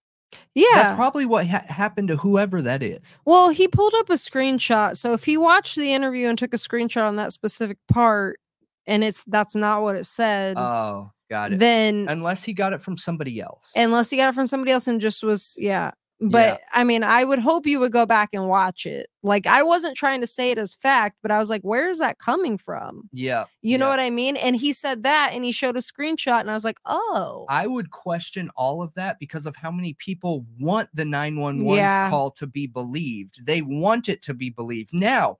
Yeah. That's probably what ha- happened to whoever that is. Well, he pulled up a screenshot. So if he watched the interview and took a screenshot on that specific part and it's that's not what it said, Oh, got it. then Unless he got it from somebody else. unless he got it from somebody else and just was yeah. But I mean, I would hope you would go back and watch it. Like I wasn't trying to say it as fact, but I was like, where is that coming from? yeah, You know what I mean? And he said that and he showed a screenshot and I was like, "Oh." I would question all of that because of how many people want the 911 Yeah. call to be believed. They want it to be believed. Now,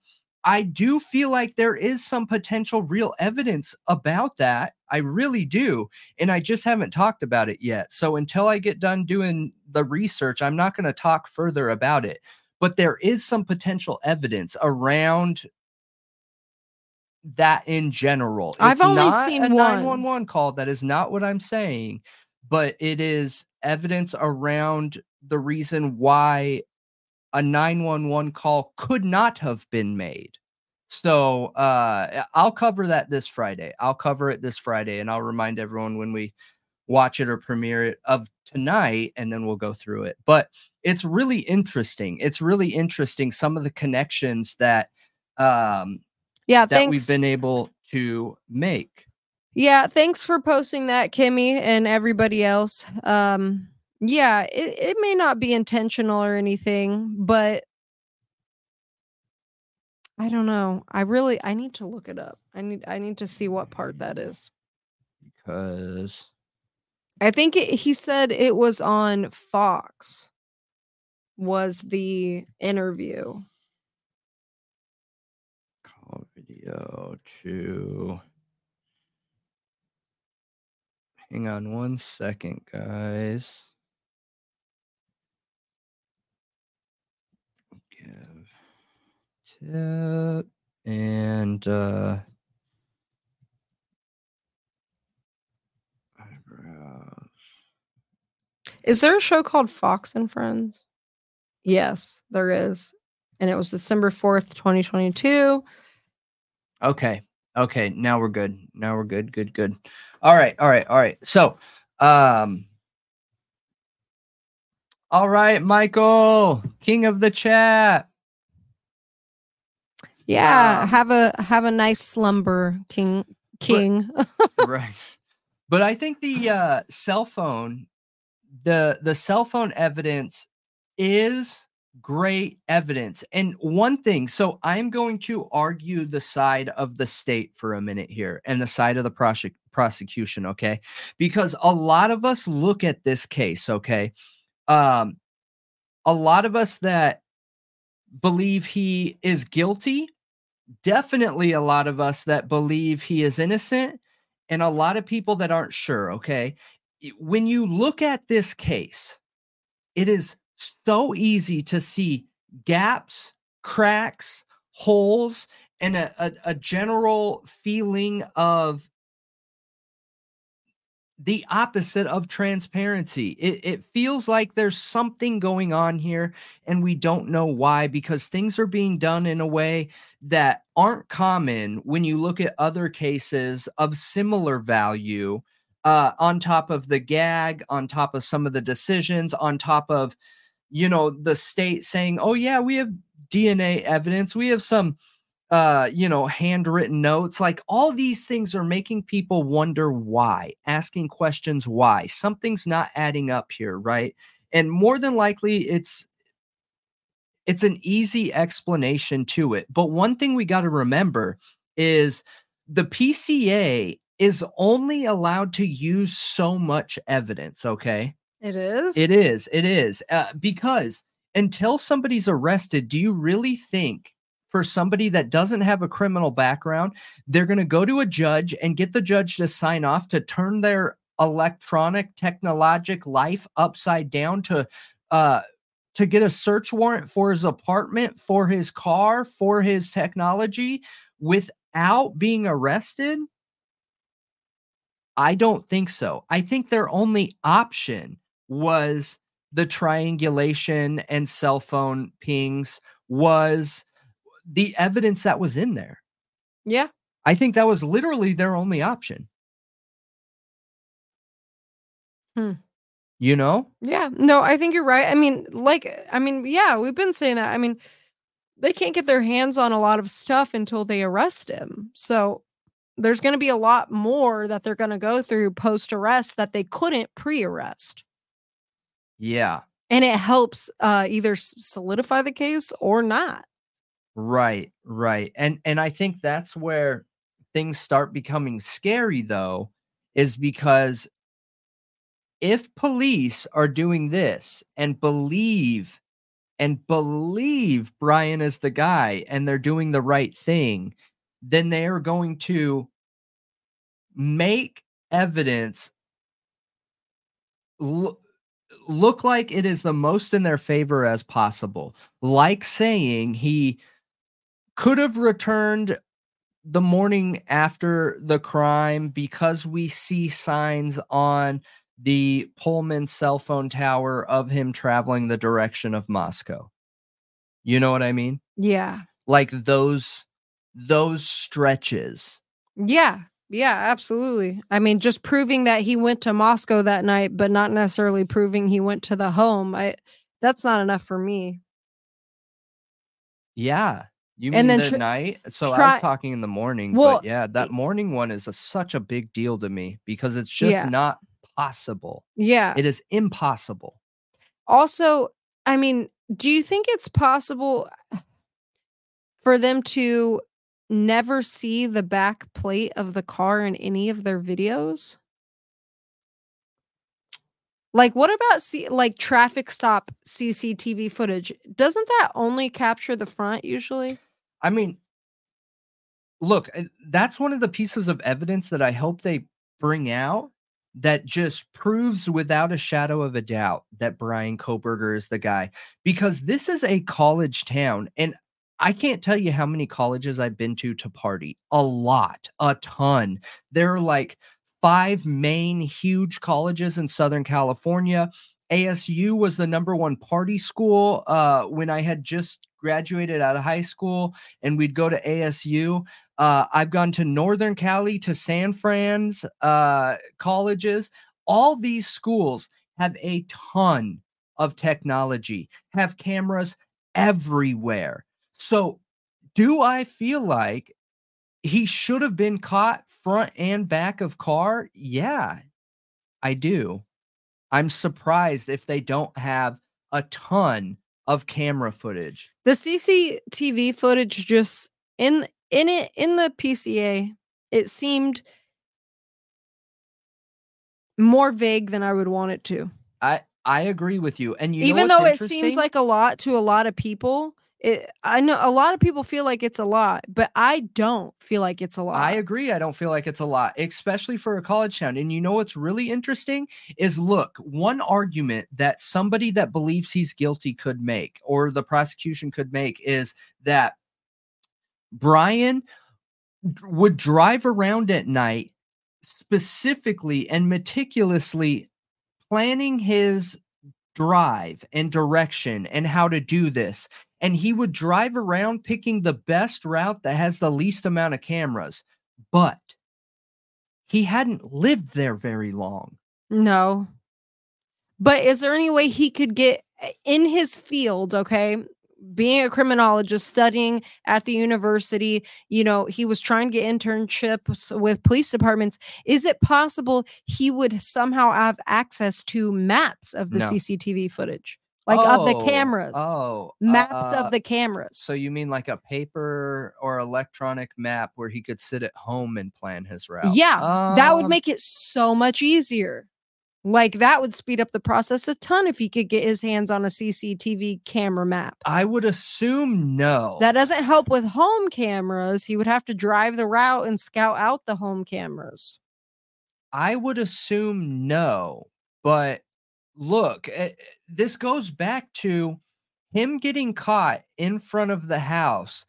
I do feel like there is some potential real evidence about that. I really do. And I just haven't talked about it yet. So until I get done doing the research, I'm not going to talk further about it. But there is some potential evidence around that in general. I've It's only not seen a one. 911 call. That is not what I'm saying, but it is evidence around the reason why a 911 call could not have been made. So uh I'll cover that this Friday. I'll cover it this Friday and I'll remind everyone when we watch it or premiere it of tonight and then we'll go through it. But it's really interesting. It's really interesting some of the connections that um Yeah, that thanks. we've been able to make. Yeah, thanks for posting that, Kimmy, and everybody else. Um, yeah, it, it may not be intentional or anything, but I don't know. I really I need to look it up. I need I need to see what part that mm. is. Because I think it, he said it was on Fox. Was the interview? call video to hang on one second, guys. Tip and uh eyebrows. Is there a show called Fox and Friends? Yes, there is. And it was December 4th, 2022. Okay. Okay. Now we're good. Now we're good. Good. Good. All right. All right. All right. So, um, all right, Michael, king of the chat. Yeah, have a have a nice slumber, King King. right. But I think the uh, cell phone, the the cell phone evidence is great evidence. And one thing, so I'm going to argue the side of the state for a minute here and the side of the prosec- prosecution, okay? Because a lot of us look at this case, okay? Um a lot of us that believe he is guilty. Definitely a lot of us that believe he is innocent, and a lot of people that aren't sure. Okay. When you look at this case, it is so easy to see gaps, cracks, holes, and a, a, a general feeling of the opposite of transparency. It, it, feels like there's something going on here, and we don't know why because things are being done in a way that aren't common when you look at other cases of similar value. Uh, on top of the gag, on top of some of the decisions, on top of, you know, the state saying, oh, yeah, we have DNA evidence, we have some uh you know handwritten notes like all these things are making people wonder why asking questions why something's not adding up here right? And more than likely it's it's an easy explanation to it. But one thing we got to remember is the PCA is only allowed to use so much evidence okay? It is? It is it is uh, because until somebody's arrested do you really think for somebody that doesn't have a criminal background, they're going to go to a judge and get the judge to sign off to turn their electronic technologic life upside down to uh to get a search warrant for his apartment, for his car, for his technology without being arrested? I don't think so. I think their only option was the triangulation and cell phone pings was the evidence that was in there. Yeah. I think that was literally their only option. Hmm. You know? Yeah. No, I think you're right. I mean, like, I mean, yeah, we've been saying that. I mean, they can't get their hands on a lot of stuff until they arrest him. So there's going to be a lot more that they're going to go through post arrest that they couldn't pre arrest. Yeah. And it helps uh, either solidify the case or not. Right, right. And and I think that's where things start becoming scary though is because if police are doing this and believe and believe Bryan is the guy and they're doing the right thing, then they are going to make evidence look look like it is the most in their favor as possible. Like saying he could have returned the morning after the crime because we see signs on the Pullman cell phone tower of him traveling the direction of Moscow. You know what I mean? Yeah. Like those those stretches. Yeah. Yeah, absolutely. I mean, just proving that he went to Moscow that night but not necessarily proving he went to the home. I that's not enough for me. Yeah. You mean and then the tr- night? So try- I was talking in the morning, well, but yeah, that morning one is a, such a big deal to me because it's just yeah. not possible. Yeah. It is impossible. Also, I mean, do you think it's possible for them to never see the back plate of the car in any of their videos? Like, what about see like traffic stop CCTV footage? Doesn't that only capture the front usually? I mean, look, eh, that's one of the pieces of evidence that I hope they bring out that just proves without a shadow of a doubt that Bryan Kohberger is the guy because this is a college town and I can't tell you how many colleges I've been to to party. A lot, a ton. There are like five main huge colleges in Southern California. ASU was the number one party school uh, when I had just graduated out of high school and we'd go to ASU. Uh, I've gone to Northern Cali, to San Fran's uh, colleges. All these schools have a ton of technology, have cameras everywhere. So, do I feel like he should have been caught front and back of car? Yeah, I do. I'm surprised if they don't have a ton of camera footage. The CCTV footage just in in it in the PCA, it seemed more vague than I would want it to. I I agree with you. And you even though it seems like a lot to a lot of people, It, I know a lot of people feel like it's a lot, but I don't feel like it's a lot. I agree. I don't feel like it's a lot, especially for a college town. And you know what's really interesting is look, one argument that somebody that believes he's guilty could make, or the prosecution could make, is that Bryan would drive around at night specifically and meticulously planning his drive and direction and how to do this. And he would drive around picking the best route that has the least amount of cameras. But he hadn't lived there very long. No. But is there any way he could get eh, in his field, okay? being a criminologist, studying at the university, you know, he was trying to get internships with police departments. Is it possible he would somehow have access to maps of the no. CCTV footage? Like oh, of the oh, cameras. Oh, maps uh, of the cameras. So you mean like a paper or electronic map where he could sit at home and plan his route? Yeah, um, that would um make it so much easier. Like that would speed up the process a ton if he could get his hands on a CCTV camera map. I would assume no. That doesn't help with home cameras. He would have to drive the route and scout out the home cameras. I would assume no. But look, eh, this goes back to him getting caught in front of the house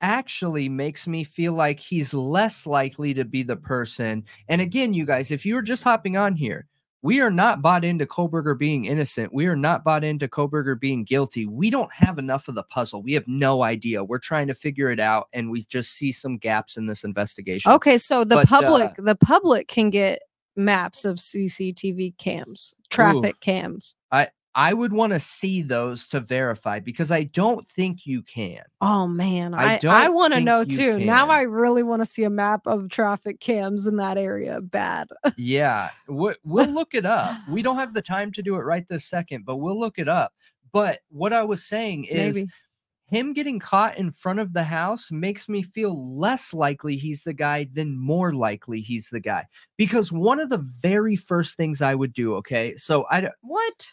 actually makes me feel like he's less likely to be the person. And again, you guys, if you were just hopping on here, we are not bought into Kohberger being innocent. We are not bought into Kohberger being guilty. We don't have enough of the puzzle. We have no idea. We're trying to figure it out, and we just see some gaps in this investigation. Okay, so the but, public, uh, the public can get maps of CCTV cams, traffic ooh, cams. I I would want to see those to verify because I don't think you can. Oh man, I I, I want to know too. Can. Now I really want to see a map of traffic cams in that area. Bad. yeah, we'll, we'll look it up. We don't have the time to do it right this second, but we'll look it up. But what I was saying is. Maybe. Him getting caught in front of the house makes me feel less likely he's the guy than more likely he's the guy. Because one of the very first things I would do, okay, so I what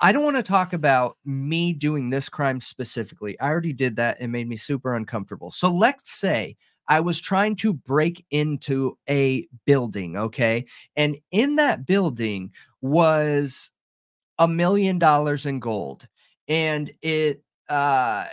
I don't want to talk about me doing this crime specifically. I already did that and made me super uncomfortable. So let's say I was trying to break into a building, okay? And in that building was a million dollars in gold. And it uh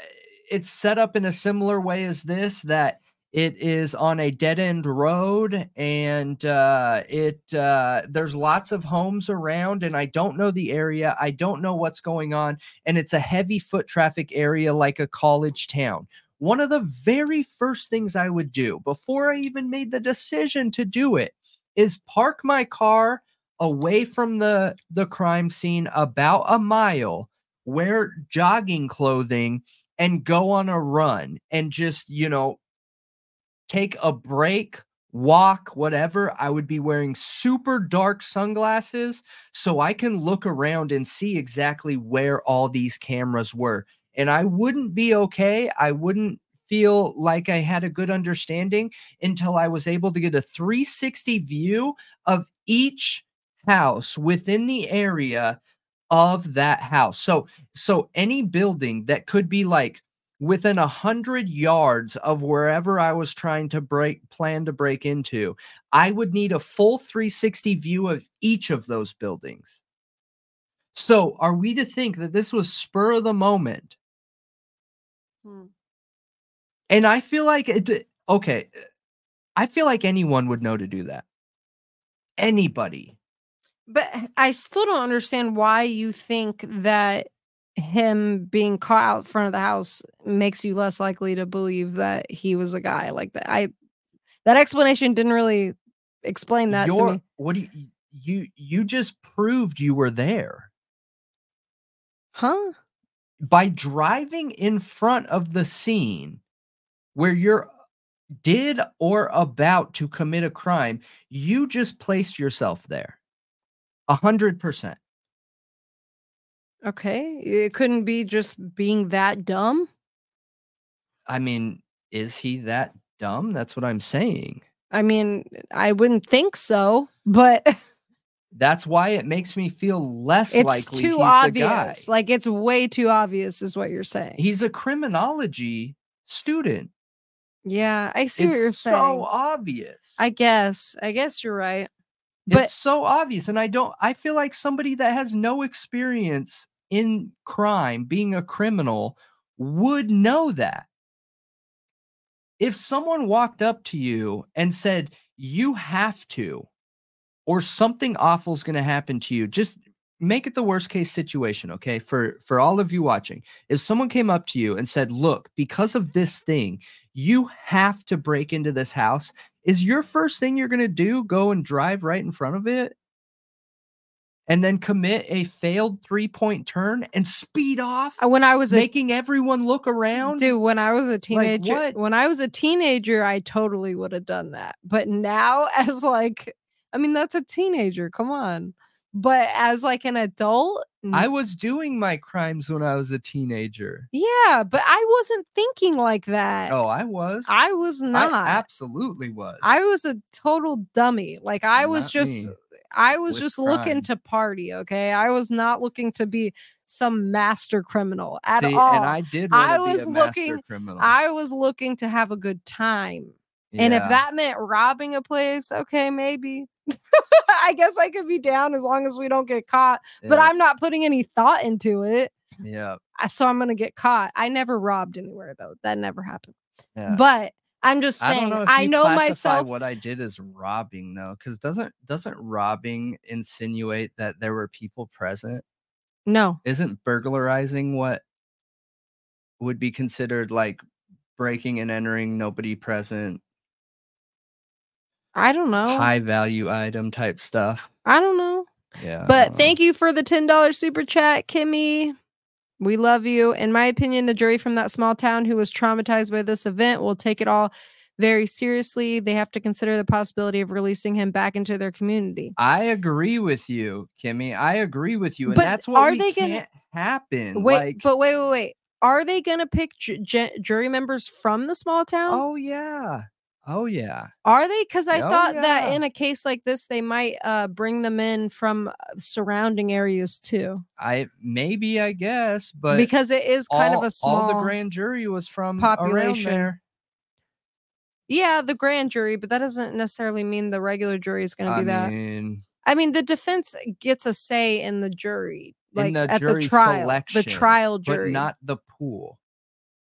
it's set up in a similar way as this that it is on a dead end road, and uh, it uh, there's lots of homes around, and I don't know the area. I don't know what's going on, and it's a heavy foot traffic area like a college town. One of the very first things I would do before I even made the decision to do it is park my car away from the the crime scene about a mile, wear jogging clothing and go on a run and just, you know, take a break, walk, whatever, I would be wearing super dark sunglasses so I can look around and see exactly where all these cameras were. And I wouldn't be okay. I wouldn't feel like I had a good understanding until I was able to get a 360 view of each house within the area of that house. So so any building that could be like within a hundred yards of wherever I was trying to break plan to break into, I would need a full 360 view of each of those buildings. So are we to think that this was spur of the moment? Hmm. And I feel like it okay. I feel like anyone would know to do that. Anybody. But I still don't understand why you think that him being caught out front of the house makes you less likely to believe that he was a guy like that. I that explanation didn't really explain that to me. What do you you you just proved you were there? Huh? By driving in front of the scene where you're did or about to commit a crime, you just placed yourself there. A hundred percent. Okay. It couldn't be just being that dumb. I mean, is he that dumb? That's what I'm saying. I mean, I wouldn't think so, but That's why it makes me feel less It's likely too he's the guy. obvious. Like it's way too obvious, is what you're saying. He's a criminology student. yeah, I see it's what you're so obvious. I guess. I guess you're right. But it's so obvious and i don't i feel like somebody that has no experience in crime being a criminal would know that. If someone walked up to you and said you have to or something awful is going to happen to you just make it the worst case situation okay for for all of you watching. If someone came up to you and said look because of this thing you have to break into this house is your first thing you're going to do go and drive right in front of it and then commit a failed three point turn and speed off uh, when I was a making everyone look around dude, when I was a teenager, what? when I was a teenager, I totally would have done that. But now, as like, I mean, that's a teenager. Come on. But as like an adult, i was doing my crimes when i was a teenager yeah, but I wasn't thinking like that. oh i was I was I not. absolutely was I was a total dummy. Like I was just me. I was With just looking to party, okay? I was not looking to be some master criminal at See, all. and i did I was a looking- criminal I was looking to have a good time. And if that meant robbing a place, okay, maybe. I guess I could be down as long as we don't get caught, but I'm not putting any thought into it. yeah So I'm going to get caught. I never robbed anywhere though. That never happened. yeah But I'm just I saying, know if I know myself. what I did is robbing though, because doesn't doesn't robbing insinuate that there were people present? No, Isn't burglarizing what would be considered like breaking and entering, nobody present, I don't know. high value item type stuff? I don't know. Yeah. But thank you for the $10 super chat, Kimmy. We love you. In my opinion, the jury from that small town who was traumatized by this event will take it all very seriously. They have to consider the possibility of releasing him back into their community. I agree with you, Kimmy. I agree with you, and But that's what are they gonna- happen. Wait, like, but wait, wait, wait. Are they going to pick ju- ju- jury members from the small town? oh yeah, oh yeah. Are they? Because I Oh, thought that in a case like this, they might uh, bring them in from uh, surrounding areas too, I maybe I guess, but because it is kind of a small. All the grand jury was from population. there. Yeah, the grand jury, but that doesn't necessarily mean the regular jury is going to I do that. mean, I mean, the defense gets a say in the jury, In like the at jury the trial, selection, the trial jury, but not the pool.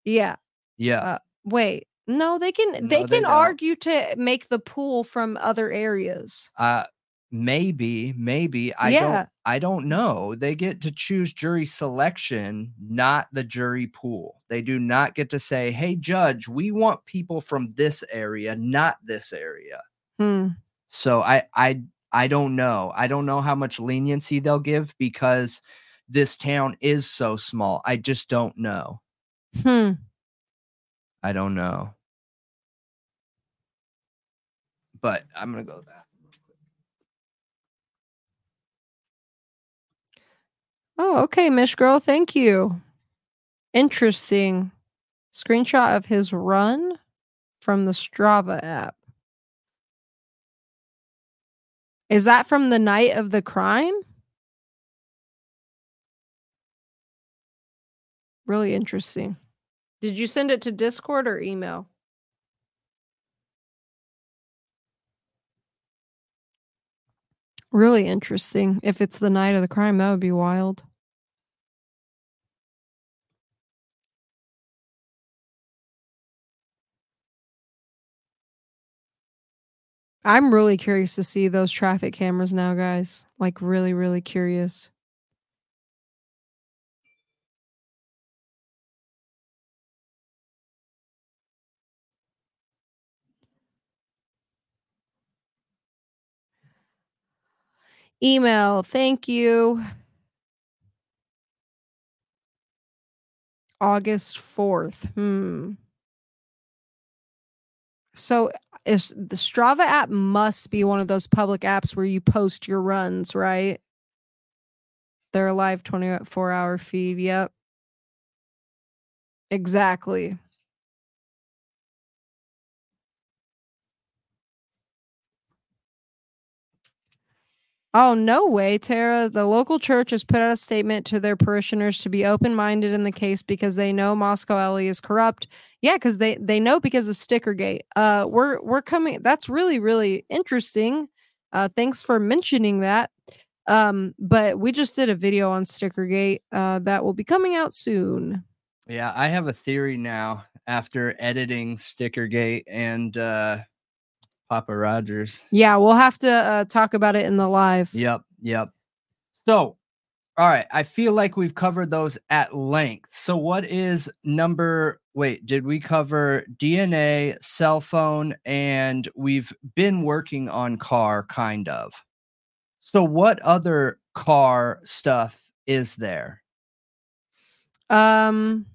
yeah. Yeah, Uh, Wait, no, they can. No, they they can don't. argue to make the pool from other areas. uh, maybe, maybe I Yeah. don't. I don't know. They get to choose jury selection, not the jury pool. They do not get to say, "Hey, judge, we want people from this area, not this area." Hmm. So I I I don't know. I don't know how much leniency they'll give because this town is so small. I just don't know. Hmm. I don't know. But I'm gonna go bathroom real quick. Oh, okay, Mish Girl. Thank you. Interesting. Screenshot of his run from the Strava app. Is that from the night of the crime? Really interesting. Did you send it to Discord or email? Really interesting. If it's the night of the crime, that would be wild. I'm really curious to see those traffic cameras now, guys. Like, really, really curious. Email, thank you. August 4th. Hmm. So is the Strava app must be one of those public apps where you post your runs, right? They're a live 24 hour feed. Yep. Exactly. Oh, no way, Tara. The local church has put out a statement to their parishioners to be open-minded in the case because they know Moscow Ellie is corrupt. Yeah, because they they know because of Stickergate. Uh we're we're coming that's really, really interesting. Uh thanks for mentioning that. Um, but we just did a video on Stickergate uh that will be coming out soon. Yeah, I have a theory now after editing Stickergate and uh Papa Rogers. Yeah, we'll have to uh, talk about it in the live. Yep, yep. So, all right, I feel like we've covered those at length. So, what is number? Wait, did we cover DNA, cell phone, and we've been working on car, kind of. So, what other car stuff is there? Um,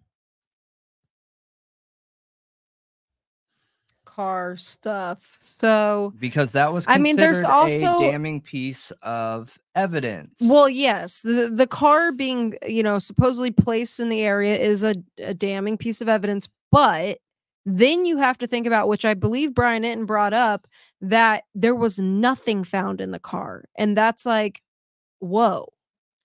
car stuff. So because that was I mean, there's also a damning piece of evidence. Well, yes, the the car being you know supposedly placed in the area is a, a damning piece of evidence, but then you have to think about which I believe Brian Entin brought up that there was nothing found in the car, and that's like, whoa.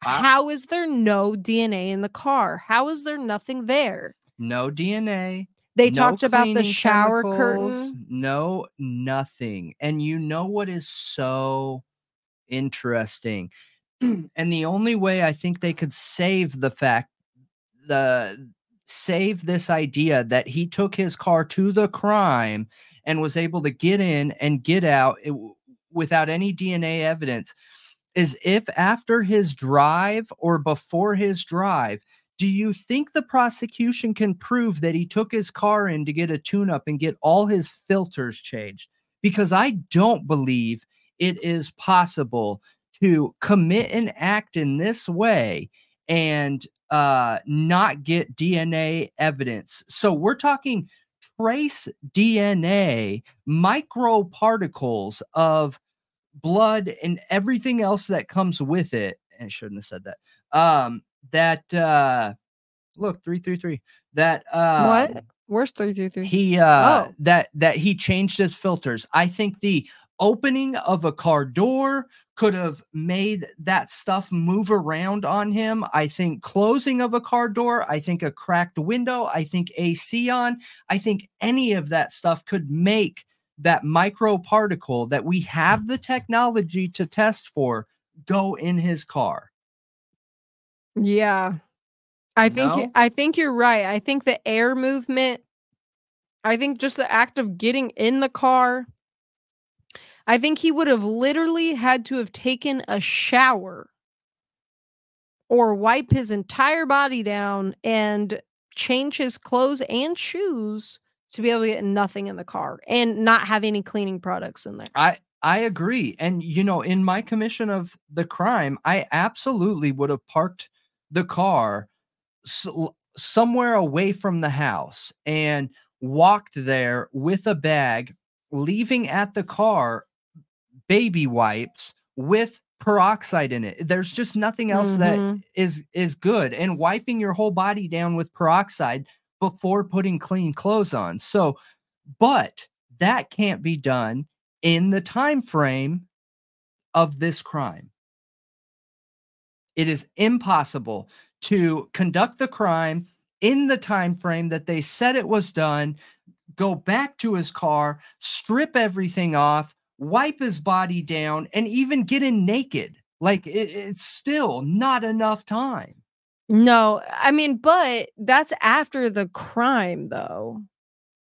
How is there no DNA in the car? How is there nothing there? No DNA, they no talked about the shower chemicals, curtain. No, nothing. And you know what is so interesting? and the only way I think they could save the fact the save this idea that he took his car to the crime and was able to get in and get out it, without any DNA evidence is if after his drive or before his drive do you think the prosecution can prove that he took his car in to get a tune up and get all his filters changed? Because I don't believe it is possible to commit an act in this way and uh, not get DNA evidence. So we're talking trace DNA, microparticles of blood and everything else that comes with it. I shouldn't have said that. Um, that uh look 333 that uh what? Where's three three three? he uh Oh. that that he changed his filters i think the opening of a car door could have made that stuff move around on him i think closing of a car door i think a cracked window i think ac on i think any of that stuff could make that microparticle that we have the technology to test for go in his car Yeah. I think No? I think you're right. I think the air movement I think just the act of getting in the car I think he would have literally had to have taken a shower or wipe his entire body down and change his clothes and shoes to be able to get nothing in the car and not have any cleaning products in there. I I agree. And you know, in my commission of the crime, I absolutely would have parked the car s- l- somewhere away from the house and walked there with a bag, leaving at the car baby wipes with peroxide in it. There's just nothing else that Mhm. is is good and wiping your whole body down with peroxide before putting clean clothes on. So, but that can't be done in the time frame of this crime. It is impossible to conduct the crime in the time frame that they said it was done, go back to his car, strip everything off, wipe his body down, and even get in naked. Like it- it's still not enough time. No, I mean, but that's after the crime though.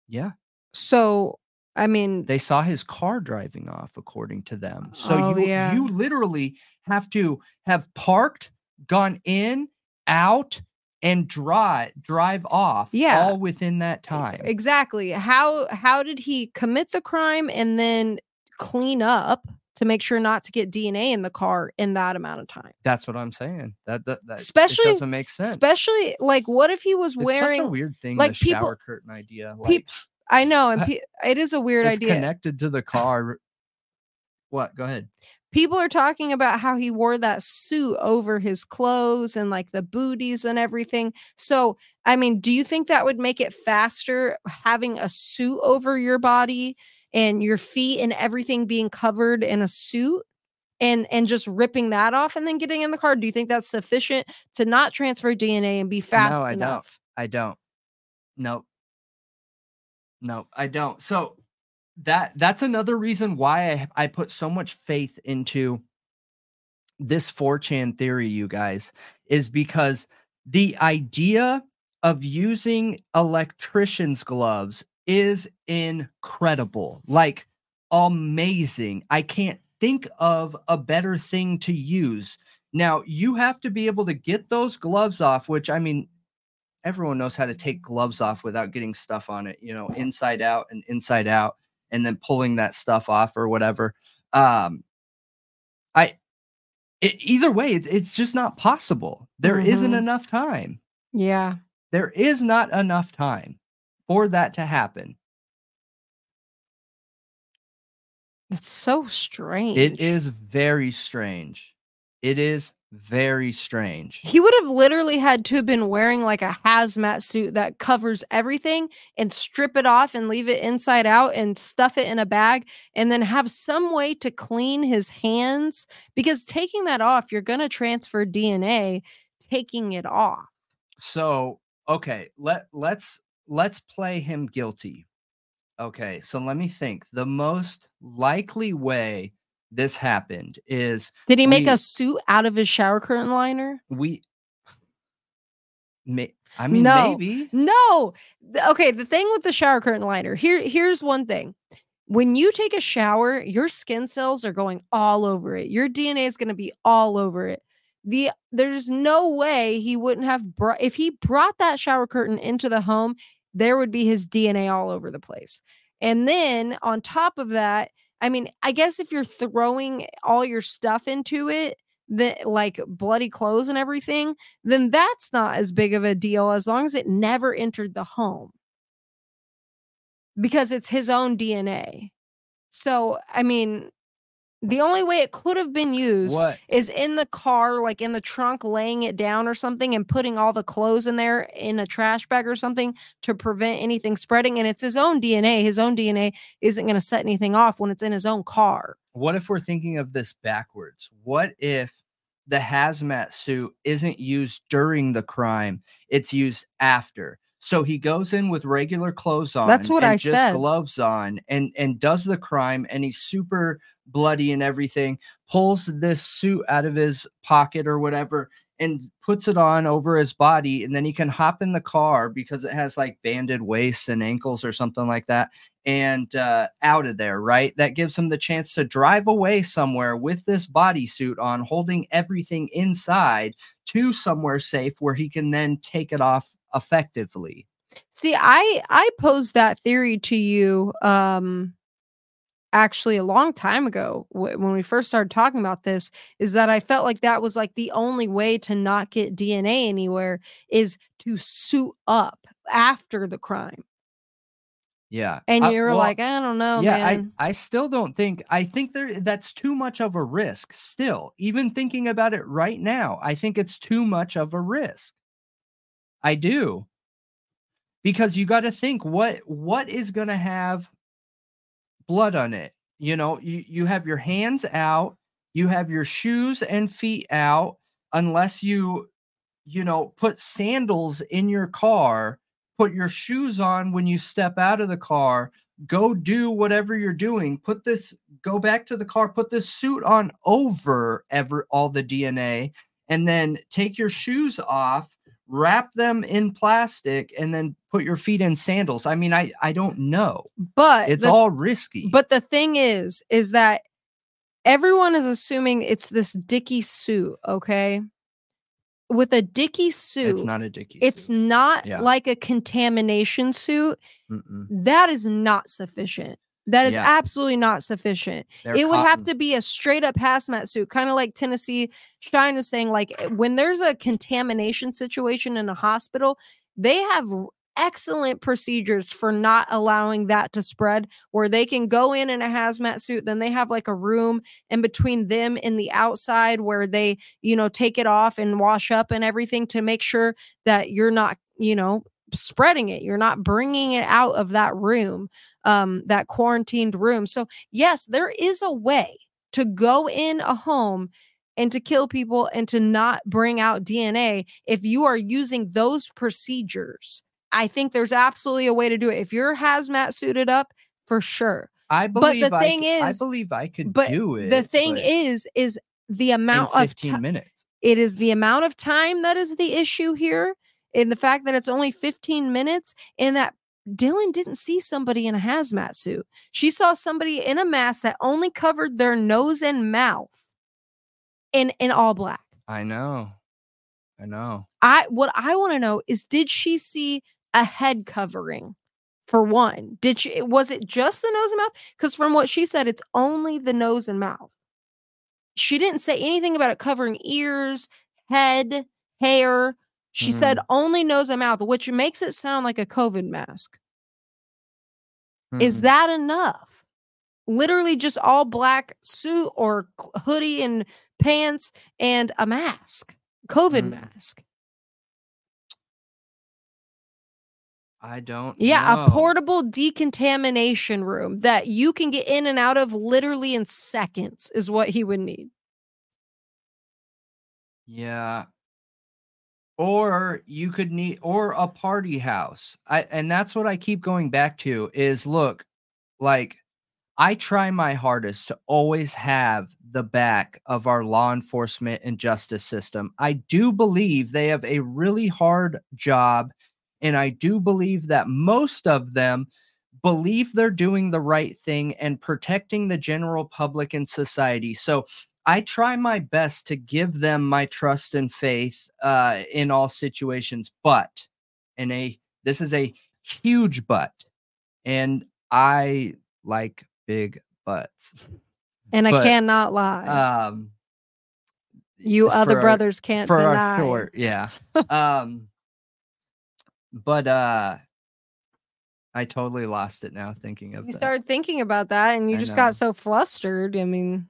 Yeah. So, I mean, They saw his car driving off, according to them. So Oh, you yeah. you literally have to have parked, gone in, out, and drive drive off Yeah. all within that time. exactly. How how did he commit the crime and then clean up to make sure not to get DNA in the car in that amount of time? That's what I'm saying. That that, that Especially- it doesn't make sense. Especially like what if he was it's wearing weird thing, like, the people- shower curtain idea. Like I know and pe- it is a weird it's idea. connected to the car. What? Go ahead. People are talking about how he wore that suit over his clothes and like the booties and everything. So, I mean, do you think that would make it faster having a suit over your body and your feet and everything being covered in a suit? and and just ripping that off and then getting in the car? Do you think that's sufficient to not transfer DNA and be fast no, I enough? don't. I don't. Nope. No, I don't. So that that's another reason why I, I put so much faith into this 4chan theory, you guys, is because the idea of using electrician's gloves is incredible. Like amazing. I can't think of a better thing to use. Now, you have to be able to get those gloves off, which I mean, everyone knows how to take gloves off without getting stuff on it, you know, inside out and inside out, and then pulling that stuff off or whatever. Um, I, it, either way, it, it's just not possible. There not Mhm. enough time. Yeah. There is not enough time for that to happen. It's so strange. It is very strange. It is very strange. He would have literally had to have been wearing like a hazmat suit that covers everything and strip it off and leave it inside out and stuff it in a bag and then have some way to clean his hands because taking that off, you're going to transfer DNA taking it off. So, okay, let let's let's play him guilty. Okay, so let me think. The most likely way this happened is Did he make We- a suit out of his shower curtain liner? we may, I mean No. maybe No. Okay, the thing with the shower curtain liner. Here here's one thing. When you take a shower, your skin cells are going all over it. Your DNA is going to be all over it. The there's no way he wouldn't have brought if he brought that shower curtain into the home, there would be his DNA all over the place. And then on top of that, I mean, I guess if you're throwing all your stuff into it, that like bloody clothes and everything, then that's not as big of a deal as long as it never entered the home because it's his own DNA. So, I mean, the only way it could have been used what is in the car, like in the trunk, laying it down or something and putting all the clothes in there in a trash bag or something to prevent anything spreading. And it's his own DNA. His own DNA isn't going to set anything off when it's in his own car. what if we're thinking of this backwards? What if the hazmat suit isn't used during the crime, it's used after? So he goes in with regular clothes on. That's what and I just said. gloves on and and does the crime and he's super bloody and everything, pulls this suit out of his pocket or whatever and puts it on over his body and then he can hop in the car because it has like banded waists and ankles or something like that and uh, out of there, right? That gives him the chance to drive away somewhere with this bodysuit on, holding everything inside to somewhere safe where he can then take it off effectively. See, I I posed that theory to you um actually a long time ago wh- when we first started talking about this is that I felt like that was like the only way to not get DNA anywhere is to suit up after the crime. Yeah. And I- you were well, like, I don't know, yeah, man. I, I still don't think I think there that's too much of a risk still. Even thinking about it right now, I think it's too much of a risk. I do. Because you got to think what what is going to have blood on it? You know, you you have your hands out, you have your shoes and feet out unless you you know, put sandals in your car, put your shoes on when you step out of the car, go do whatever you're doing. Put this, go back to the car, put this suit on over ever all the DNA, and then take your shoes off, wrap them in plastic, and then put your feet in sandals. I mean, I I don't know. but It's the all risky. But the thing is, is that everyone is assuming it's this Dicky suit, okay? With a Dicky suit, it's not a dicky. it's suit. not Yeah. like a contamination suit. Mm-mm. That is not sufficient. That is Yeah. absolutely not sufficient. They're it would have to be a straight up hazmat suit, kind of like Tennessee Shine was saying. Like eh, when there's a contamination situation in a hospital, they have excellent procedures for not allowing that to spread, where they can go in in a hazmat suit, then they have like a room in between them and the outside where they, you know, take it off and wash up and everything to make sure that you're not, you know, spreading it you're not bringing it out of that room um that quarantined room so yes there is a way to go in a home and to kill people and to not bring out DNA if you are using those procedures. I think there's absolutely a way to do it. If you're hazmat suited up, for sure. I believe But the I thing c- I is- believe I could but do it. the thing is, is the amount of 15 time. minutes. It is the amount of time that is the issue here, In the fact that it's only 15 minutes, and that Dylan didn't see somebody in a hazmat suit. She saw somebody in a mask that only covered their nose and mouth in in all black. I know. I know. I what I want to know is did she see a head covering? For one, did she was it just the nose and mouth? Because from what she said, it's only the nose and mouth. She didn't say anything about it covering ears, head, hair. She said only nose and mouth, which makes it sound like a COVID mask. Is Mhm. that enough? Literally just all black suit or hoodie and pants and a mask, COVID Mm. mask. I don't Yeah, know. a portable decontamination room that you can get in and out of literally in seconds is what he would need. Yeah. Or you could need or a party house. I and that's what I keep going back to is look, like I try my hardest to always have the back of our law enforcement and justice system. I do believe they have a really hard job and I do believe that most of them believe they're doing the right thing and protecting the general public and society. So I try my best to give them my trust and faith uh, in all situations, but in a this is a huge but, and I like big butts. And I cannot lie. Um, you other for our- brothers can't for deny. our short, yeah. um, but uh, I totally lost it now thinking of You that. started thinking about that and you I just know. got so flustered. I mean,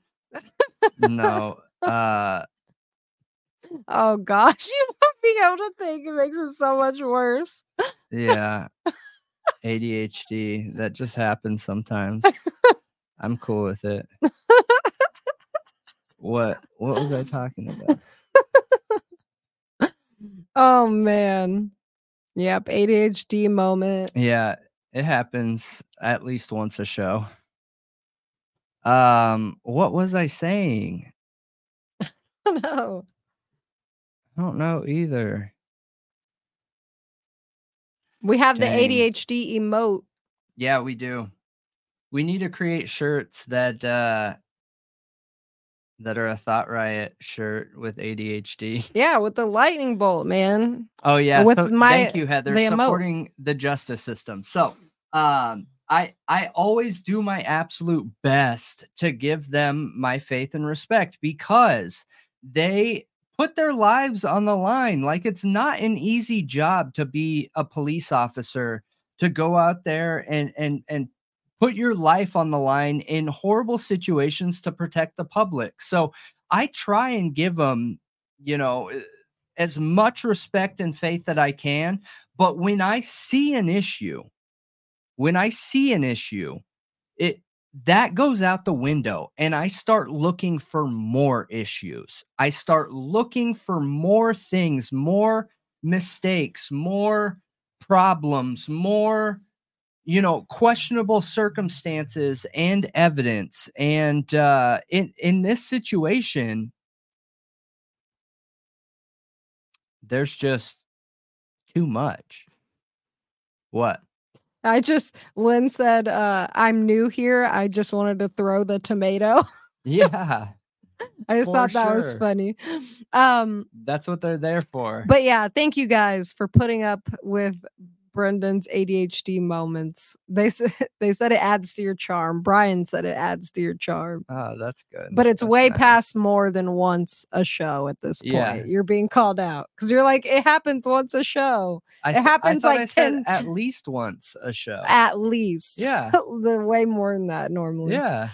no, uh, oh gosh, you won't being able to think it makes it so much worse. yeah, ADHD that just happens sometimes. I'm cool with it. what what was I talking about? Oh man. Yep, ADHD moment. Yeah, it happens at least once a show. Um, what was I saying? no. I don't know either. We have Dang. the ADHD emote. Yeah, we do. We need to create shirts that uh that are a thought riot shirt with ADHD. Yeah, with the lightning bolt, man. Oh yeah, With so my- thank you, Heather, the emote. supporting the justice system. So um I I always do my absolute best to give them my faith and respect because they put their lives on the line. Like it's not an easy job to be a police officer to go out there and and and put your life on the line in horrible situations to protect the public. So I try and give them, you know, eh, as much respect and faith that I can. But when I see an issue, when I see an issue, it that goes out the window and I start looking for more issues. I start looking for more things, more mistakes, more problems, more you know questionable circumstances and evidence and uh in in this situation there's just too much what I just Lynn said, uh, I'm new here. I just wanted to throw the tomato. yeah I just thought that was funny. Um, that's what they're there for but yeah, thank you guys for putting up with Brendan's ADHD moments. They said they said it adds to your charm. Brian said it adds to your charm. oh that's good But it's That's way nice. past more than once a show at this point. Yeah. You're being called out because you're like, it happens once a show, I, it happens like 10 at least once a show at least. Yeah. the way more than that normally. yeah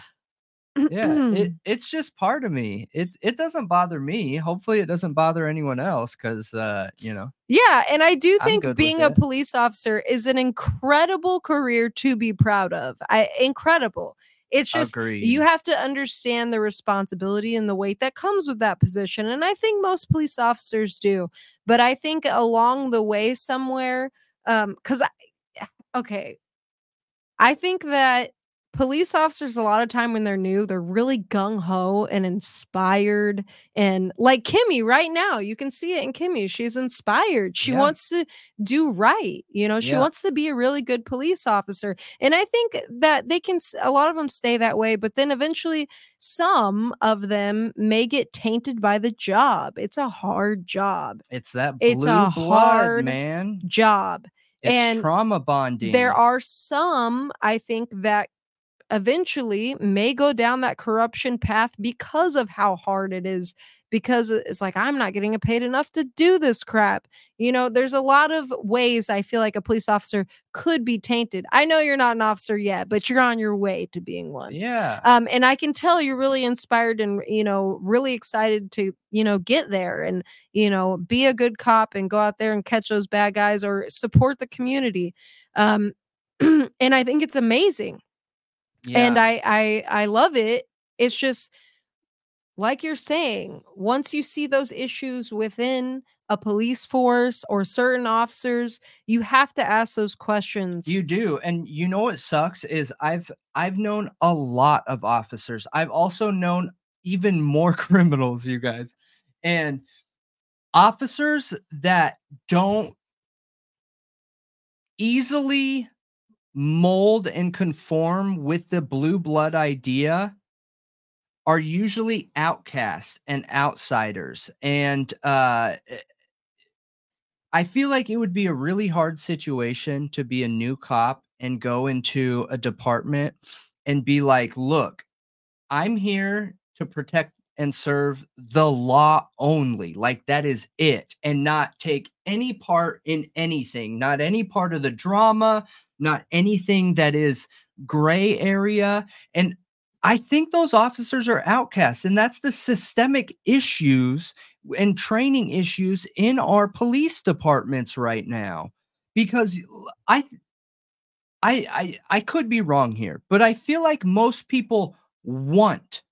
yeah it, it's just part of me it it doesn't bother me hopefully it doesn't bother anyone else because uh you know Yeah, and I do think being a it. police officer is an incredible career to be proud of. I incredible. It's just Agreed. you have to understand the responsibility and the weight that comes with that position. And I think most police officers do. But I think along the way somewhere, um, because I okay. I think that police officers a lot of time when they're new they're really gung-ho and inspired and like kimmy right now you can see it in kimmy she's inspired she Yeah. wants to do right you know she Yeah. wants to be a really good police officer and i think that they can a lot of them stay that way but then eventually some of them may get tainted by the job it's a hard job It's that blue It's a blood, hard man. job It's and trauma bonding. there are some, I think, that eventually may go down that corruption path because of how hard it is. Because it's like, I'm not getting paid enough to do this crap. You know, there's a lot of ways I feel like a police officer could be tainted. I know you're not an officer yet, but you're on your way to being one. Yeah. Um, and I can tell you're really inspired and you know really excited to you know get there and you know be a good cop and go out there and catch those bad guys or support the community. Um, and I think it's amazing, and. I I I love it. It's just like you're saying, once you see those issues within a police force or certain officers, you have to ask those questions. You do. And you know what sucks is I've I've known a lot of officers. I've also known even more criminals, you guys. And officers that don't easily mold and conform with the blue blood idea are usually outcasts and outsiders and uh I feel like it would be a really hard situation to be a new cop and go into a department and be like, look, I'm here to protect and serve the law only. Like that is it. And not take any part in anything, not any part of the drama, not anything that is gray area. And I think those officers are outcasts. And that's the systemic issues and training issues in our police departments right now because I I I I could be wrong here but I feel like most people want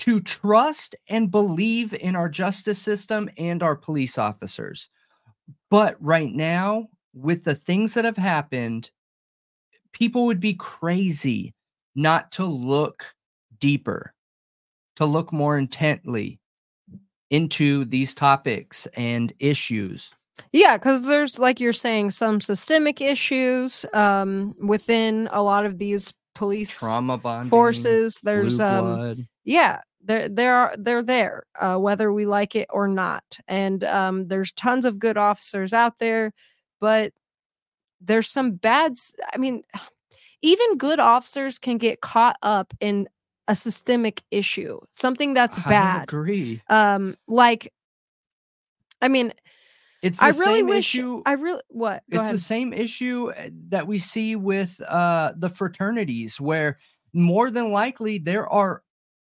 to trust and believe in our justice system and our police officers but right now with the things that have happened people would be crazy not to look deeper to look more intently into these topics and issues. Yeah, because there's like you're saying some systemic issues um, within a lot of these police Trauma bonding, forces. There's um, yeah, they're they are they're there uh, whether we like it or not, and um, there's tons of good officers out there, but there's some bad. I mean, even good officers can get caught up in a systemic issue, something that's I bad. agree. Um, like, I mean, It's the I really same wish issue. I really what go it's ahead. the same issue uh, that we see with uh, the fraternities, where more than likely there are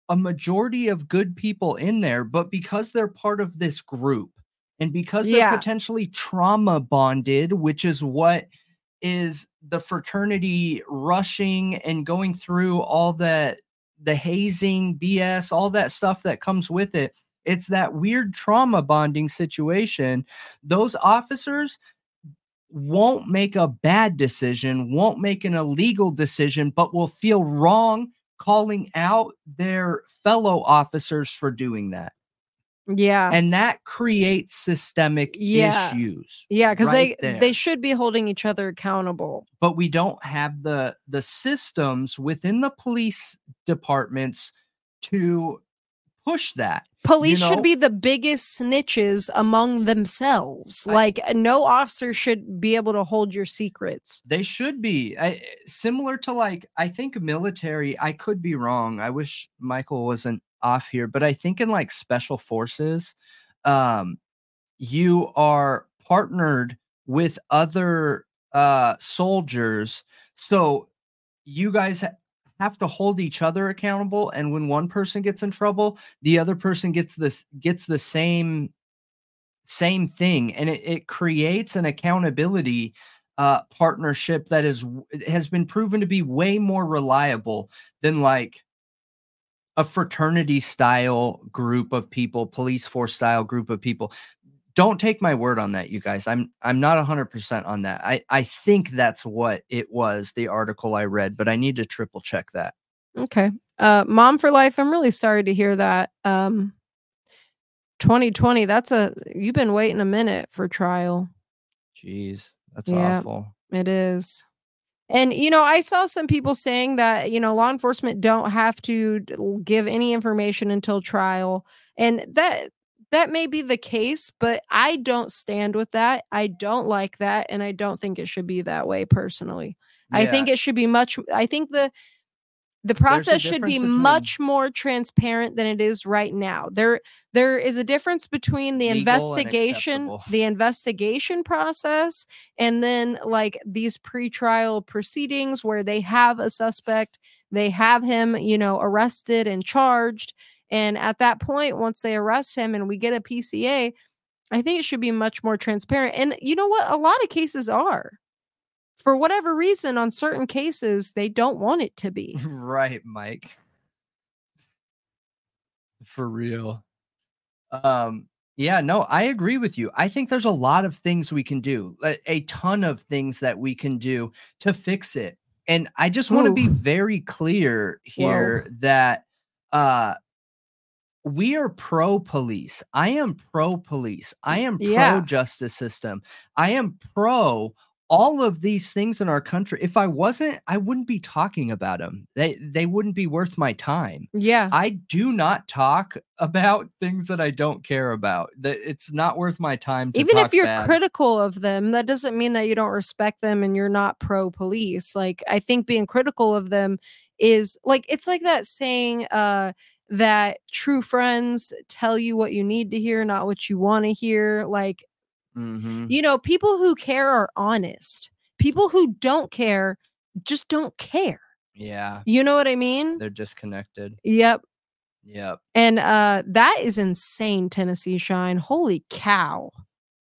a majority of good people in there, but because they're part of this group and because they're Yeah. potentially trauma bonded, which is what is the fraternity rushing and going through all that the hazing BS, all that stuff that comes with it. It's that weird trauma bonding situation. Those officers won't make a bad decision, won't make an illegal decision, but will feel wrong calling out their fellow officers for doing that. Yeah. And that creates systemic Yeah. issues. Yeah, because right they there. they should be holding each other accountable. But we don't have the the systems within the police departments to push that. Police know- should be the biggest snitches among themselves. I- like uh, no officer should be able to hold your secrets. They should be I, similar to like I think military. I could be wrong. I wish Michael wasn't off here, but I think in like special forces, um, you are partnered with other uh soldiers, so you guys have to hold each other accountable. And when one person gets in trouble, the other person gets this gets the same same thing, and it, it creates an accountability uh, partnership that is has been proven to be way more reliable than like a fraternity style group of people, police force style group of people. Don't take my word on that, you guys. I'm I'm not 100% on that. I I think that's what it was, the article I read, but I need to triple check that. Okay. Uh mom for life, I'm really sorry to hear that. Um 2020, that's a you've been waiting a minute for trial. Jeez, that's Yeah. awful. It is. And you know, I saw some people saying that, you know, law enforcement don't have to give any information until trial. And that that may be the case, but I don't stand with that. I don't like that and I don't think it should be that way personally. I think it should be much I think the the process should be between much more transparent than it is right now. There there is a difference between the legal investigation, the investigation process and then like these pretrial proceedings where they have a suspect, they have him, you know, arrested and charged and at that point once they arrest him and we get a PCA, I think it should be much more transparent. And you know what? A lot of cases are. For whatever reason on certain cases they don't want it to be. right, Mike. For real. Um, yeah, no, I agree with you. I think there's a lot of things we can do, a, ton of things that we can do to fix it. And I just want to be very clear here that uh we are pro police. I am pro police. I am pro Yeah. justice system. I am pro all of these things in our country. If I wasn't, I wouldn't be talking about them. They they wouldn't be worth my time. Yeah. I do not talk about things that I don't care about. That it's not worth my time to Even if you're bad. critical of them, that doesn't mean that you don't respect them and you're not pro police. Like I think being critical of them is like it's like that saying uh that true friends tell you what you need to hear, not what you want to hear. Like, Mhm. you know, people who care are honest. People who don't care just don't care. Yeah, You know what I mean? they're disconnected. Yep. Yep. And uh that is insane, Tennessee Shine. Holy cow.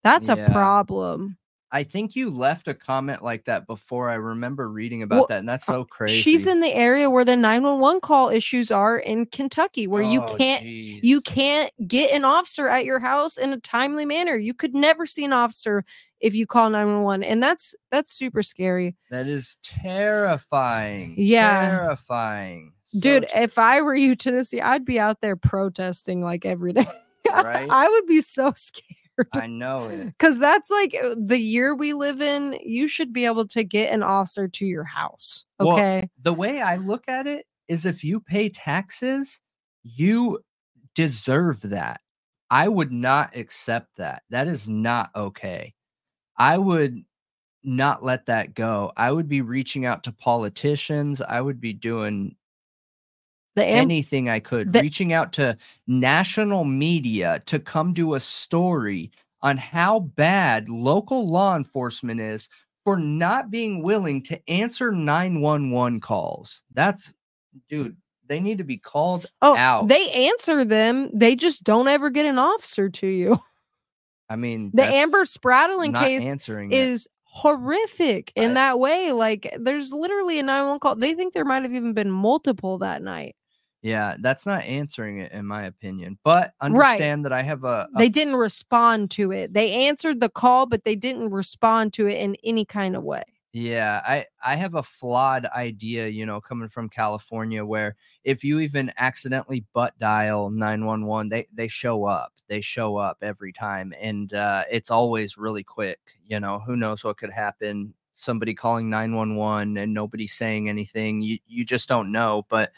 That's a problem. I think you left a comment like that before. I remember reading about Well, that, and that's uh, so crazy. She's in the area where the 911 call issues are in Kentucky, where you Oh, can't you can't get an officer at your house in a timely manner. You could never see an officer if you call 911. And that's that's super scary. That is terrifying. Yeah. Terrifying. So Dude, if I were you, Tennessee, I'd be out there protesting like every day. Right? I would be so scared. I know it. Because that's like uh, the year we live in. You should be able to get an officer to your house. Well, Okay. The way I look at it is if you pay taxes, you deserve that. I would not accept that. That is not okay. I would not let that go. I would be reaching out to politicians. I would be doing the am- anything I could, the- reaching out to national media to come do a story on how bad local law enforcement is for not being willing to answer 911 calls. That's, dude, they need to be called oh, out. they answer them. They just don't ever get an officer to you. I mean, The Amber Spradlin case answering it. is horrific in that way. Like, there's literally a 911 call. They think there might have even been multiple that night. Yeah, that's not answering it, in my opinion. But Right. understand that I have a, a They didn't respond to it. They answered the call, but they didn't respond to it in any kind of way. Yeah, I I have a flawed idea, you know, coming from California where if you even accidentally butt dial 911, they they show up. They show up every time and uh it's always really quick, you know. Who knows what could happen? Somebody calling 911 and nobody saying anything. You you just don't know, but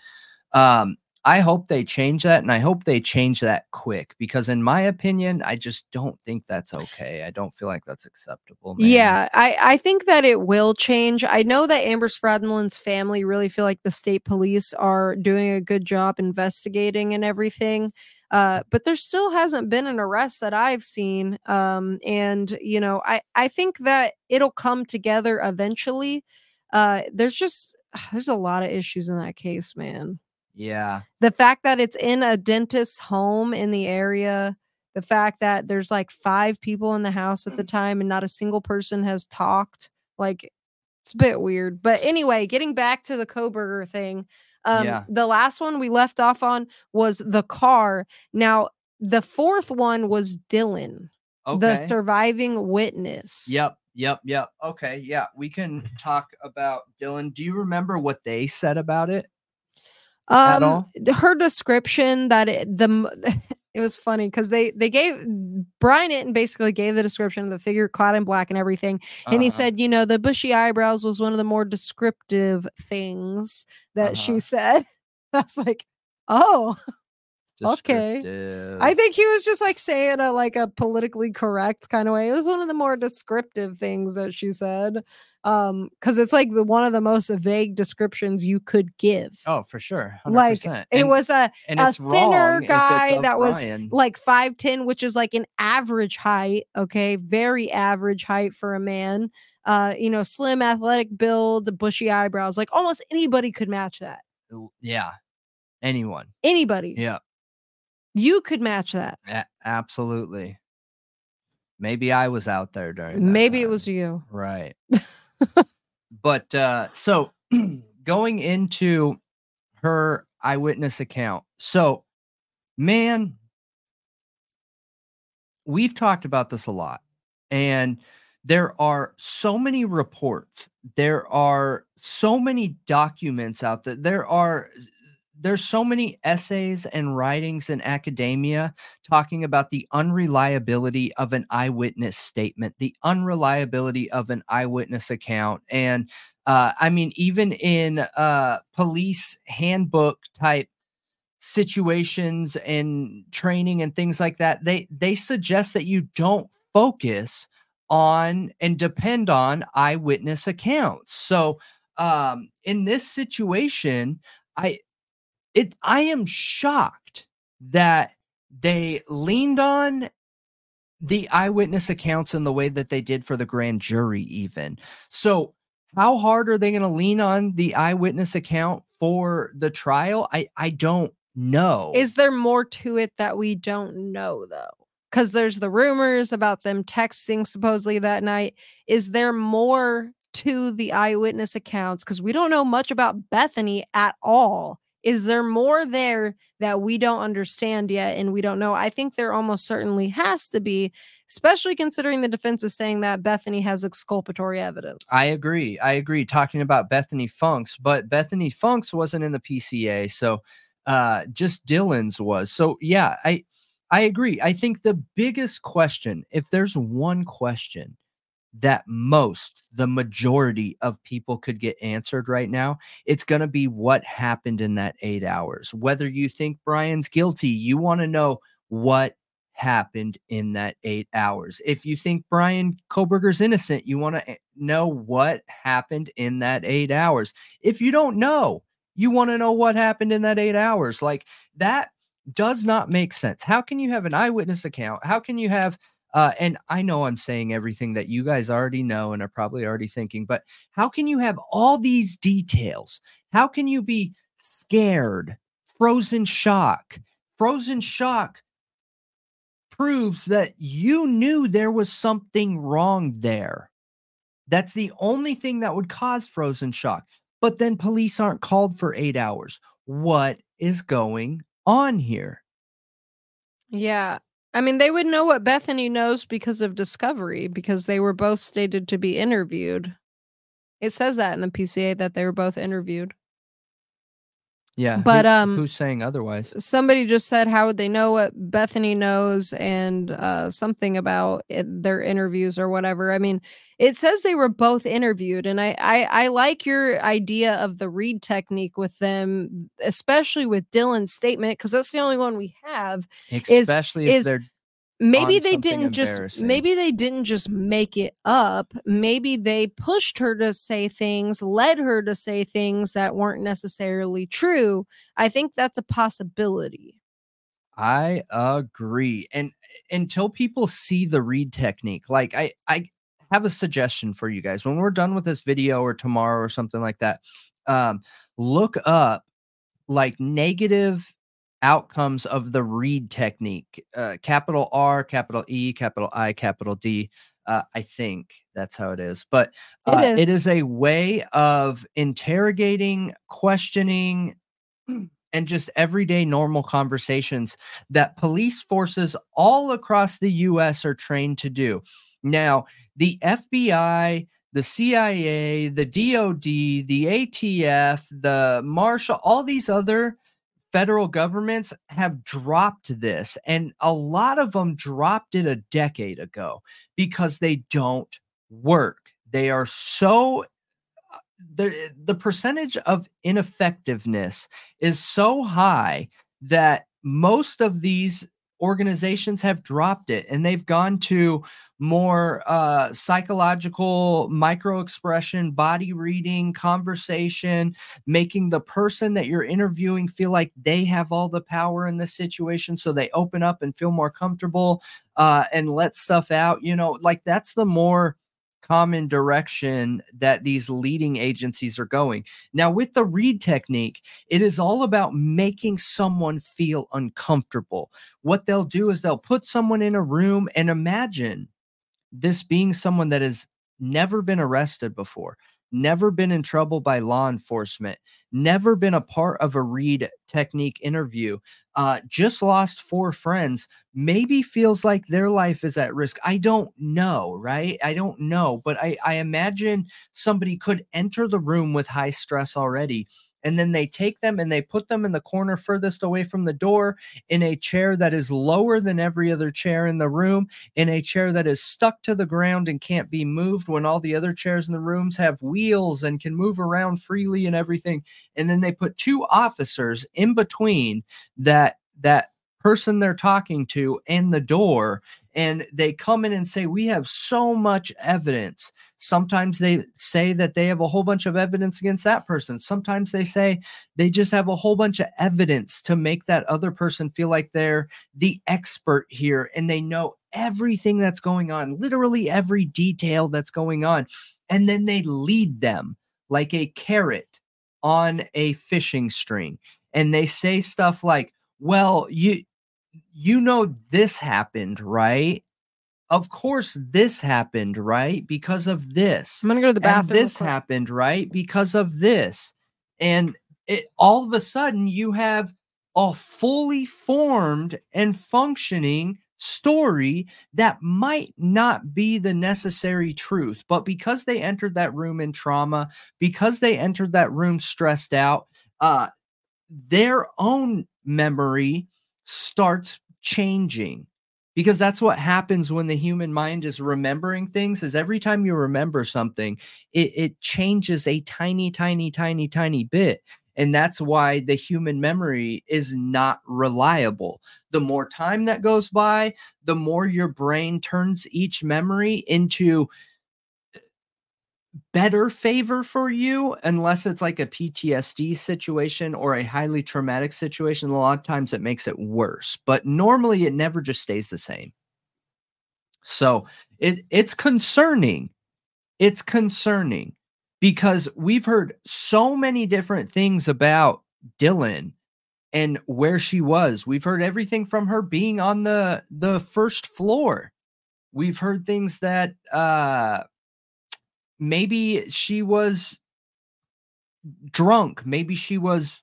um I hope they change that and I hope they change that quick because in my opinion, I just don't think that's okay. I don't feel like that's acceptable, man. Yeah, I, I think that it will change. I know that Amber Spradlin's family really feel like the state police are doing a good job investigating and everything. Uh, but there still hasn't been an arrest that I've seen. Um, and you know, I, I think that it'll come together eventually. Uh, there's just there's a lot of issues in that case, man. Yeah. the fact that it's in a dentist's home in the area the fact that there's like five people in the house at the time and not a single person has talked Like it's a bit weird. But anyway, getting back to the Kohberger thing. Um, Yeah. the last one we left off on was the car. Now, the fourth one was Dylan, the surviving witness. Yep. Yep. Yep. Okay. Yeah. We can talk about Dylan. Do you remember what they said about it? At um all? her description that it, the it was funny because they they gave brian Entin basically gave the description of the figure clad in black and everything and he Uh-huh. said you know the bushy eyebrows was one of the more descriptive things that she Uh-huh. said i was like oh okay. I think he was just like saying a like a politically correct kind of way it was one of the more descriptive things that she said um because it's like the one of the most vague descriptions you could give Oh, for sure. 100%. like it And- was a a thinner guy that was like 5'10 which is like an average height okay very average height for a man uh you know slim athletic build bushy eyebrows like almost anybody could match that yeah. Anyone. anybody Yeah. You could match that A- absolutely. Maybe I was out there during. that maybe it was you right. but uh so going into her eyewitness account. So, man, we've talked about this a lot. And there are so many reports. There are so many documents out there. There are there's so many essays and writings in academia talking about the unreliability of an eyewitness statement, the unreliability of an eyewitness account. And uh, I mean, even in uh, police handbook type situations and training and things like that, they they suggest that you don't focus on and depend on eyewitness accounts. So um, in this situation, I it I am shocked that they leaned on the eyewitness accounts in the way that they did for the grand jury even. So how hard are they going to lean on the eyewitness account for the trial? I I don't know. is there more to it that we don't know though because there's the rumors about them texting supposedly that night is there more to the eyewitness accounts because we don't know much about bethany at all is there more there that we don't understand yet and we don't know i think there almost certainly has to be especially considering the defense is saying that bethany has exculpatory evidence I agree. I agree. Talking about Bethany Funks, but Bethany Funks wasn't in the PCA, so uh just Dylan's was. So yeah, I I agree. I think the biggest question, if there's one question that most the majority of people could get answered right now, it's going to be what happened in that 8 hours. Whether you think Bryan's guilty, you want to know what happened in that eight hours. If you think Bryan Kohberger's innocent, you want to eh, know what happened in that eight hours. If you don't know, you want to know what happened in that eight hours. Like that does not make sense. How can you have an eyewitness account? How can you have uh, and I know I'm saying everything that you guys already know and are probably already thinking, but how can you have all these details? How can you be scared, frozen shock? Frozen shock proves that you knew there was something wrong there. That's the only thing that would cause frozen shock. But then police aren't called for eight hours. What is going on here? Yeah. I mean, they would know what Bethany knows because of Discovery, because they were both stated to be interviewed. It says that in the PCA that they were both interviewed. Yeah. But, who- um, who's saying otherwise? Somebody just said, How would they know what Bethany knows? And uh, something about it, their interviews or whatever. I mean, it says they were both interviewed. And I, I, I like your idea of the Reid technique with them, especially with Dylan's statement, because that's the only one we have. Especially if is they're maybe they didn't just maybe they didn't just make it up maybe they pushed her to say things led her to say things that weren't necessarily true i think that's a possibility I agree. And until people see the Reid technique, like I I have a suggestion for you guys. When we're done with this video or tomorrow or something like that, um look up like negative outcomes of the Reid technique. Uh capital R, capital E, capital I, capital D. Uh, I think that's how it is. But uh, it, is. it is a way of interrogating, questioning, and just everyday normal conversations that police forces all across the US are trained to do. Now, the FBI, the CIA, the DOD, the ATF, the Marshal, all these other federal governments have dropped this. And a lot of them dropped it a decade ago because they don't work. They are so uh, the the percentage of ineffectiveness is so high that most of these organizations have dropped it and they've gone to more uh, psychological micro expression, body reading, conversation, making the person that you're interviewing feel like they have all the power in the situation. So they open up and feel more comfortable uh, and let stuff out. You know, like that's the more common direction that these leading agencies are going. Now, with the Reid technique, it is all about making someone feel uncomfortable. What they'll do is they'll put someone in a room and imagine this being someone that has never been arrested before never been in trouble by law enforcement, never been a part of a Reid technique interview, uh, just lost four friends, maybe feels like their life is at risk. I don't know, right? I don't know, but I, I imagine somebody could enter the room with high stress already and then they take them and they put them in the corner furthest away from the door in a chair that is lower than every other chair in the room, in a chair that is stuck to the ground and can't be moved when all the other chairs in the rooms have wheels and can move around freely and everything. And then they put two officers in between that that person they're talking to and the door and they come in and say we have so much evidence. Sometimes they say that they have a whole bunch of evidence against that person. Sometimes they say they just have a whole bunch of evidence to make that other person feel like they're the expert here and they know everything that's going on literally every detail that's going on and then they lead them like a carrot on a fishing string and they say stuff like well you you know this happened, right? Of course, this happened, right? Because of this. I'm gonna go to the bathroom. And this happened, right? Because of this. And it all of a sudden you have a fully formed and functioning story that might not be the necessary truth. But because they entered that room in trauma, because they entered that room stressed out, uh, their own memory starts changing because that's what happens when the human mind is remembering things is every time you remember something it, it changes a tiny tiny tiny tiny bit and that's why the human memory is not reliable. The more time that goes by the more your brain turns each memory into better favor for you unless it's like a PTSD situation or a highly traumatic situation. A lot of times it makes it worse, but normally it never just stays the same. So it it's concerning. It's concerning because we've heard so many different things about Dylan and where she was. We've heard everything from her being on the the first floor. We've heard things that uh maybe she was drunk maybe she was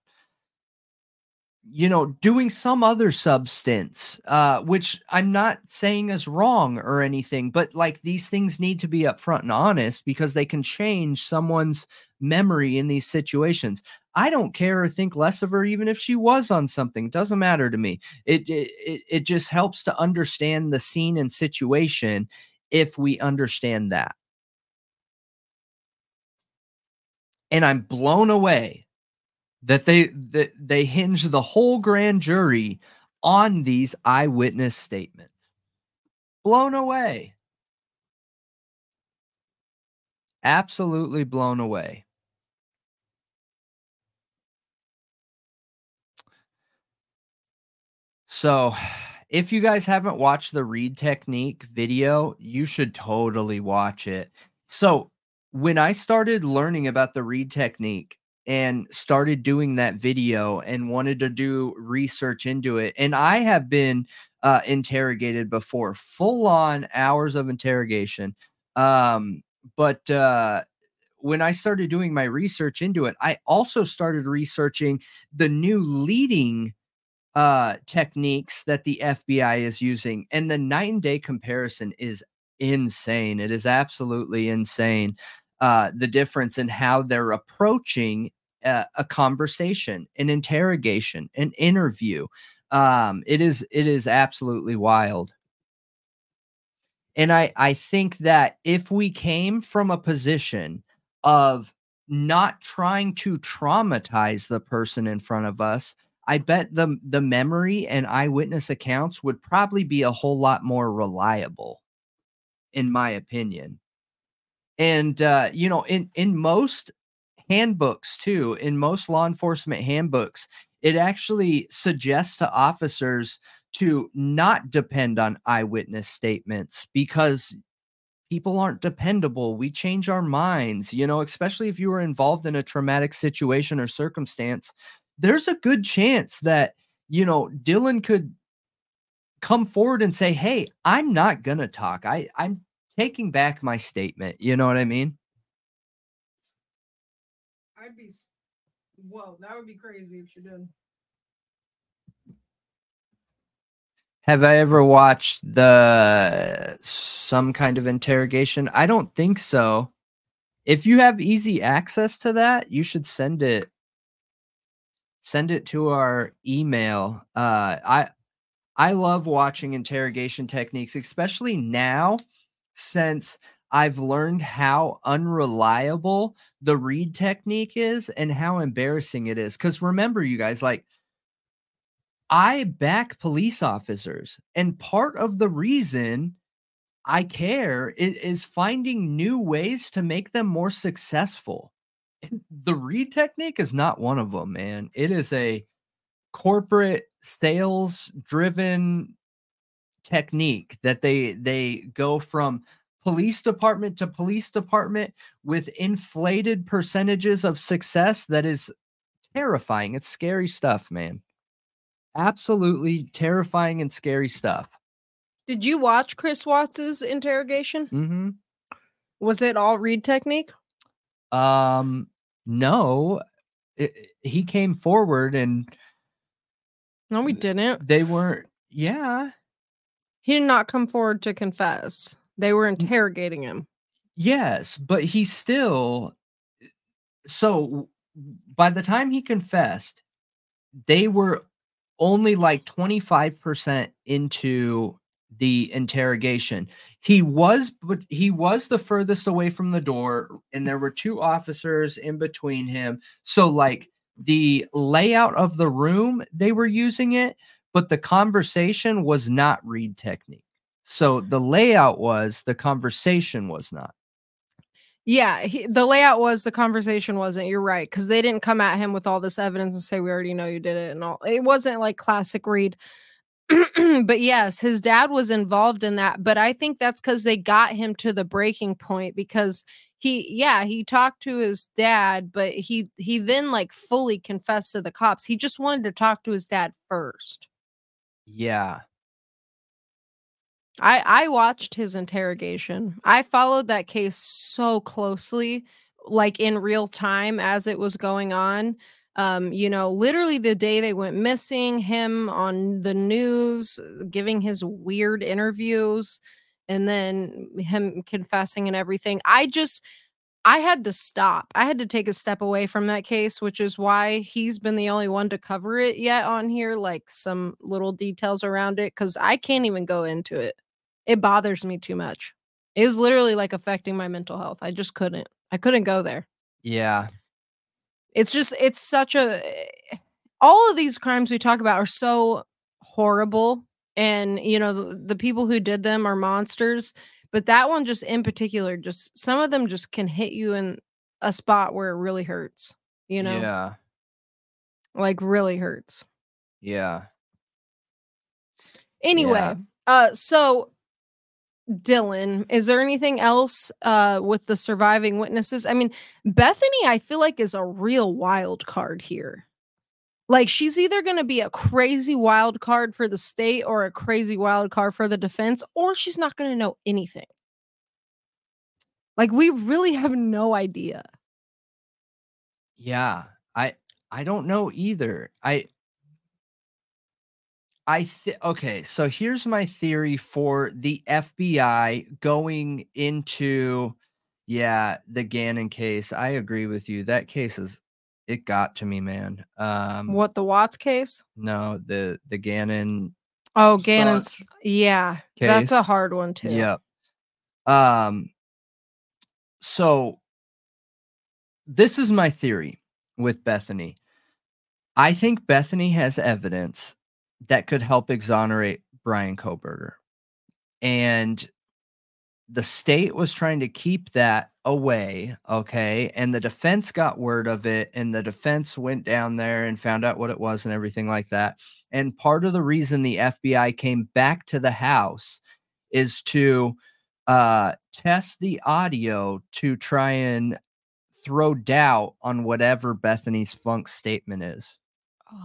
you know doing some other substance uh which i'm not saying is wrong or anything but like these things need to be upfront and honest because they can change someone's memory in these situations. I don't care or think less of her even if she was on something it doesn't matter to me. It it, it just helps to understand the scene and situation if we understand that and I'm blown away that they that they hinge the whole grand jury on these eyewitness statements. Blown away. Absolutely blown away. So, if you guys haven't watched the Reid technique video, you should totally watch it. So, when I started learning about the Reid technique and started doing that video and wanted to do research into it, and I have been uh, interrogated before, full on hours of interrogation. Um, but uh, when I started doing my research into it, I also started researching the new leading uh techniques that the FBI is using and the night and day comparison is insane it is absolutely insane uh the difference in how they're approaching uh, a conversation an interrogation an interview um it is it is absolutely wild and i i think that if we came from a position of not trying to traumatize the person in front of us I bet the the memory and eyewitness accounts would probably be a whole lot more reliable, in my opinion. And uh, you know, in in most handbooks too, in most law enforcement handbooks, it actually suggests to officers to not depend on eyewitness statements because people aren't dependable. We change our minds, you know, especially if you were involved in a traumatic situation or circumstance there's a good chance that, you know, Dylan could come forward and say, Hey, I'm not to talk. I, I'm taking back my statement. You know what I mean? I'd be, whoa, that would be crazy if she did. Have I ever watched the some kind of interrogation? I don't think so. If you have easy access to that, you should send it send it to our email. Uh, I I love watching interrogation techniques, especially now since I've learned how unreliable the Reid technique is and how embarrassing it is. Because remember, you guys, like I back police officers, and part of the reason I care is, is finding new ways to make them more successful the Reid technique is not one of them, man. It is a corporate sales driven technique that they they go from police department to police department with inflated percentages of success that is terrifying. It's scary stuff, man. Absolutely terrifying and scary stuff. Did you watch Chris Watts's interrogation? Mm-hmm. Was it all Reid technique? Um, no, it, he came forward and no, we didn't. They weren't. Yeah, he did not come forward to confess. They were mm. interrogating him. Yes, but he still. So by the time he confessed, they were only like 25% into the interrogation. He was but he was the furthest away from the door and there were two officers in between him. So like the layout of the room they were using it, but the conversation was not Reid technique. So the layout was, the conversation was not. Yeah, he, the layout was the conversation wasn't. You're right because they didn't come at him with all this evidence and say we already know you did it and all. It wasn't like classic Reid. but yes, his dad was involved in that. But I think that's because they got him to the breaking point because he, yeah, he talked to his dad, but he he then like fully confessed to the cops. He just wanted to talk to his dad first. Yeah. I I watched his interrogation. I followed that case so closely, like in real time as it was going on um, you know, literally the day they went missing, him on the news giving his weird interviews, and then him confessing and everything. I just, I had to stop. I had to take a step away from that case, which is why he's been the only one to cover it yet on here, like some little details around it, because I can't even go into it. It bothers me too much. It was literally like affecting my mental health. I just couldn't. I couldn't go there. Yeah. It's just it's such a eh, all of these crimes we talk about are so horrible and you know the, the people who did them are monsters but that one just in particular just some of them just can hit you in a spot where it really hurts you know yeah like really hurts yeah anyway yeah. uh so Dylan, is there anything else uh, with the surviving witnesses? I mean, Bethany, I feel like is a real wild card here. Like she's either going to be a crazy wild card for the state or a crazy wild card for the defense, or she's not going to know anything. Like we really have no idea. Yeah. I I don't know either. I I th- okay, so here's my theory for the FBI going into yeah, the Gannon case. I agree with you. That case is it got to me, man. Um What the Watts case? no, the the Gannon Oh, Gannon's yeah. That's a hard one too. Yep. Um so this is my theory with Bethany. I think Bethany has evidence that could help exonerate Bryan Kohberger. And the state was trying to keep that away, okay? And the defense got word of it and the defense went down there and found out what it was and everything like that. And part of the reason the FBI came back to the house is to uh test the audio to try and throw doubt on whatever Bethany's funk statement is.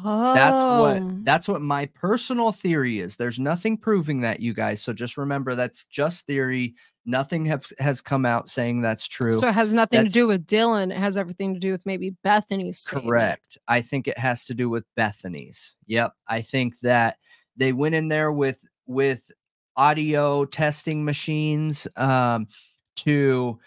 That's Oh. what that's what my personal theory is. There's nothing proving that you guys. So just remember that's just theory. Nothing have, has come out saying that's true. So it has nothing to do with Dylan. It has everything to do with maybe Bethany's statement. Correct. I think it has to do with Bethany's. Yep. I think that they went in there with with audio testing machines um to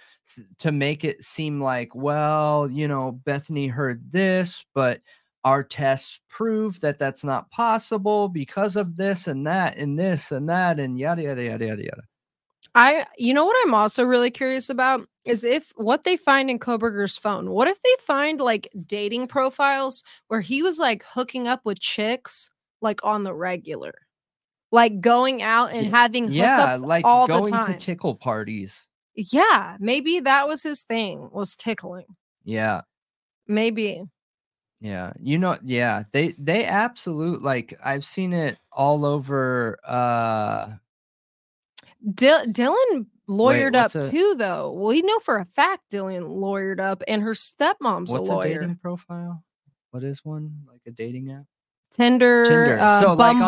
to make it seem like well, you know, Bethany heard this, but our tests prove that that's not possible because of this and that and this and that and yada yada yada yada yada. I you know what I'm also really curious about is if what they find in Kohberger's phone. What if they find like dating profiles where he was like hooking up with chicks like on the regular? Like going out and having Yeah, hookups like all going to tickle parties. yeah, maybe that was his thing, was tickling. Yeah. Maybe. Yeah, you know, yeah, they they absolute like I've seen it all over uh Dil- Dylan lawyered up a- too, though. Well we know for a fact Dylan lawyered up, and her stepmom's what's a a dating profile? What is one? Like a dating app? Tinder, Tinder. Uh, so like on,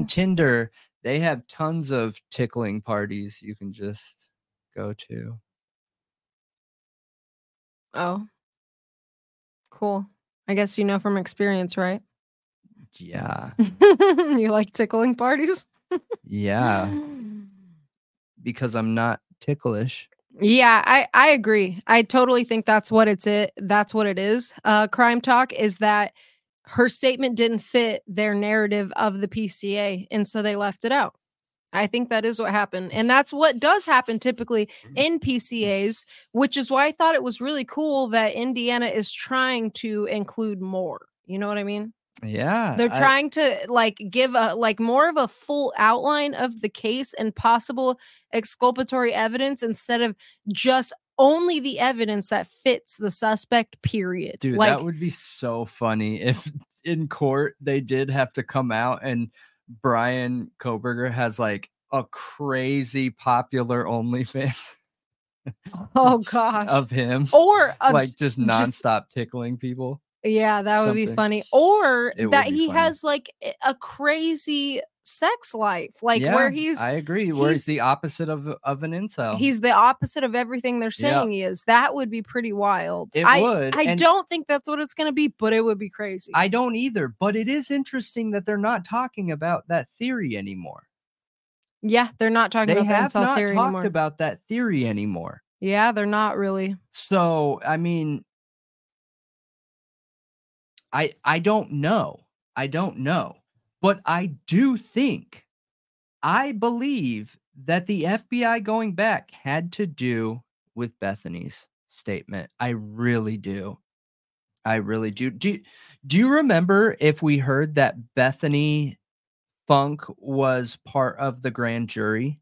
on Tinder, they have tons of tickling parties you can just go to. oh, cool. I guess you know from experience, right? Yeah. you like tickling parties? Yeah, because I'm not ticklish. Yeah, I I agree. I totally think that's what it's it. That's what it is. Uh, crime talk is that her statement didn't fit their narrative of the PCA, and so they left it out. I think that is what happened, and that's what does happen typically mm-hmm. in PCAs, which is why I thought it was really cool that Indiana is trying to include more. You know what I mean? Yeah. They're I- trying to like give a like more of a full outline of the case and possible exculpatory evidence instead of just only the evidence that fits the suspect period. Dude, like that would be so funny if in court they did have to come out and Bryan Kohberger has like a crazy popular OnlyFans oh god. of him, or a, like just just- nonstop tickling people. yeah, that would be funny. Or It that be he funny. has like a crazy sex life, like yeah, where he's I agree. Where he's- he's the opposite of of an incel. he's the opposite of everything they're Yeah. saying he is. That would be pretty wild. it I would. I and don't think that's what it's going to be, but it would be crazy. I don't either. But it is interesting that they're not talking about that theory anymore. yeah, they're not talking They about the incel not theory talked anymore. about that theory anymore. yeah, they're not really. So, I mean, I I don't know. I don't know. But I do think I believe that the FBI going back had to do with Bethany's statement. I really do. I really do. Do do you remember if we heard that Bethany Funk was part of the grand jury?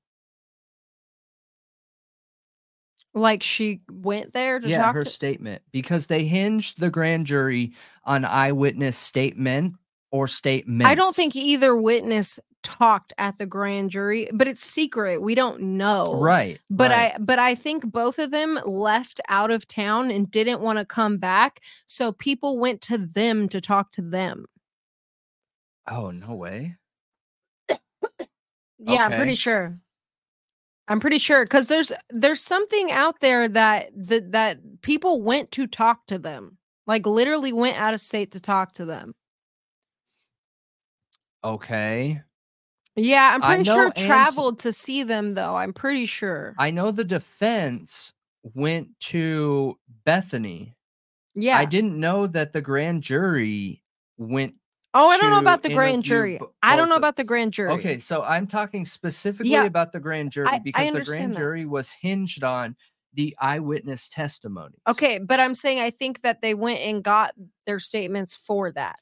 Like she went there to yeah, talk her to statement because they hinged the grand jury on eyewitness statement or statements. I don't think either witness talked at the grand jury, but it's secret. We don't know. right. But right. I but I think both of them left out of town and didn't want to come back, so people went to them to talk to them. Oh, no way. Yeah, I'm pretty sure. I'm pretty sure because there's there's something out there that that that people went to talk to them, like literally went out of state to talk to them. Okay. Yeah, I'm pretty sure traveled to see them though. I'm pretty sure. I know the defense went to Bethany. yeah. I didn't know that the grand jury went. oh, I don't know about the grand jury. I oh, don't know about the grand jury. Okay, so I'm talking specifically Yeah, about the grand jury I because the grand that. jury was hinged on the eyewitness testimony. Okay, but I'm saying I think that they went and got their statements for that.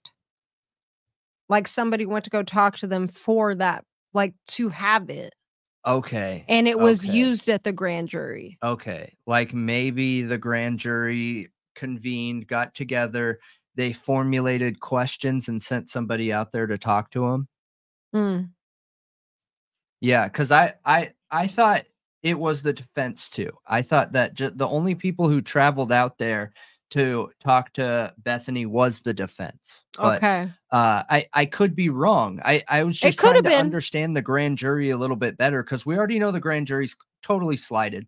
Like somebody went to go talk to them for that, like to have it. Okay. And it was Okay. used at the grand jury. Okay. Like maybe the grand jury convened, got together, they formulated questions and sent somebody out there to talk to them. Mm. Yeah, because I I I thought it was the defense too. I thought that ju- the only people who traveled out there to talk to Bethany was the defense. But Okay. uh, I I could be wrong. I I was just could trying to been. understand the grand jury a little bit better because we already know the grand jury's totally slighted.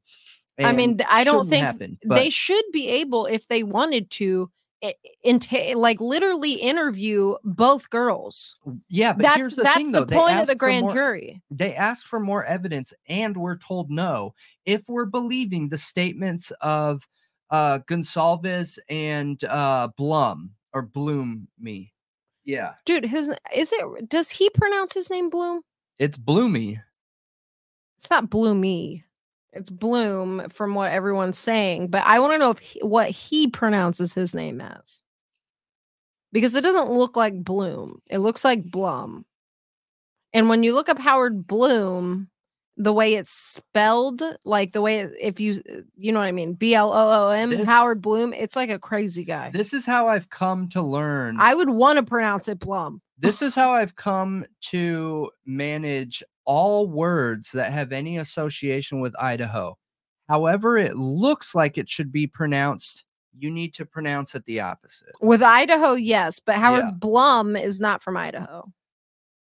I mean, I don't think happen, they should be able, if they wanted to, i- inte- like literally interview both girls. yeah. But that's here's the that's thing, the though. they point of the grand more- jury. they ask for more evidence and we're told no if we're believing the statements of uh Goncalves and uh blum or bloom me yeah Dude, his is it does he pronounce his name Bloom? it's bloomy It's not Bloomy. It's Bloom from what everyone's saying, but I want to know if he, what he pronounces his name as. Because it doesn't look like Bloom. It looks like Blum. And when you look up Howard Bloom, the way it's spelled, like the way it- if you uh, you know what I mean, B L O O M Howard Bloom, it's like a crazy guy. this is how i've come to learn I would want to pronounce it Blum. this is how i've come to manage all words that have any association with idaho however it looks like it should be pronounced you need to pronounce it the opposite With Idaho, yes, but Howard Yeah. Blum is not from Idaho.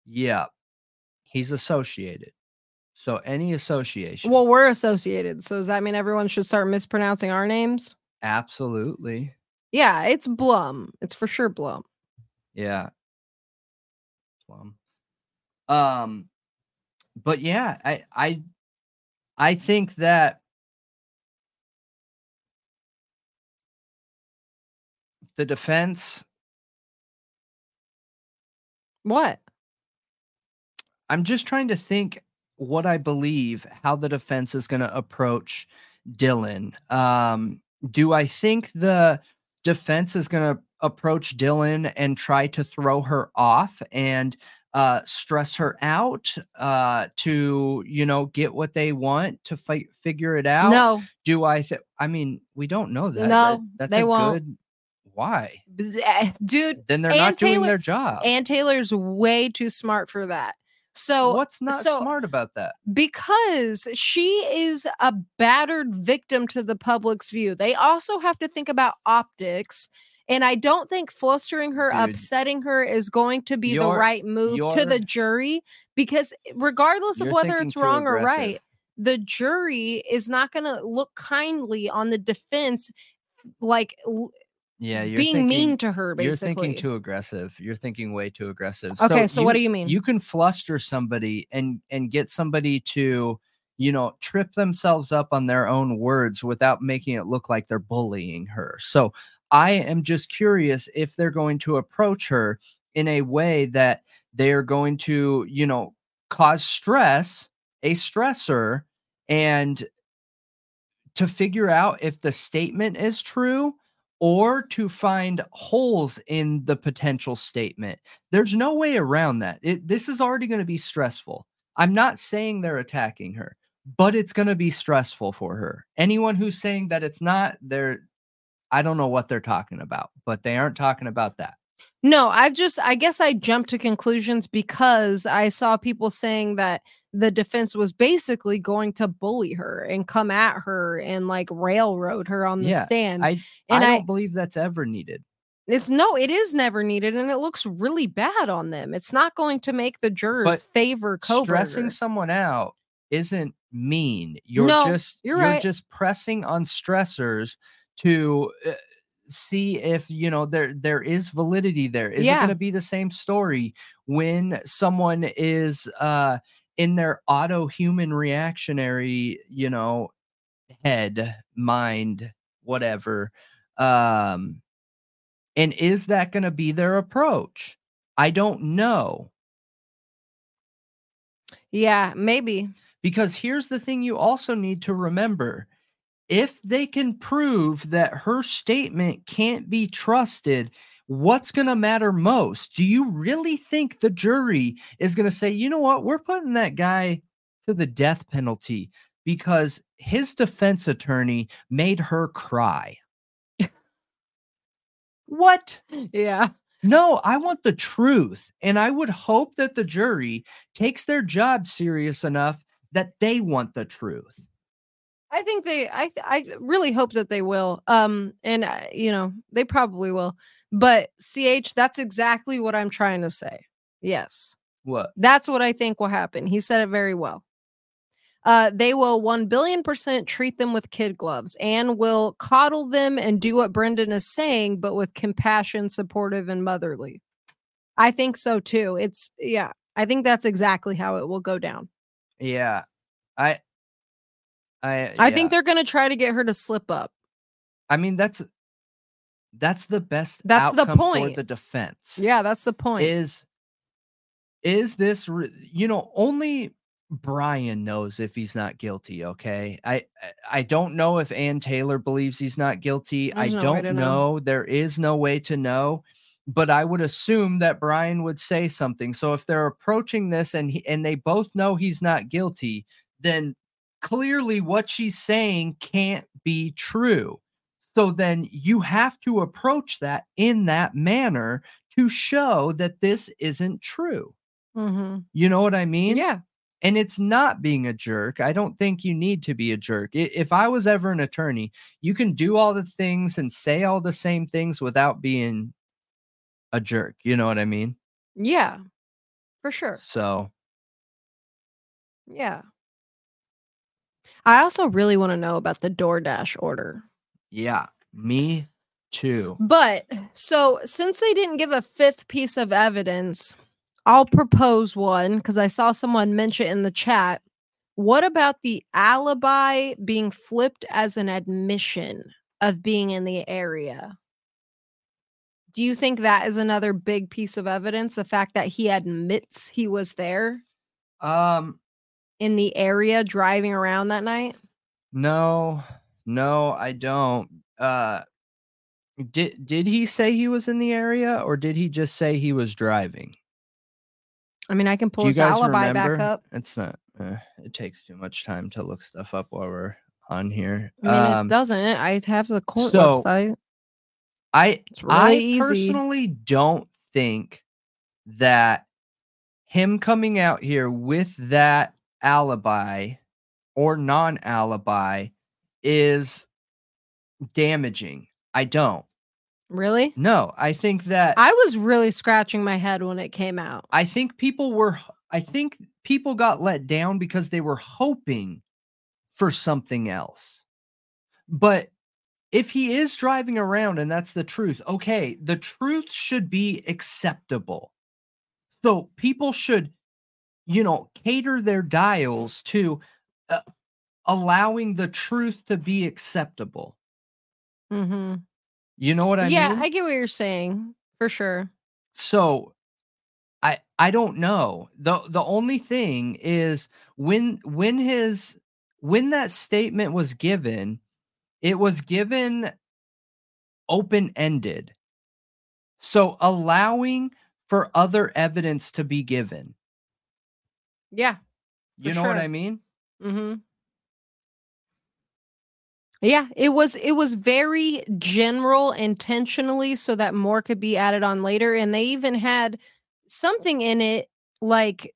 Yeah. He's associated. So any association. Well, we're associated. So does that mean everyone should start mispronouncing our names? absolutely. Yeah, it's Blum. It's for sure Blum. Yeah. Plum. Um but yeah, I I I think that the defense What? I'm just trying to think what I believe how the defense is going to approach Dylan. Um, do I think the defense is going to approach Dylan and try to throw her off and uh, stress her out uh, to, you know, get what they want to fight, figure it out? No, Do I think? I mean, we don't know that. No, that's they a won't. good. Why? eh, dude. Then they're not doing their job. Anne Taylor's way too smart for that. So What's not so- smart about that? because she is a battered victim to the public's view. They also have to think about optics. And I don't think flustering her, Dude. upsetting her is going to be the right move to the jury because regardless of whether it's wrong or right, the jury is not going to look kindly on the defense like Yeah, you're being thinking, mean to her basically. You're thinking too aggressive. You're thinking way too aggressive. okay, so, what do you mean? You can fluster somebody and and get somebody to, you know, trip themselves up on their own words without making it look like they're bullying her. So I am just curious if they're going to approach her in a way that they're going to, you know, cause stress, a stressor, and to figure out if the statement is true or to find holes in the potential statement. There's no way around that. It, this is already going to be stressful. I'm not saying they're attacking her, but it's going to be stressful for her. Anyone who's saying that it's not, they're, I don't know what they're talking about, but they aren't talking about that. No, I've just, I guess I jumped to conclusions because I saw people saying that the defense was basically going to bully her and come at her and like railroad her on the Yeah, stand. I, and I I, don't believe that's ever needed. It's no, it is never needed, and it looks really bad on them. It's not going to make the jurors But favor stressing someone out isn't mean. You're No, just you're you're right. just pressing on stressors to uh, see if you know there there is validity there. Is it going to be the same story when someone is uh in their auto human reactionary, you know, head, mind, whatever. Um and is that going to be their approach? I don't know. Yeah, maybe. Because here's the thing you also need to remember if they can prove that her statement can't be trusted, what's going to matter most? Do you really think the jury is going to say, you know what, we're putting that guy to the death penalty because his defense attorney made her cry? what? Yeah. No, I want the truth. And I would hope that the jury takes their job serious enough that they want the truth. I think they I I really hope that they will. Um and uh, you know, they probably will. But CH that's exactly what I'm trying to say. Yes. What? That's what I think will happen. He said it very well. Uh, they will 1 billion percent treat them with kid gloves and will coddle them and do what Brendan is saying, but with compassion, supportive, and motherly. I think so too. It's, yeah, I think that's exactly how it will go down. Yeah. I I I yeah. think they're going to try to get her to slip up. I mean that's that's the best That's the point. the defense. Yeah, that's the point. Is is this re- you know only Bryan knows if he's not guilty, okay? I I- don't know if Anne Taylor believes he's not guilty. I no don't know. know. There is no way to know. But I would assume that Bryan would say something. So if they're approaching this and he, and they both know he's not guilty, then clearly what she's saying can't be true. So then you have to approach that in that manner to show that this isn't true. hmm You know what I mean? Yeah. And it's not being a jerk. I don't think you need to be a jerk. If I was ever an attorney, you can do all the things and say all the same things without being a jerk. You know what I mean? Yeah. For sure. So, Yeah. I also really want to know about the DoorDash order. yeah, me too. But so since they didn't give a fifth piece of evidence, I'll propose one because I saw someone mention in the chat. What about the alibi being flipped as an admission of being in the area? Do you think that is another big piece of evidence? The fact that he admits he was there Um, in the area driving around that night? no, no, I don't. Uh, did did he say he was in the area, or did he just say he was driving? I mean, I can pull his alibi remember? back up. It's not. Uh, it takes too much time to look stuff up while we're on here. I mean, um, it doesn't. I have the court so, website. I really I easy. personally don't think that him coming out here with that alibi or non-alibi is damaging. I don't. Really? No, I think that I was really scratching my head when it came out. I think people were I think people got let down because they were hoping for something else. But if he is driving around and that's the truth, okay, the truth should be acceptable. So people should you know, cater their dials to uh, allowing the truth to be acceptable. Mm-hmm. You know what I yeah, mean? I get what you're saying for sure. So I I don't know. The the only thing is when when his when that statement was given, it was given open-ended. So allowing for other evidence to be given. Yeah. You know what. I mean? Mm-hmm. Yeah, it was it was very general intentionally so that more could be added on later. And they even had something in it like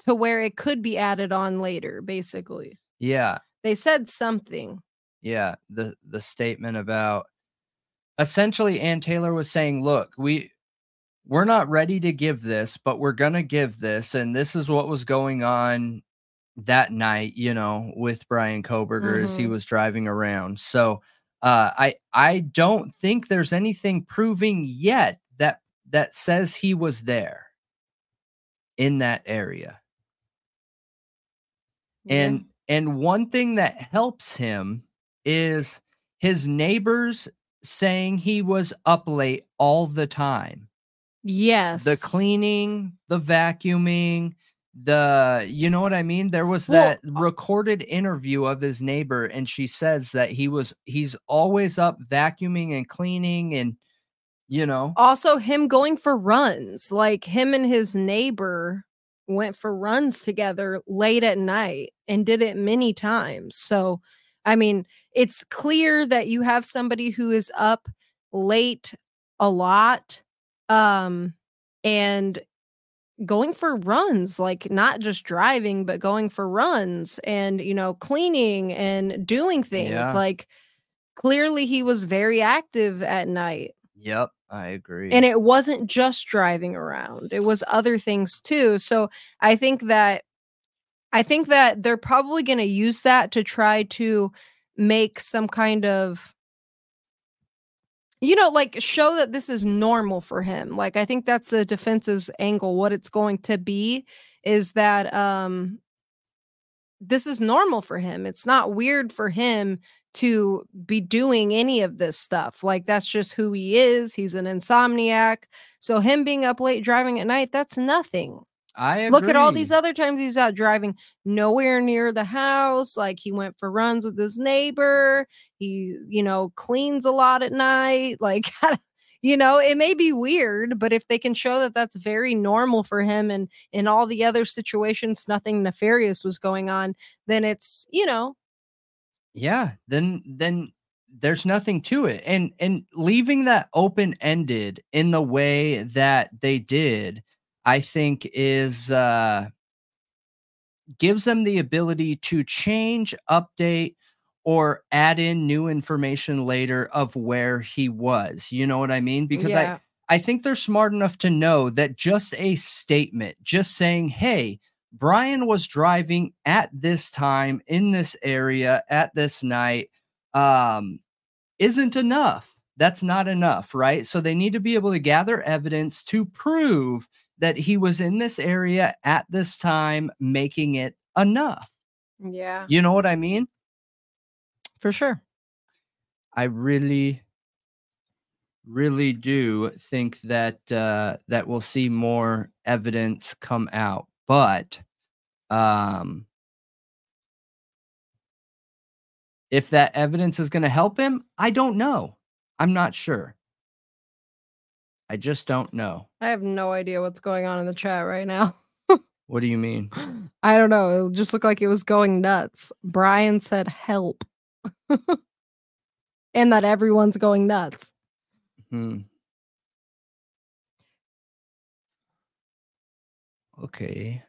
to where it could be added on later, basically. Yeah. They said something. Yeah, the the statement about essentially Anne Taylor was saying, look, we we're not ready to give this, but we're gonna give this, and this is what was going on that night, you know, with Bryan Kohberger as he Mhm. was driving around. So uh I I don't think there's anything proving yet that that says he was there in that area. Yeah. And and one thing that helps him is his neighbors saying he was up late all the time. Yes. The cleaning, the vacuuming, the you know what I mean? There was Well, that uh recorded interview of his neighbor and she says that he was he's always up vacuuming and cleaning and you know. Also, him going for runs, like him and his neighbor went for runs together late at night and did it many times. So, I mean, it's clear that you have somebody who is up late a lot um and going for runs like not just driving but going for runs and you know cleaning and doing things Yeah. like clearly he was very active at night Yep, I agree. and it wasn't just driving around it was other things too so i think that i think that they're probably going to use that to try to make some kind of you know like show that this is normal for him. Like i think that's the defense's angle. What it's going to be is that um this is normal for him. It's not weird for him to be doing any of this stuff. Like that's just who he is. He's an insomniac. So him being up late driving at night that's nothing I agree. Look at all these other times he's out driving nowhere near the house. Like he went for runs with his neighbor. He, you know, cleans a lot at night. Like, you know, it may be weird, but if they can show that that's very normal for him and in all the other situations, nothing nefarious was going on, then it's, you know, yeah then then there's nothing to it and and leaving that open ended in the way that they did i think is uh gives them the ability to change update or add in new information later of where he was you know what i mean because yeah, i i think they're smart enough to know that just a statement just saying hey Bryan was driving at this time in this area at this night um isn't enough. That's not enough, right? So they need to be able to gather evidence to prove that he was in this area at this time making it enough. yeah, You know what I mean? for sure. I really really do think that uh that we'll see more evidence come out but um if that evidence is going to help him i don't know i'm not sure i just don't know I have no idea what's going on in the chat right now. what do you mean I don't know. It just looked like it was going nuts. Brian said help. and that everyone's going nuts. hmm okay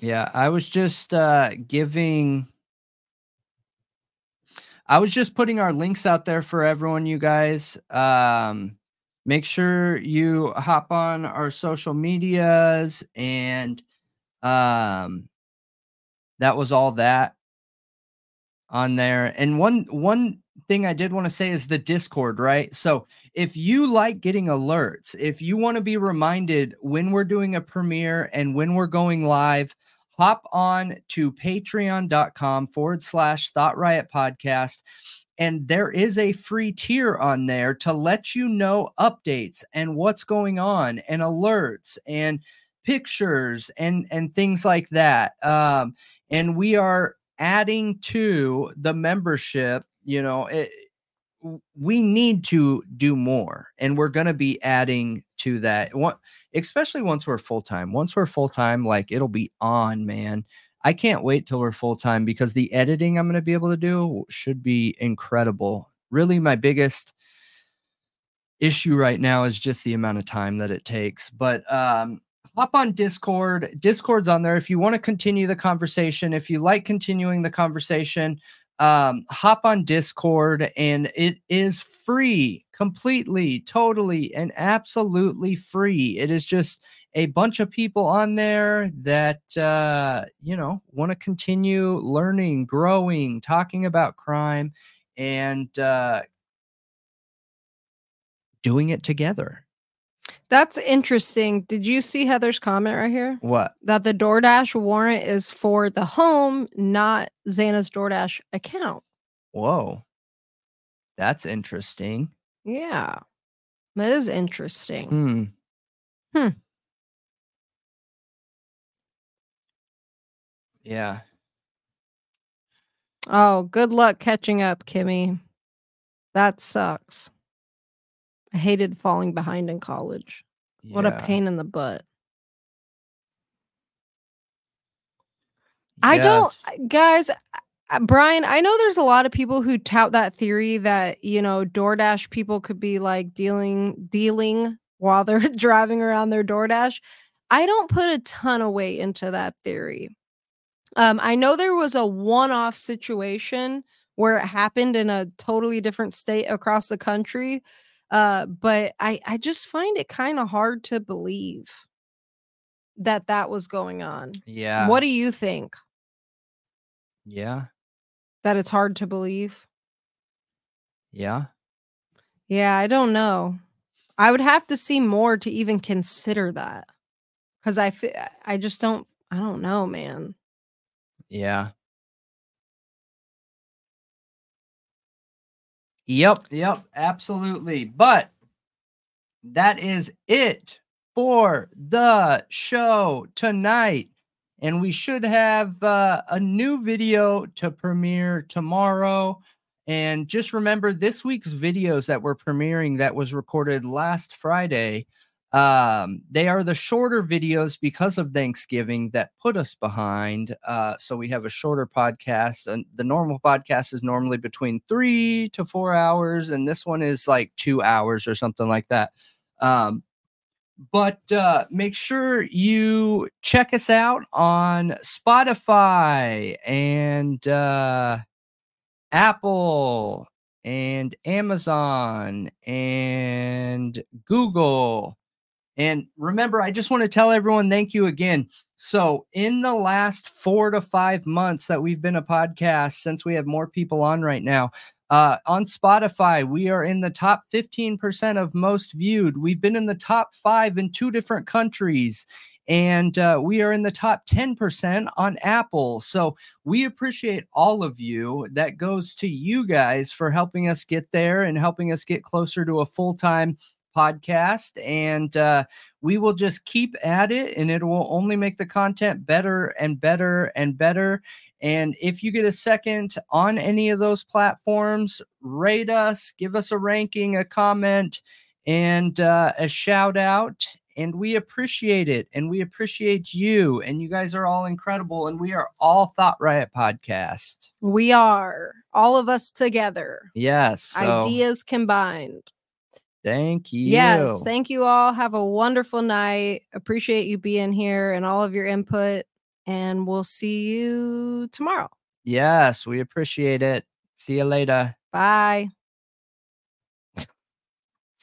yeah i was just uh giving I was just putting our links out there for everyone, you guys. Um, make sure you hop on our social medias and um, that was all that on there. And one one thing I did want to say is the Discord, right? So if you like getting alerts, if you want to be reminded when we're doing a premiere and when we're going live, hop on to patreon.com forward slash thought riot podcast. And there is a free tier on there to let you know updates and what's going on and alerts and pictures and and things like that. Um, and we are adding to the membership, you know, it, we need to do more and we're going to be adding to that. Especially once we're full time once we're full time like it'll be on man. I can't wait till we're full time because the editing i'm going to be able to do should be incredible. Really my biggest issue right now is just the amount of time that it takes but um hop on discord. Discord's on there. If you want to continue the conversation if you like continuing the conversation um, hop on Discord, and it is free, completely, totally, and absolutely free. It is just a bunch of people on there that uh, you know want to continue learning, growing, talking about crime, and uh, doing it together. That's interesting. Did you see Heather's comment right here? What? That the DoorDash warrant is for the home, not Xana's DoorDash account. Whoa. That's interesting. Yeah. That is interesting. Hmm. Hmm. Yeah. Oh, good luck catching up, Kimmy. That sucks. I hated falling behind in college. What a pain in the butt. I don't, guys. Brian, I know there's a lot of people who tout that theory that you know DoorDash people could be like dealing dealing while they're driving around their DoorDash. I don't put a ton of weight into that theory. Um, I know there was a one-off situation where it happened in a totally different state across the country, uh, but I I just find it kind of hard to believe that that was going on. Yeah. What do you think? Yeah. That it's hard to believe? Yeah. Yeah, I don't know. I would have to see more to even consider that. Cuz I I just don't I don't know, man. Yeah. Yep, yep, absolutely. But that is it for the show tonight. And we should have uh, a new video to premiere tomorrow. And just remember this week's videos that we're premiering that was recorded last Friday. Um, they are the shorter videos because of Thanksgiving that put us behind. Uh, so we have a shorter podcast, and the normal podcast is normally between three to four hours, and this one is like two hours or something like that. Um, but uh, make sure you check us out on Spotify and uh, Apple and Amazon and Google. And remember, I just want to tell everyone thank you again. So, in the last four to five months that we've been a podcast, since we have more people on right now, uh, on Spotify, we are in the top 15% of most viewed. We've been in the top five in two different countries, and uh, we are in the top 10% on Apple. So, we appreciate all of you. That goes to you guys for helping us get there and helping us get closer to a full time podcast and uh, we will just keep at it and it will only make the content better and better and better and if you get a second on any of those platforms rate us give us a ranking a comment and uh, a shout out and we appreciate it and we appreciate you and you guys are all incredible and we are all thought riot podcast We are all of us together. yes so Ideas combined. Thank you Yes, thank you all. Have a wonderful night. Appreciate you being here and all of your input and we'll see you tomorrow. yes we appreciate it see you later Bye.